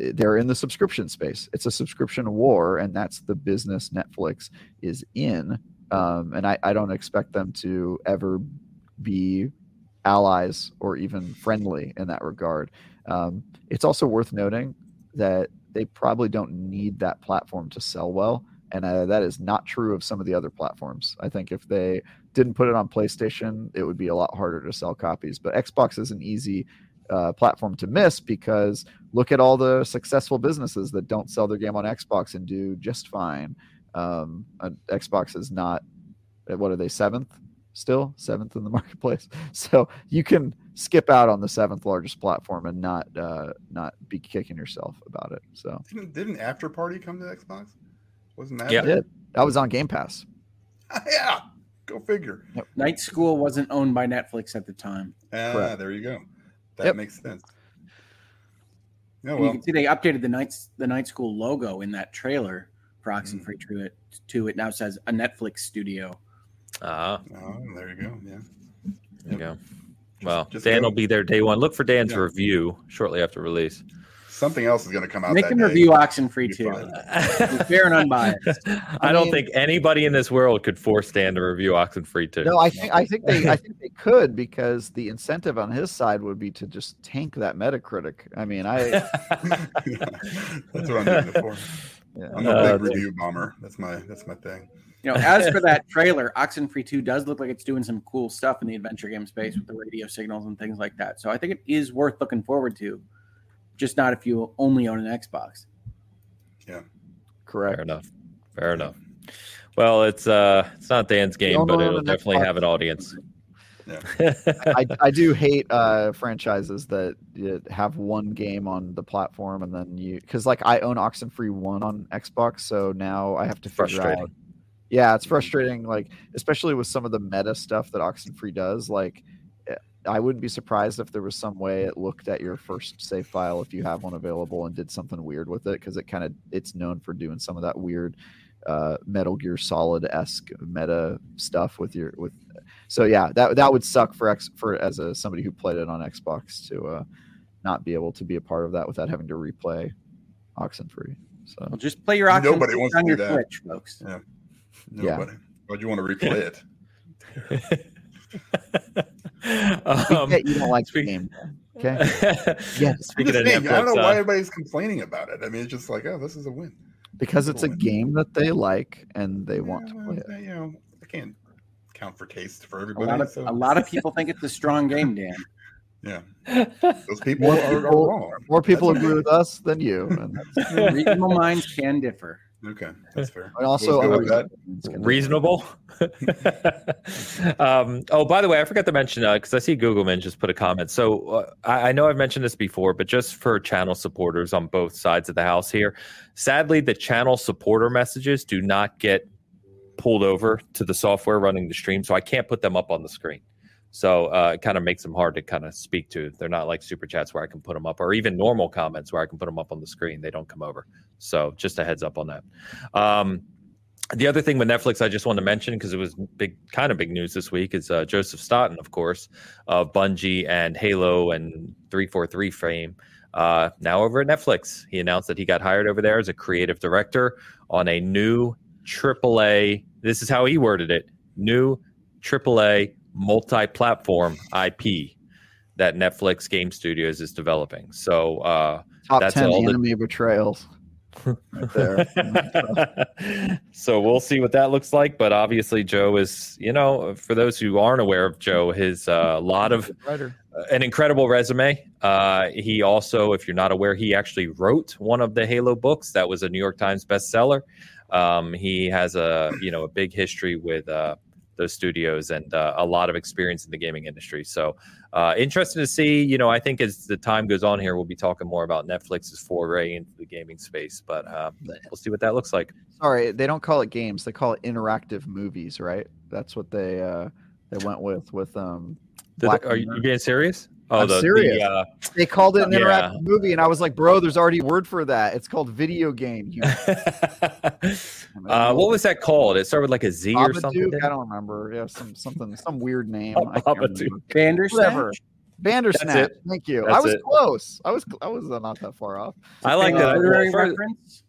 eh, they're in the subscription space. It's a subscription war, and that's the business Netflix is in. Um, and I, I don't expect them to ever be allies or even friendly in that regard. Um, it's also worth noting that they probably don't need that platform to sell well. And uh, that is not true of some of the other platforms. I think if they didn't put it on PlayStation, it would be a lot harder to sell copies. But Xbox is an easy uh, platform to miss because look at all the successful businesses that don't sell their game on Xbox and do just fine. Um, uh, Xbox is not, uh, what are they, seventh still? Seventh in the (laughs) marketplace. So you can skip out on the seventh largest platform and not uh, not be kicking yourself about it. So Didn't, didn't Afterparty come to Xbox? Wasn't that? Yeah. there? did. that was on Game Pass. (laughs) yeah. Go figure. Night School wasn't owned by Netflix at the time. Ah, Correct. there you go. That Yep. makes sense. Yeah, And you well, can see they updated the night the Night School logo in that trailer for Oxenfree Mm. to it. To it now says a Netflix studio. Ah, oh, there you go. Yeah. there you go. Well, just Dan go. will be there day one. Look for Dan's Yeah. review shortly after release. Something else is going to come out. Make that him day. review Oxenfree Be too. fair and unbiased. (laughs) I, don't mean- think anybody in this world could force Dan to review Oxenfree too. No, I think I think they I (laughs) think they could because the incentive on his side would be to just tank that Metacritic. I mean, I (laughs) That's what I'm doing it for. yeah. I'm a Uh, big review bomber. That's my that's my thing. You know, as for that trailer, Oxenfree 2 does look like it's doing some cool stuff in the adventure game space with the radio signals and things like that. So I think it is worth looking forward to, just not if you only own an Xbox. Yeah. Correct. Fair enough. Fair enough. Well, it's uh it's not Dan's game, but it'll definitely Xbox. have an audience. (laughs) I, I do hate uh, franchises that uh, have one game on the platform and then you because like I own Oxenfree one on Xbox, so now I have to figure out. Yeah, it's frustrating. Like especially with some of the meta stuff that Oxenfree does. Like eh, I wouldn't be surprised if there was some way it looked at your first save file if you have one available and did something weird with it because it kind of it's known for doing some of that weird uh, Metal Gear Solid esque meta stuff with your with. So yeah, that that would suck for X for as a somebody who played it on Xbox to uh, not be able to be a part of that without having to replay Oxenfree. So Well, just play your Oxenfree Nobody wants to do your that. Twitch, folks. Yeah. Nobody. Why'd you want to replay it? (laughs) um, Yeah, you don't like the game, okay? (laughs) Yes. I'm Speaking of saying, I don't know why uh, everybody's complaining about it. I mean, it's just like, oh, this is a win. Because it's a Win. game that they like and they want to Yeah, play it. You know, I can't count for taste for A everybody. lot of so, a lot of (laughs) people think it's a strong game, Dan. yeah, those people More are, are people- wrong. More people That's agree with us than you. And that's Reasonable minds can differ. Okay, (laughs) that's fair. and also We'll go with that. (laughs) reasonable. (laughs) um, oh, by the way, I forgot to mention because I see Googleman just put a comment. So uh, I, I know I've mentioned this before, but just for channel supporters on both sides of the house here, sadly, the channel supporter messages do not get pulled over to the software running the stream, so I can't put them up on the screen. So uh, it kind of makes them hard to kind of speak to. They're not like super chats where I can put them up, or even normal comments where I can put them up on the screen. They don't come over. So just a heads up on that. Um, the other thing with Netflix, I just want to mention because it was big, kind of big news this week, is uh, Joseph Staten, of course, of Bungie and Halo and 343 fame. Uh, now over at Netflix, he announced that he got hired over there as a creative director on a new AAA. This is how he worded it: new AAA multi-platform IP that Netflix Game Studios is developing. So uh, top That's 10 all the- anime betrayals. There. (laughs) so we'll see what that looks like. But obviously, Joe is, you know, for those who aren't aware of Joe, his a lot of Writer. an incredible resume. Uh, he also, if you're not aware, he actually wrote one of the Halo books that was a New York Times bestseller. Um, he has a you know a big history with uh, those studios and uh, a lot of experience in the gaming industry. So uh, interesting to see. You know, I think as the time goes on here, we'll be talking more about Netflix's foray into the gaming space. But uh, we'll see what that looks like. Sorry, they don't call it games. They call it interactive movies, right? That's what they uh they went with with um The- are you being serious? Oh, I'm the, serious. The, uh, they called it an Yeah. interactive movie and I was like, "Bro, there's already a word for that. It's called video game." You (laughs) uh, what was that called? It started with like a Z or something. Babadook? I don't remember. Yeah, some something some weird name. (laughs) I can't Babadook. Bandersnatch? Bandersnatch. Thank you. I was it. close. I was I was not that far off. I like that. Well, fir- reference?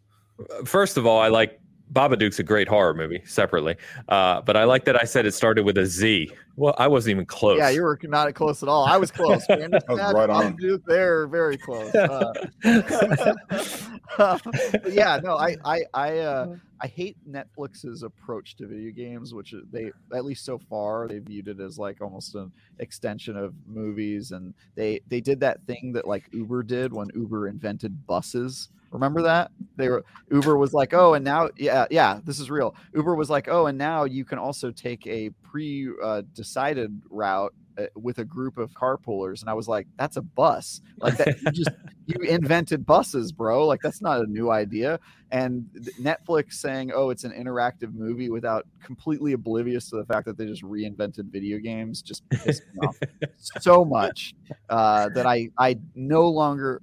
first of all, I like Babadook's a great horror movie separately, uh, but I like that I said it started with a Z. Well, I wasn't even close. Yeah, you were not close at all. I was close. Bandersnatch, (laughs) right on. Babadook, they're very close. Uh, (laughs) but yeah, no, I I I uh, I hate Netflix's approach to video games, which they at least so far they viewed it as like almost an extension of movies, and they they did that thing that like Uber did when Uber invented buses. Remember that they were Uber was like, oh, and now yeah yeah this is real. Uber was like, oh, and now you can also take a pre uh, decided route uh, with a group of carpoolers, and I was like, "That's a bus! Like that, you just (laughs) you invented buses, bro! Like that's not a new idea." And Netflix saying, "Oh, it's an interactive movie," without completely oblivious to the fact that they just reinvented video games, just pissed me off (laughs) so much uh, that I I no longer.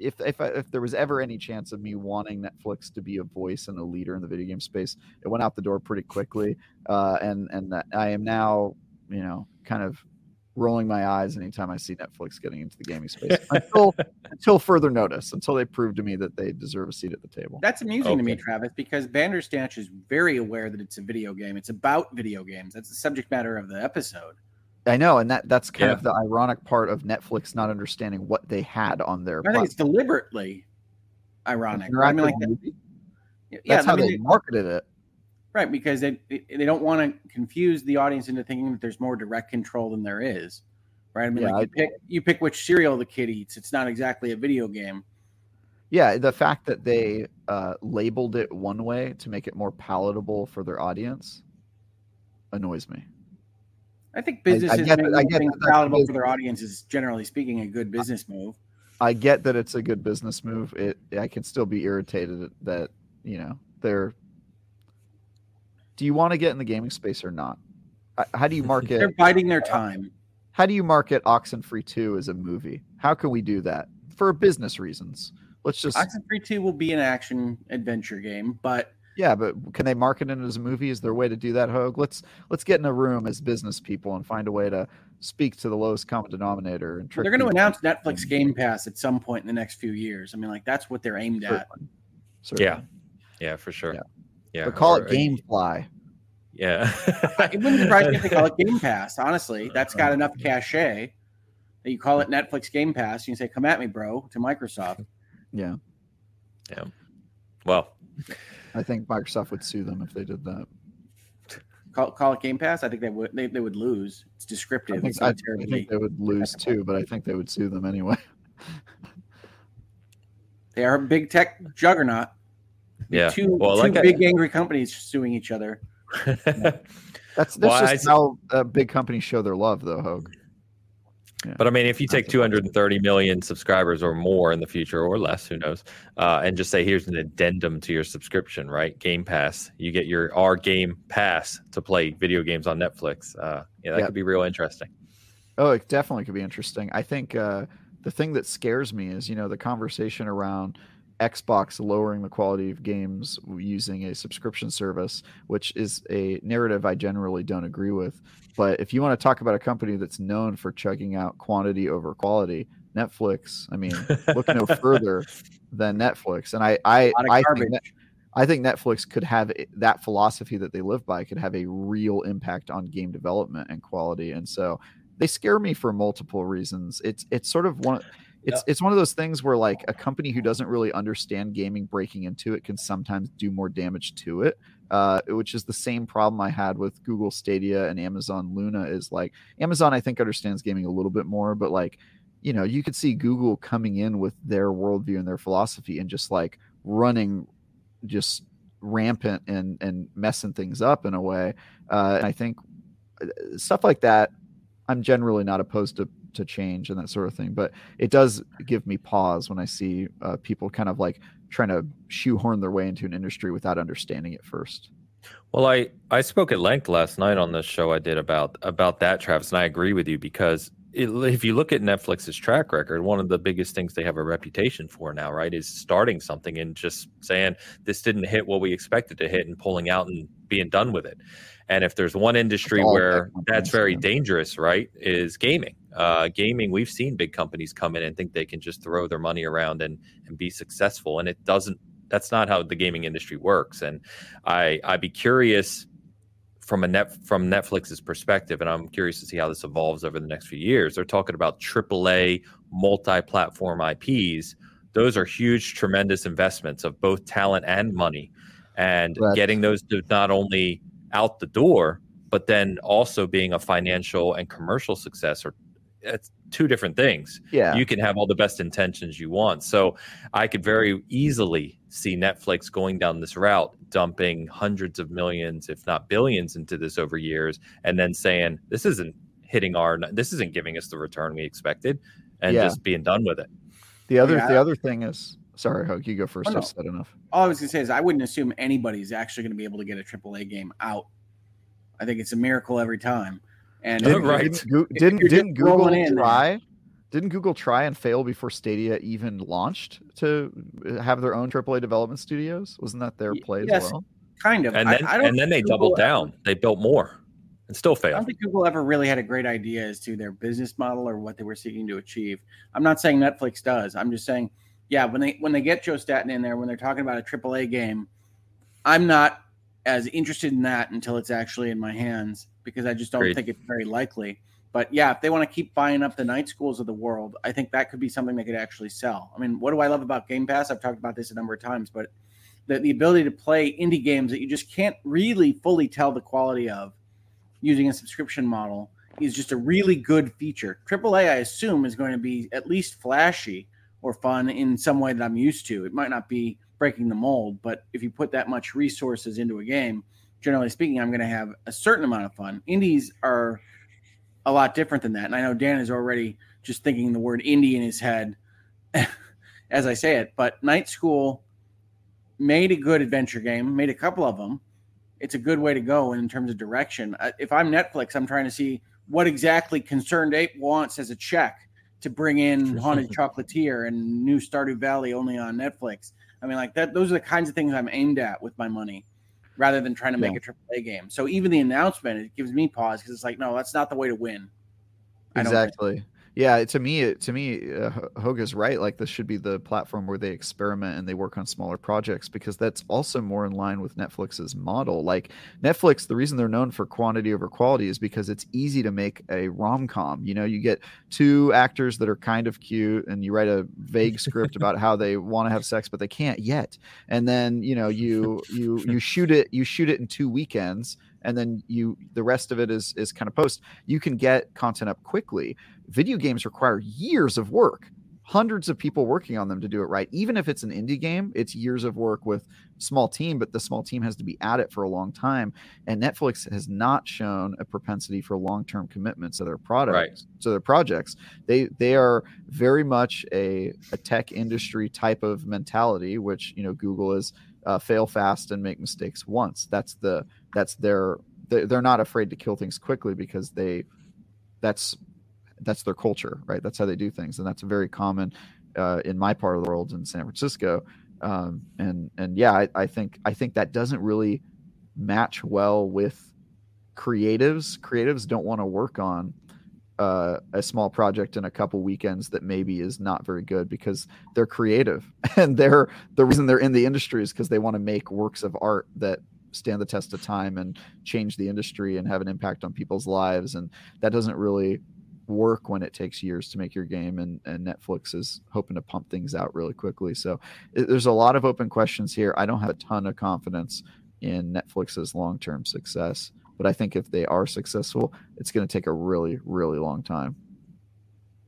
If if if there was ever any chance of me wanting Netflix to be a voice and a leader in the video game space, it went out the door pretty quickly. Uh, and and I am now, you know, kind of rolling my eyes anytime I see Netflix getting into the gaming space (laughs) until until further notice, until they prove to me that they deserve a seat at the table. That's amusing Okay. to me, Travis, because Bandersnatch is very aware that it's a video game. It's about video games. That's the subject matter of the episode. I know, and that that's kind Yeah. of the ironic part of Netflix not understanding what they had on their. I think it's deliberately ironic. I mean, like, that- yeah, That's I how mean, they marketed it. right? Because they they don't want to confuse the audience into thinking that there's more direct control than there is, right? I mean, Yeah, like you pick you pick which cereal the kid eats. It's not exactly a video game. Yeah, the fact that they uh, labeled it one way to make it more palatable for their audience annoys me. I think I businesses get I get things that that's palatable for their audience is generally speaking a good business move. I get that it's a good business move. It I can still be irritated that you know they're. Do you want to get in the gaming space or not? How do you (laughs) market? They're biding their time. how do you market Oxenfree Two as a movie? How can we do that for business reasons? Let's just Oxenfree 2 will be an action adventure game, but yeah, but can they market it as a movie? Is there a way to do that, Hoeg? Let's let's get in a room as business people and find a way to speak to the lowest common denominator and trick. they're going to announce Netflix Game Pass at some point in the next few years. I mean, like that's what they're aimed at. Certainly. Certainly. Yeah. Yeah, for sure. Yeah. Yeah. but call or- it GameFly. Yeah. It wouldn't surprise me if they call it (laughs) Game Pass. Honestly, that's got enough cachet that you call it Netflix Game Pass. You can say, "Come at me, bro," to Microsoft. (laughs) Yeah, yeah, well, I think Microsoft would sue them if they did that. Call, call it Game Pass. I think they would. They, they would lose. It's I descriptive. think, It's I, I think they would lose too, but I think they would sue them anyway. (laughs) They are a big tech juggernaut. yeah. Two, well, two like I- big angry companies suing each other. (laughs) That's that's Well, just see- how uh, big companies show their love, though, Hoeg. But I mean, if you take 230 million subscribers or more in the future, or less, who knows, uh, and just say here's an addendum to your subscription, right? Game Pass, you get your our Game Pass to play video games on Netflix. Uh, yeah, that Yeah. could be real interesting. Oh, it definitely could be interesting. I think uh, the thing that scares me is, you know, the conversation around Xbox lowering the quality of games using a subscription service, which is a narrative I generally don't agree with. But if you want to talk about a company that's known for chugging out quantity over quality, Netflix, I mean, look no (laughs) further than Netflix. And I, of I think that, I think Netflix could have that philosophy that they live by could have a real impact on game development and quality. And so they scare me for multiple reasons. It's it's sort of one it's it's one of those things where like a company who doesn't really understand gaming breaking into it can sometimes do more damage to it. Uh, which is the same problem I had with Google Stadia and Amazon Luna is like Amazon I think understands gaming a little bit more, but like you know, you could see Google coming in with their worldview and their philosophy and just like running just rampant and and messing things up in a way. Uh, and I think uh, stuff like that, I'm generally not opposed to to change and that sort of thing. But it does give me pause when I see uh, people kind of like trying to shoehorn their way into an industry without understanding it first. Well, I I spoke at length last night on this show I did about about that, Travis, and I agree with you because it, if you look at Netflix's track record, one of the biggest things they have a reputation for now, right, is starting something and just saying this didn't hit what we expected to hit and pulling out and being done with it. And if there's one industry where that's very dangerous, right, is gaming. Uh, gaming, we've seen big companies come in and think they can just throw their money around and and be successful, and it doesn't. That's not how the gaming industry works. And I I'd be curious from a net from Netflix's perspective, and I'm curious to see how this evolves over the next few years. They're talking about AAA multi-platform IPs. Those are huge, tremendous investments of both talent and money, and Right. getting those to not only out the door, but then also being a financial and commercial success are it's two different things Yeah. you can have all the best intentions you want. So I could very easily see Netflix going down this route, dumping hundreds of millions, if not billions, into this over years, and then saying, this isn't hitting our. This isn't giving us the return we expected, and Yeah. just being done with it. The other Yeah. the other thing is sorry, Hope, you go first. Oh, no. I've said enough. All I was gonna say is I wouldn't assume anybody's actually gonna be able to get a AAA game out. I think it's a miracle every time. And Oh, Didn't, right. (laughs) didn't, didn't, didn't Google rolling in there. try? Didn't Google try and fail before Stadia even launched to have their own AAA development studios? Wasn't that their play yes. as well? kind of. And then I, don't and then they Google doubled ever- down. They built more, and still failed. I don't think Google ever really had a great idea as to their business model or what they were seeking to achieve. I'm not saying Netflix does. I'm just saying, yeah, when they when they get Joe Staten in there, when they're talking about a AAA game, I'm not as interested in that until it's actually in my hands because I just don't Agreed. think it's very likely. But yeah, if they want to keep buying up the night schools of the world, I think that could be something they could actually sell. I mean, what do I love about Game Pass? I've talked about this a number of times, but the, the ability to play indie games that you just can't really fully tell the quality of using a subscription model is just a really good feature. AAA, I assume, is going to be at least flashy or fun in some way that I'm used to. It might not be breaking the mold, but if you put that much resources into a game, generally speaking, I'm going to have a certain amount of fun. Indies are a lot different than that. And I know Dan is already just thinking the word indie in his head (laughs) as I say it, but Night School made a good adventure game, made a couple of them. It's a good way to go in terms of direction. If I'm Netflix, I'm trying to see what exactly ConcernedApe wants as a check to bring in Haunted Chocolatier and New Stardew Valley only on Netflix. I mean, like that. Those are the kinds of things I'm aimed at with my money, rather than trying to make a AAA game. So even the announcement, it gives me pause because it's like, no, that's not the way to win. Exactly. Yeah, to me, to me, uh, Hoeg's right. Like this should be the platform where they experiment and they work on smaller projects because that's also more in line with Netflix's model. Like Netflix, the reason they're known for quantity over quality is because it's easy to make a rom com. You know, you get two actors that are kind of cute, and you write a vague script about how they want to have sex, but they can't yet. And then you know, you you you shoot it, you shoot it in two weekends, and then you the rest of it is is kind of post. You can get content up quickly video games require years of work. Hundreds of people working on them to do it right. Even if it's an indie game it's years of work with small team but the small team has to be at it for a long time. And netflix has not shown a propensity for long-term commitments to their products to their projects. They they are very much a, a tech industry type of mentality which you know google is uh, fail fast and make mistakes once. That's the that's their they're not afraid to kill things quickly because they that's that's their culture, right? That's how they do things, and that's very common uh, in my part of the world in San Francisco. Um, and and yeah, I, I think I think that doesn't really match well with creatives. Creatives don't want to work on uh, a small project in a couple weekends that maybe is not very good because they're creative (laughs) and they're the reason they're in the industry is because they want to make works of art that stand the test of time and change the industry and have an impact on people's lives and that doesn't really work when it takes years to make your game and, and netflix is hoping to pump things out really quickly. So it, there's a lot of open questions here. I don't have a ton of confidence in netflix's long-term success but i think if they are successful it's going to take a really really long time.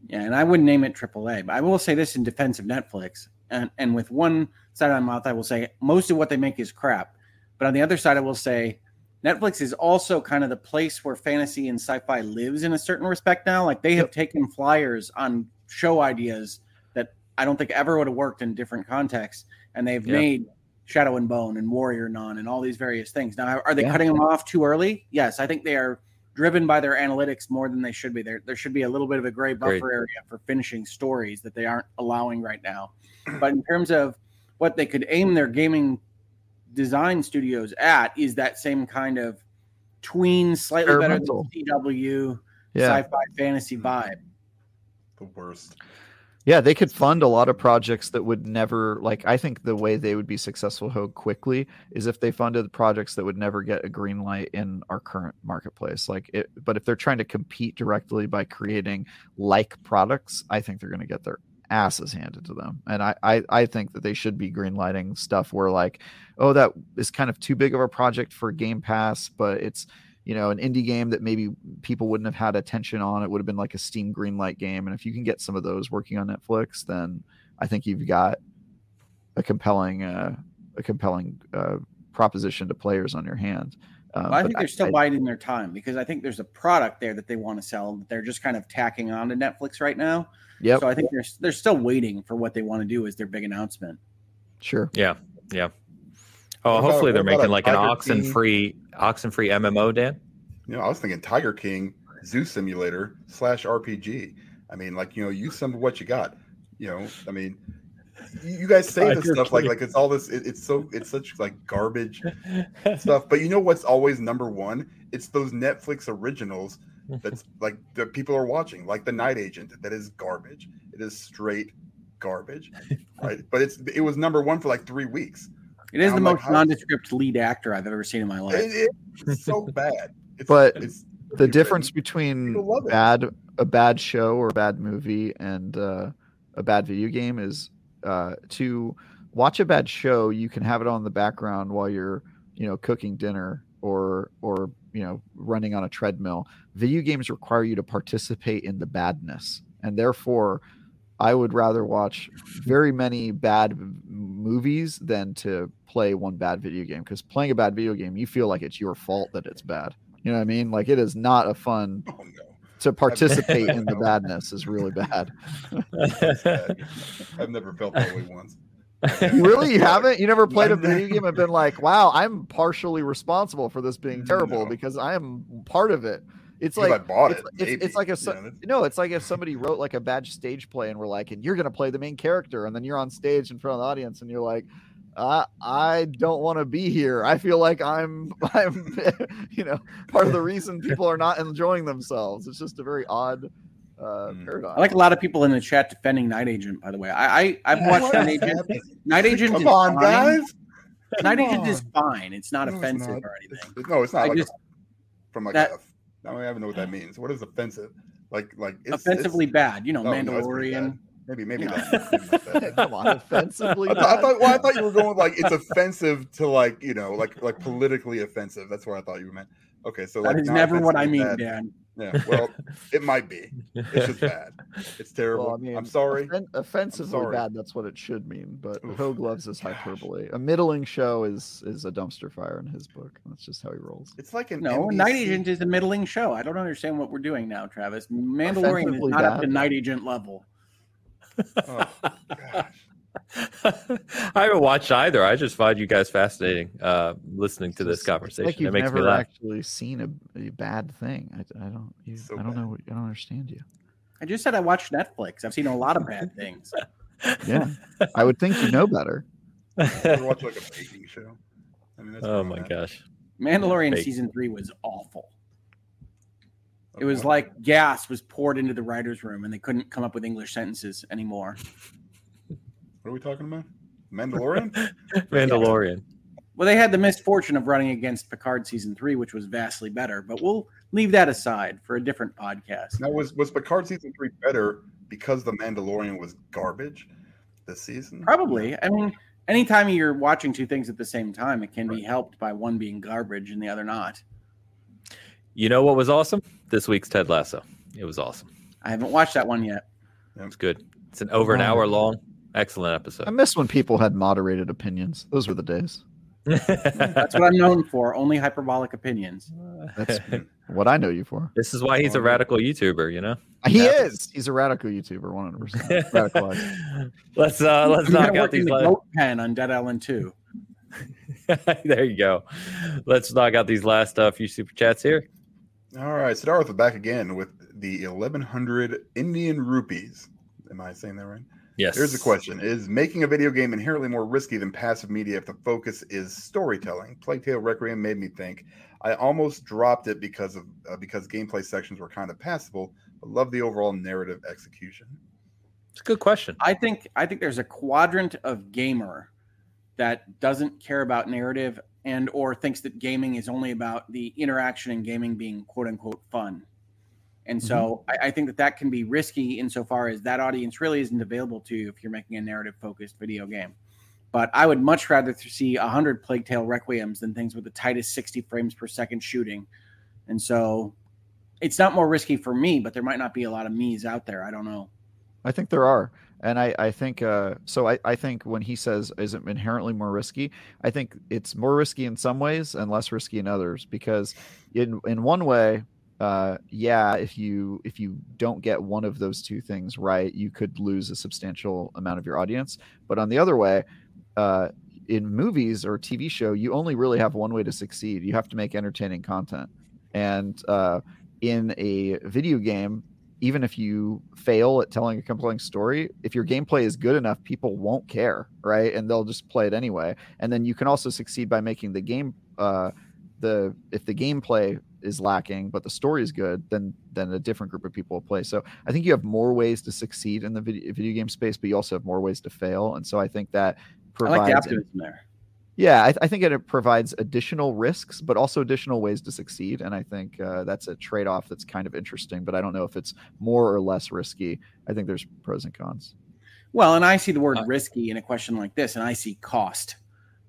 Yeah, and I wouldn't name it AAA, but I will say this in defense of Netflix, and and with one side of my mouth, I will say most of what they make is crap, but on the other side, I will say Netflix is also kind of the place where fantasy and sci-fi lives in a certain respect now. Like they have taken flyers on show ideas that I don't think ever would have worked in different contexts, and they've Yeah. made Shadow and Bone and Warrior Nun and all these various things. Now, are they Yeah. cutting them off too early? Yes, I think they are driven by their analytics more than they should be. There, there should be a little bit of a gray buffer Agreed. area for finishing stories that they aren't allowing right now. But in terms of what they could aim their gaming design studios at, is that same kind of tween, slightly better than Experimental. CW yeah sci-fi fantasy vibe. The worst. Yeah, they could fund a lot of projects that would never like I think the way they would be successful Hoeg quickly is if they funded projects that would never get a green light in our current marketplace. Like it but if they're trying to compete directly by creating like products, I think they're gonna get their asses handed to them. And I, I I think that they should be green lighting stuff where like, oh, that is kind of too big of a project for Game Pass, but it's you know, an indie game that maybe people wouldn't have had attention on. It would have been like a Steam Greenlight game. And if you can get some of those working on Netflix, then I think you've got a compelling, uh, a compelling uh, proposition to players on your hand. Um, Well, I think they're still I- biding their time because I think there's a product there that they want to sell that they're just kind of tacking on to Netflix right now. Yep, So I think they're they're still waiting for what they want to do as their big announcement. sure. Yeah, yeah. Oh, What about- hopefully they're making a like an oxen King? free Oxenfree MMO, Dan. You know, I was thinking Tiger King Zoo Simulator slash RPG. I mean, like you know, use some of what you got. You know, I mean, you you guys say this Tiger stuff like like it's all this. It, it's so it's such like garbage stuff. But you know what's always number one? It's those Netflix originals that's (laughs) like the people are watching, like The Night Agent. That is garbage. It is straight garbage, right? (laughs) But it's it was number one for like three weeks. It is I'm the like, most how- nondescript lead actor I've ever seen in my life. It- it's so (laughs) bad. It's, But it's the difference between People love it. bad a bad show or a bad movie and uh, a bad video game is uh, to watch a bad show you can have it on in the background while you're you know cooking dinner or or you know running on a treadmill video games require you to participate in the badness and therefore i would rather watch very many bad movies than to play one bad video game because playing a bad video game you feel like it's your fault that it's bad you know what i mean like it is not a fun oh no. to participate in the badness is really bad. (laughs) I've never felt that way once. Really, you (laughs) haven't? You never played a video game and been like, "Wow, I'm partially responsible for this being terrible No. because I am part of it." It's like I bought it's, it. it's, it's like a so- know, no, it's like if somebody wrote like a bad stage play and we're like, and you're gonna play the main character, and then you're on stage in front of the audience, and you're like, uh, I don't want to be here. I feel like I'm, (laughs) I'm, (laughs) you know, part of the reason people are not enjoying themselves. It's just a very odd uh, Mm. paradigm. I like a lot of people in the chat defending Night Agent. By the way, I, I I've watched Night Agent. Night Agent Come is on, fine. guys. Night Come Agent is fine. It's not No, it's offensive not. or anything. It's- no, it's not I like a- from like that- a. I don't even know what that means. What is offensive? Like like it's, Offensively bad. You know, oh, no, Mandalorian. bad. Maybe maybe you know. not that. (laughs) Come on, offensively. I thought, I thought, well, I thought you were going like it's offensive to like you know like like politically offensive. That's what I thought you meant. Okay, so like that is never what I mean, bad. Dan. Yeah, well, it might be. It's just (laughs) bad. It's terrible. Well, I mean, I'm sorry. offen- offensively sorry. bad. That's what it should mean. But Oof, Hoeg loves his gosh. hyperbole. A middling show is is a dumpster fire in his book. That's just how he rolls. It's like an No, NBC Night Agent is a middling show. I don't understand what we're doing now, Travis. Mandalorian is Offensively not up to. Night Agent level. Oh, gosh. (laughs) I haven't watched either. I just find you guys fascinating uh, listening to this conversation. Like it you've makes me laugh. actually seen a, a bad thing. I, I don't. You, So I don't bad. know. I don't understand you. I just said I watched Netflix. I've seen a lot of bad things. (laughs) Yeah, I would think you know better. You watch like a baking show? I mean, that's oh my I'm gosh. Mandalorian Fake. season three was awful. It was like gas was poured into the writer's room and they couldn't come up with English sentences anymore. What are we talking about? (laughs) Mandalorian? Mandalorian. Well, they had the misfortune of running against Picard season three, which was vastly better, but we'll leave that aside for a different podcast. now, was was Picard season three better because the Mandalorian was garbage this season? Probably. I mean, anytime you're watching two things at the same time, it can be helped by one being garbage and the other not. You know what was awesome? This week's Ted Lasso. It was awesome. I haven't watched that one yet. It's good. It's an over an hour long, excellent episode. I episode. miss when people had moderated opinions. Those were the days. That's what I'm known for. Only hyperbolic opinions. That's what I know you for. this is why he's a radical YouTuber, you know. He happens. is. He's a radical YouTuber, one hundred percent. (laughs) Radicalized. let's uh let's I'm gonna knock out these the last goat pen on Dead Island 2. (laughs) there you go. Let's knock out these last uh, few super chats here. All right, Siddharth is back again with the 1100 Indian rupees. Am I saying that right? Yes. Here's the question Is making a video game inherently more risky than passive media if the focus is storytelling? Plague Tale Requiem made me think. I almost dropped it because of uh, because gameplay sections were kind of passable, but love the overall narrative execution. It's a good question. I think I think there's a quadrant of gamer that doesn't care about narrative and or thinks that gaming is only about the interaction and gaming being quote unquote fun. And so I, I think that that can be risky insofar as that audience really isn't available to you if you're making a narrative focused video game. But I would much rather th- see 100 Plague Tale Requiems than things with the tightest 60 frames per second shooting. And so it's not more risky for me, but there might not be a lot of me's out there. I don't know. I think there are. and I, I think uh, so. I, I think when he says is it inherently more risky, I think it's more risky in some ways and less risky in others. Because in in one way, uh, yeah, if you if you don't get one of those two things right, you could lose a substantial amount of your audience. But on the other way, uh, in movies or TV show, you only really have one way to succeed. You have to make entertaining content, and uh, in a video game, even if you fail at telling a compelling story, if your gameplay is good enough, people won't care, right? And they'll just play it anyway. And then you can also succeed by making the game uh, the if the gameplay is lacking but the story is good, then then a different group of people will play. So I think you have more ways to succeed in the video, video game space, but you also have more ways to fail. And so I think that provides I like the optimism there. Yeah, I, I, think it provides additional risks, but also additional ways to succeed. And I think uh, that's a trade off that's kind of interesting, but I don't know if it's more or less risky. I think there's pros and cons. Well, and I see the word uh, risky in a question like this, and I see cost,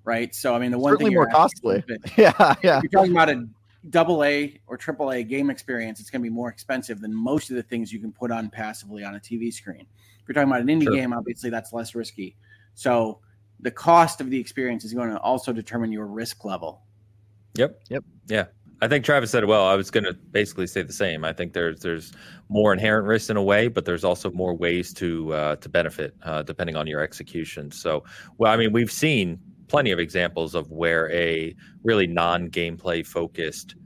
right? So, I mean, the one thing more costly. Bit, (laughs) yeah, yeah. You're talking about a double A or triple A game experience, it's going to be more expensive than most of the things you can put on passively on a TV screen. If you're talking about an indie sure. game, obviously that's less risky. So, the cost of the experience is going to also determine your risk level. Yep. Yep. Yeah. I think Travis said it well. I was going to basically say the same. I think there's there's more inherent risk in a way, but there's also more ways to uh, to benefit uh, depending on your execution. So, well, I mean, we've seen plenty of examples of where a really non-gameplay focused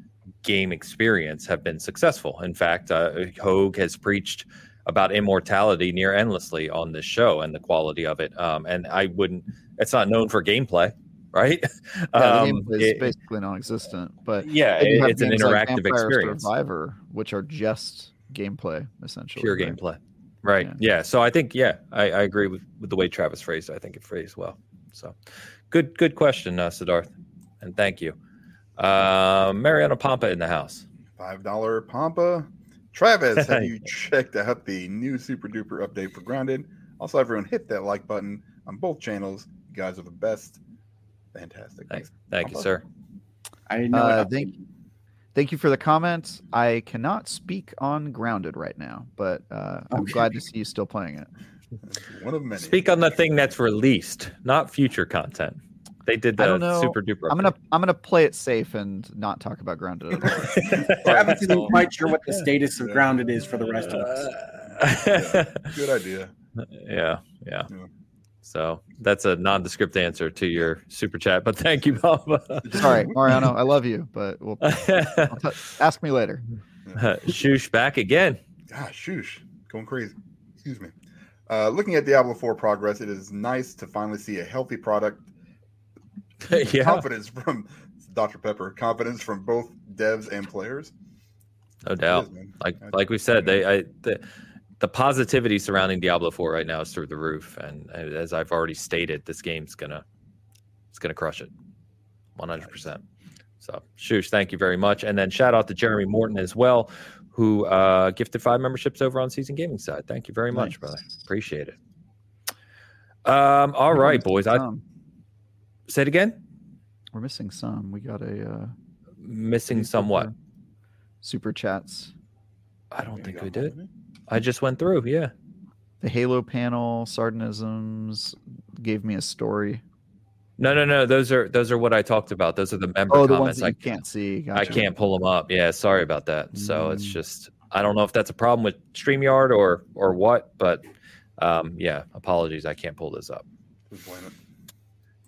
game experience have been successful. In fact, uh, Hoeg has preached about immortality near endlessly on this show and the quality of it. Um, and I wouldn't it's not known for gameplay, right? (laughs) Yeah, um, the is basically non-existent. But yeah, it, it's an interactive like experience. Survivor, which are just gameplay essentially, pure right? gameplay. Right. Yeah. yeah. So I think yeah, I, I, agree with, with the way Travis phrased. It. I think it phrased well. So good good question, uh, Siddharth, and thank you. Uh, Mariano Pampa in the house. Five dollar Pampa. Travis, have (laughs) you checked out the new super duper update for Grounded? Also, everyone hit that like button on both channels You guys are the best. Fantastic. Thanks. Thank you, sir. I know. Uh, thank, thank you for the comments. I cannot speak on Grounded right now, but uh, I'm okay. glad to see you still playing it. (laughs) One of many. Speak on the thing that's released, not future content. They did the super duper. I'm gonna I'm gonna play it safe and not talk about Grounded. I'm not (laughs) quite sure what the status of Grounded is for the rest of us. (laughs) yeah, good idea. Yeah, yeah. yeah. So that's a nondescript answer to your super chat, but thank you, Bob. Sorry, Mariano, I love you, but we'll, t- ask me later. Uh, Shoosh back again. Gosh, Shoosh, going crazy. Excuse me. Uh, looking at Diablo 4 progress, it is nice to finally see a healthy product. (laughs) yeah. Confidence from Dr. Pepper, confidence from both devs and players. No doubt. Is, like like we said, they I the, the positivity surrounding Diablo 4 right now is through the roof. And as I've already stated, this game's gonna it's gonna crush it. 100 percent So Shush, thank you very much. And then shout out to Jeremy Morton as well, who uh, gifted five memberships over on Seasoned Gaming side. Thank you very much, nice. brother. Appreciate it. Um, all We're right, boys. I say it again. We're missing some. We got a uh, missing somewhat super chats. I don't think we did. I just went through. Yeah. The Halo panel, Sardanisms gave me a story. No, no, no. Those are those are what I talked about. Those are the member oh, the comments. Ones that I can't see. Gotcha. I can't pull them up. Yeah, sorry about that. Mm. So it's mm. just I don't know if that's a problem with Streamyard or or what, but um, yeah, apologies. I can't pull this up.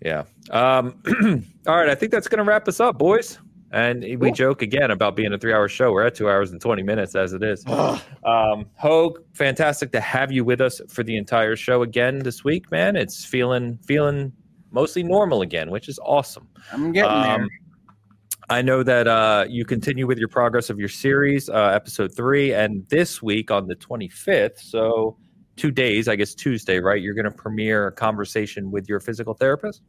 Yeah. Um, (clears throat) all right. I think that's going to wrap us up, boys. And we joke again about being a three hour show. We're at two hours and 20 minutes as it is. (sighs) um, Hoeg, fantastic to have you with us for the entire show again this week, man. It's feeling feeling mostly normal again, which is awesome. I'm getting um, there. I know that uh, you continue with your progress of your series, uh, episode three, and this week on the 25th, so two days, I guess Tuesday, right? You're going to premiere a conversation with your physical therapist.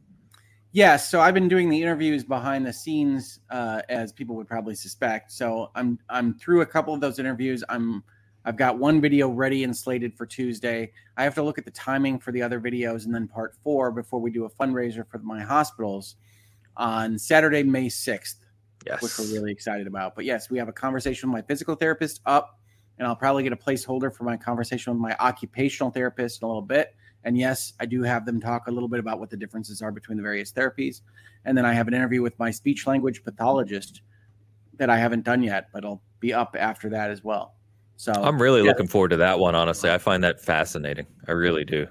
Yes, so I've been doing the interviews behind the scenes, uh, as people would probably suspect. So I'm I'm through a couple of those interviews. I'm I've got one video ready and slated for Tuesday. I have to look at the timing for the other videos and then part four before we do a fundraiser for my hospitals on Saturday, May sixth. Yes. Which we're really excited about. But yes, we have a conversation with my physical therapist up and I'll probably get a placeholder for my conversation with my occupational therapist in a little bit. And yes, I do have them talk a little bit about what the differences are between the various therapies. And then I have an interview with my speech language pathologist that I haven't done yet, but I'll be up after that as well. So I'm really yeah. looking forward to that one. Honestly, I find that fascinating. I really do.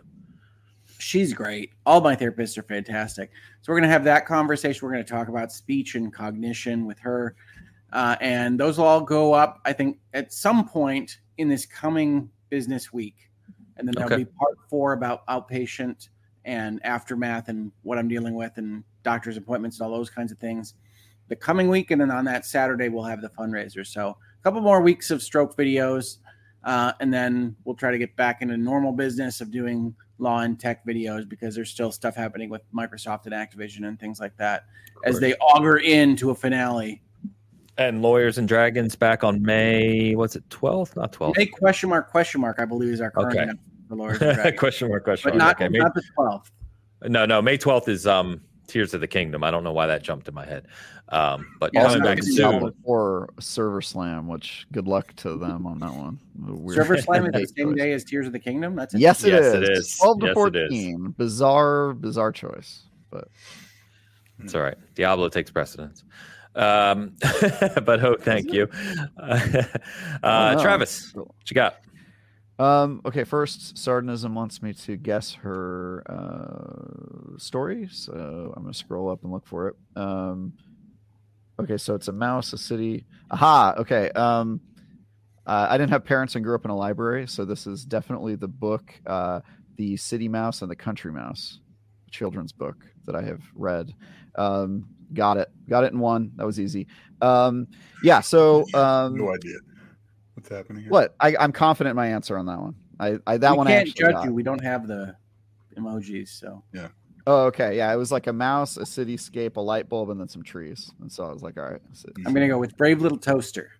she's great. All my therapists are fantastic. So we're going to have that conversation. We're going to talk about speech and cognition with her. Uh, and those will all go up, I think, at some point in this coming business week. And then there'll Okay. be part four about outpatient and aftermath and what I'm dealing with and doctor's appointments and all those kinds of things the coming week. And then on that Saturday, we'll have the fundraiser. So a couple more weeks of stroke videos. Uh, and then we'll try to get back into normal business of doing law and tech videos because there's still stuff happening with Microsoft and Activision and things like that as they auger into a finale. And Lawyers and Dragons back on May. What's it? 12th? Not 12th. May question mark question mark I believe is our current Okay. for Lawyers and (laughs) Dragons. question mark. Question but mark. not, okay. May, not the 12th. no, no. May 12th is um Tears of the Kingdom. I don't know why that jumped in my head. Um, but Yeah, coming back soon. or Server Slam, which good luck to them on that one. Weird Server (laughs) Slam is the same choice. day as Tears of the Kingdom. That's Yes, it Yes, is. it is. Twelve to Yes, fourteen. Bizarre, bizarre choice. But It's all right. Diablo takes precedence. Um, (laughs) but oh, thank you, (laughs) uh, no. Travis. What you got? Um, okay, first, Sardinism wants me to guess her uh, story, so I'm gonna scroll up and look for it. Um, okay, so it's a mouse, a city. Aha, okay. Um, uh, I didn't have parents and grew up in a library, so this is definitely the book, uh, the City Mouse and the Country Mouse, children's book that I have read. Um, got it, got it in one. That was easy. Um, yeah, so um, no idea what's happening. Here. what? I, I'm confident in my answer on that one. I, I that we one I can't actually judge got. you. We don't have the emojis, so yeah. Oh, okay. Yeah, it was like a mouse, a cityscape, a light bulb, and then some trees. And so I was like, all right, so- I'm gonna go with Brave Little Toaster.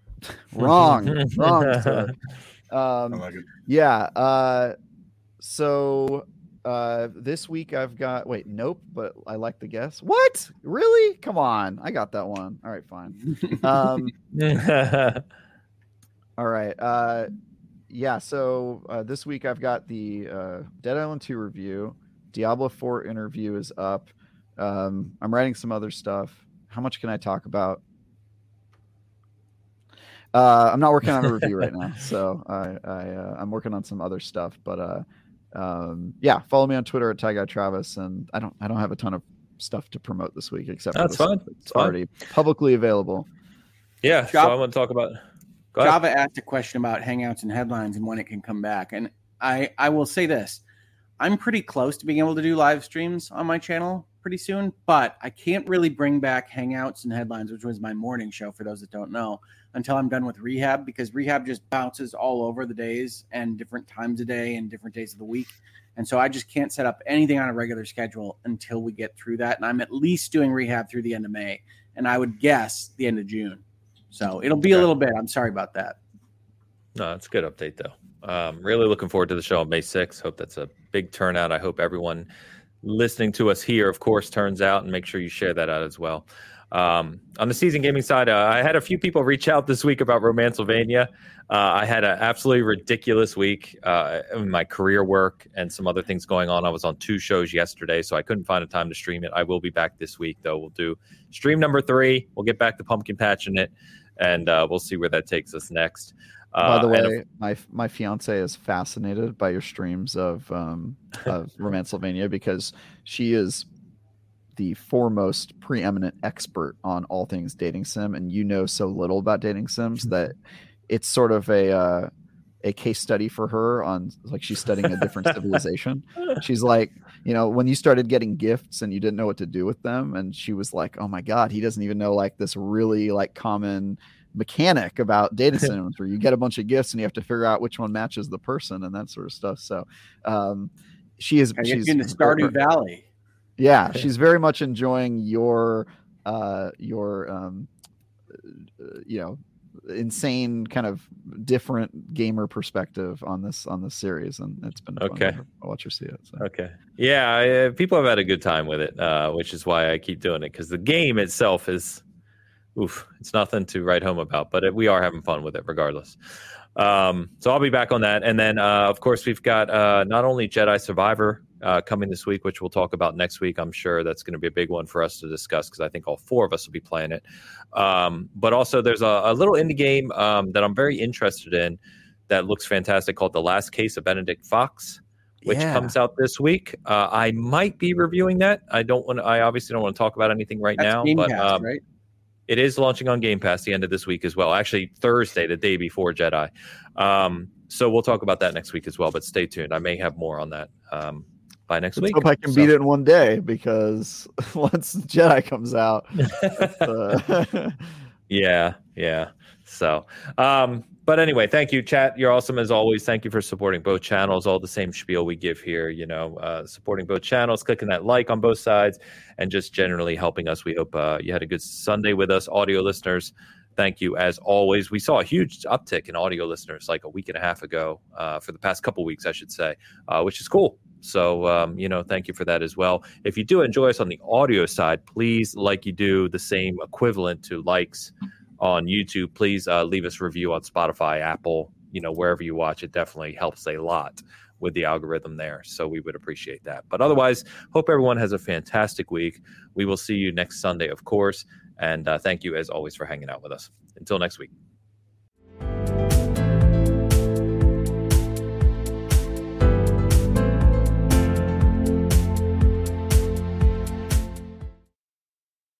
(laughs) wrong, (laughs) wrong. sir. I Um, like it. yeah. Uh, so uh, this week I've got. Wait, nope. But I like the guess. What? Really? Come on. I got that one. All right, fine. (laughs) Um, All right. Uh, yeah. So uh, this week I've got the uh, Dead Island 2 review. Diablo 4 interview is up. Um, I'm writing some other stuff. How much can I talk about? Uh, I'm not working on a review right now, (laughs) so I, I uh, I'm working on some other stuff. But uh, um, yeah, follow me on Twitter at Ty Guy Travis, and I don't I don't have a ton of stuff to promote this week except That's fine. It's already publicly available. yeah. So I want to talk about. Java asked a question about Hangouts and headlines and when it can come back. And I, I will say this I'm pretty close to being able to do live streams on my channel pretty soon, but I can't really bring back Hangouts and headlines, which was my morning show for those that don't know, until I'm done with rehab because rehab just bounces all over the days and different times a day and different days of the week. And so I just can't set up anything on a regular schedule until we get through that. And I'm at least doing rehab through the end of May. And I would guess the end of June. So it'll be a little bit. I'm sorry about that. No, it's a good update though. Um, really looking forward to the show on May 6th. Hope that's a big turnout. I hope everyone listening to us here, of course, turns out and make sure you share that out as well. Um, on the seasoned gaming side, uh, I had a few people reach out this week about Romancelvania. Uh, I had an absolutely ridiculous week uh, in my career work and some other things going on. I was on two shows yesterday, so I couldn't find a time to stream it. I will be back this week, though. We'll do stream number three. We'll get back to pumpkin patching it, and uh, we'll see where that takes us next. Uh, By the way, my my fiance is fascinated by your streams of um of (laughs) Romancelvania because she is the foremost preeminent expert on all things dating sim, and you know so little about dating sims that (laughs) it's sort of a uh, a case study for her on like she's studying a different civilization. She's like, you know, when you started getting gifts and you didn't know what to do with them, and she was like, oh my god, he doesn't even know like this really like common mechanic about data (laughs) sims where you get a bunch of gifts and you have to figure out which one matches the person and that sort of stuff. So um she is she's in the Stardew Valley. yeah, (laughs) she's very much enjoying your uh your um uh, you know insane kind of different gamer perspective on this on this series and it's been Okay. to watch her see it so. Okay. Yeah, I, uh, people have had a good time with it, uh, which is why I keep doing it because the game itself is, oof, it's nothing to write home about, but it, we are having fun with it regardless. Um, so I'll be back on that. And then, uh, of course, we've got uh, not only Jedi Survivor uh, coming this week, which we'll talk about next week. I'm sure that's going to be a big one for us to discuss because I think all four of us will be playing it. Um, but also, there's a, a little indie game um, that I'm very interested in that looks fantastic called The Last Case of Benedict Fox. Which Yeah. comes out this week. Uh, I might be reviewing that. I don't want. I obviously don't want to talk about anything right That's now. Game but Pass, um, right? it is launching on Game Pass the end of this week as well. Actually, Thursday, the day before Jedi. Um, so we'll talk about that next week as well. But stay tuned. I may have more on that um, by next Let's week. hope I can So- beat it in one day because (laughs) once Jedi comes out, (laughs) uh, (laughs) yeah, yeah. So, um, but anyway, thank you, chat. You're awesome as always. Thank you for supporting both channels. All the same spiel we give here. You know, uh, supporting both channels, clicking that like on both sides, and just generally helping us. We hope uh, you had a good Sunday with us, audio listeners. Thank you as always. We saw a huge uptick in audio listeners like a week and a half ago, uh, for the past couple weeks, I should say, uh, which is cool. So, um, you know, thank you for that as well. If you do enjoy us on the audio side, please, like you do, the same equivalent to likes on YouTube, please uh, leave us a review on Spotify, Apple, you know, wherever you watch. It definitely helps a lot with the algorithm there. So we would appreciate that. But otherwise, hope everyone has a fantastic week. We will see you next Sunday, of course. And uh, thank you, as always, for hanging out with us. Until next week.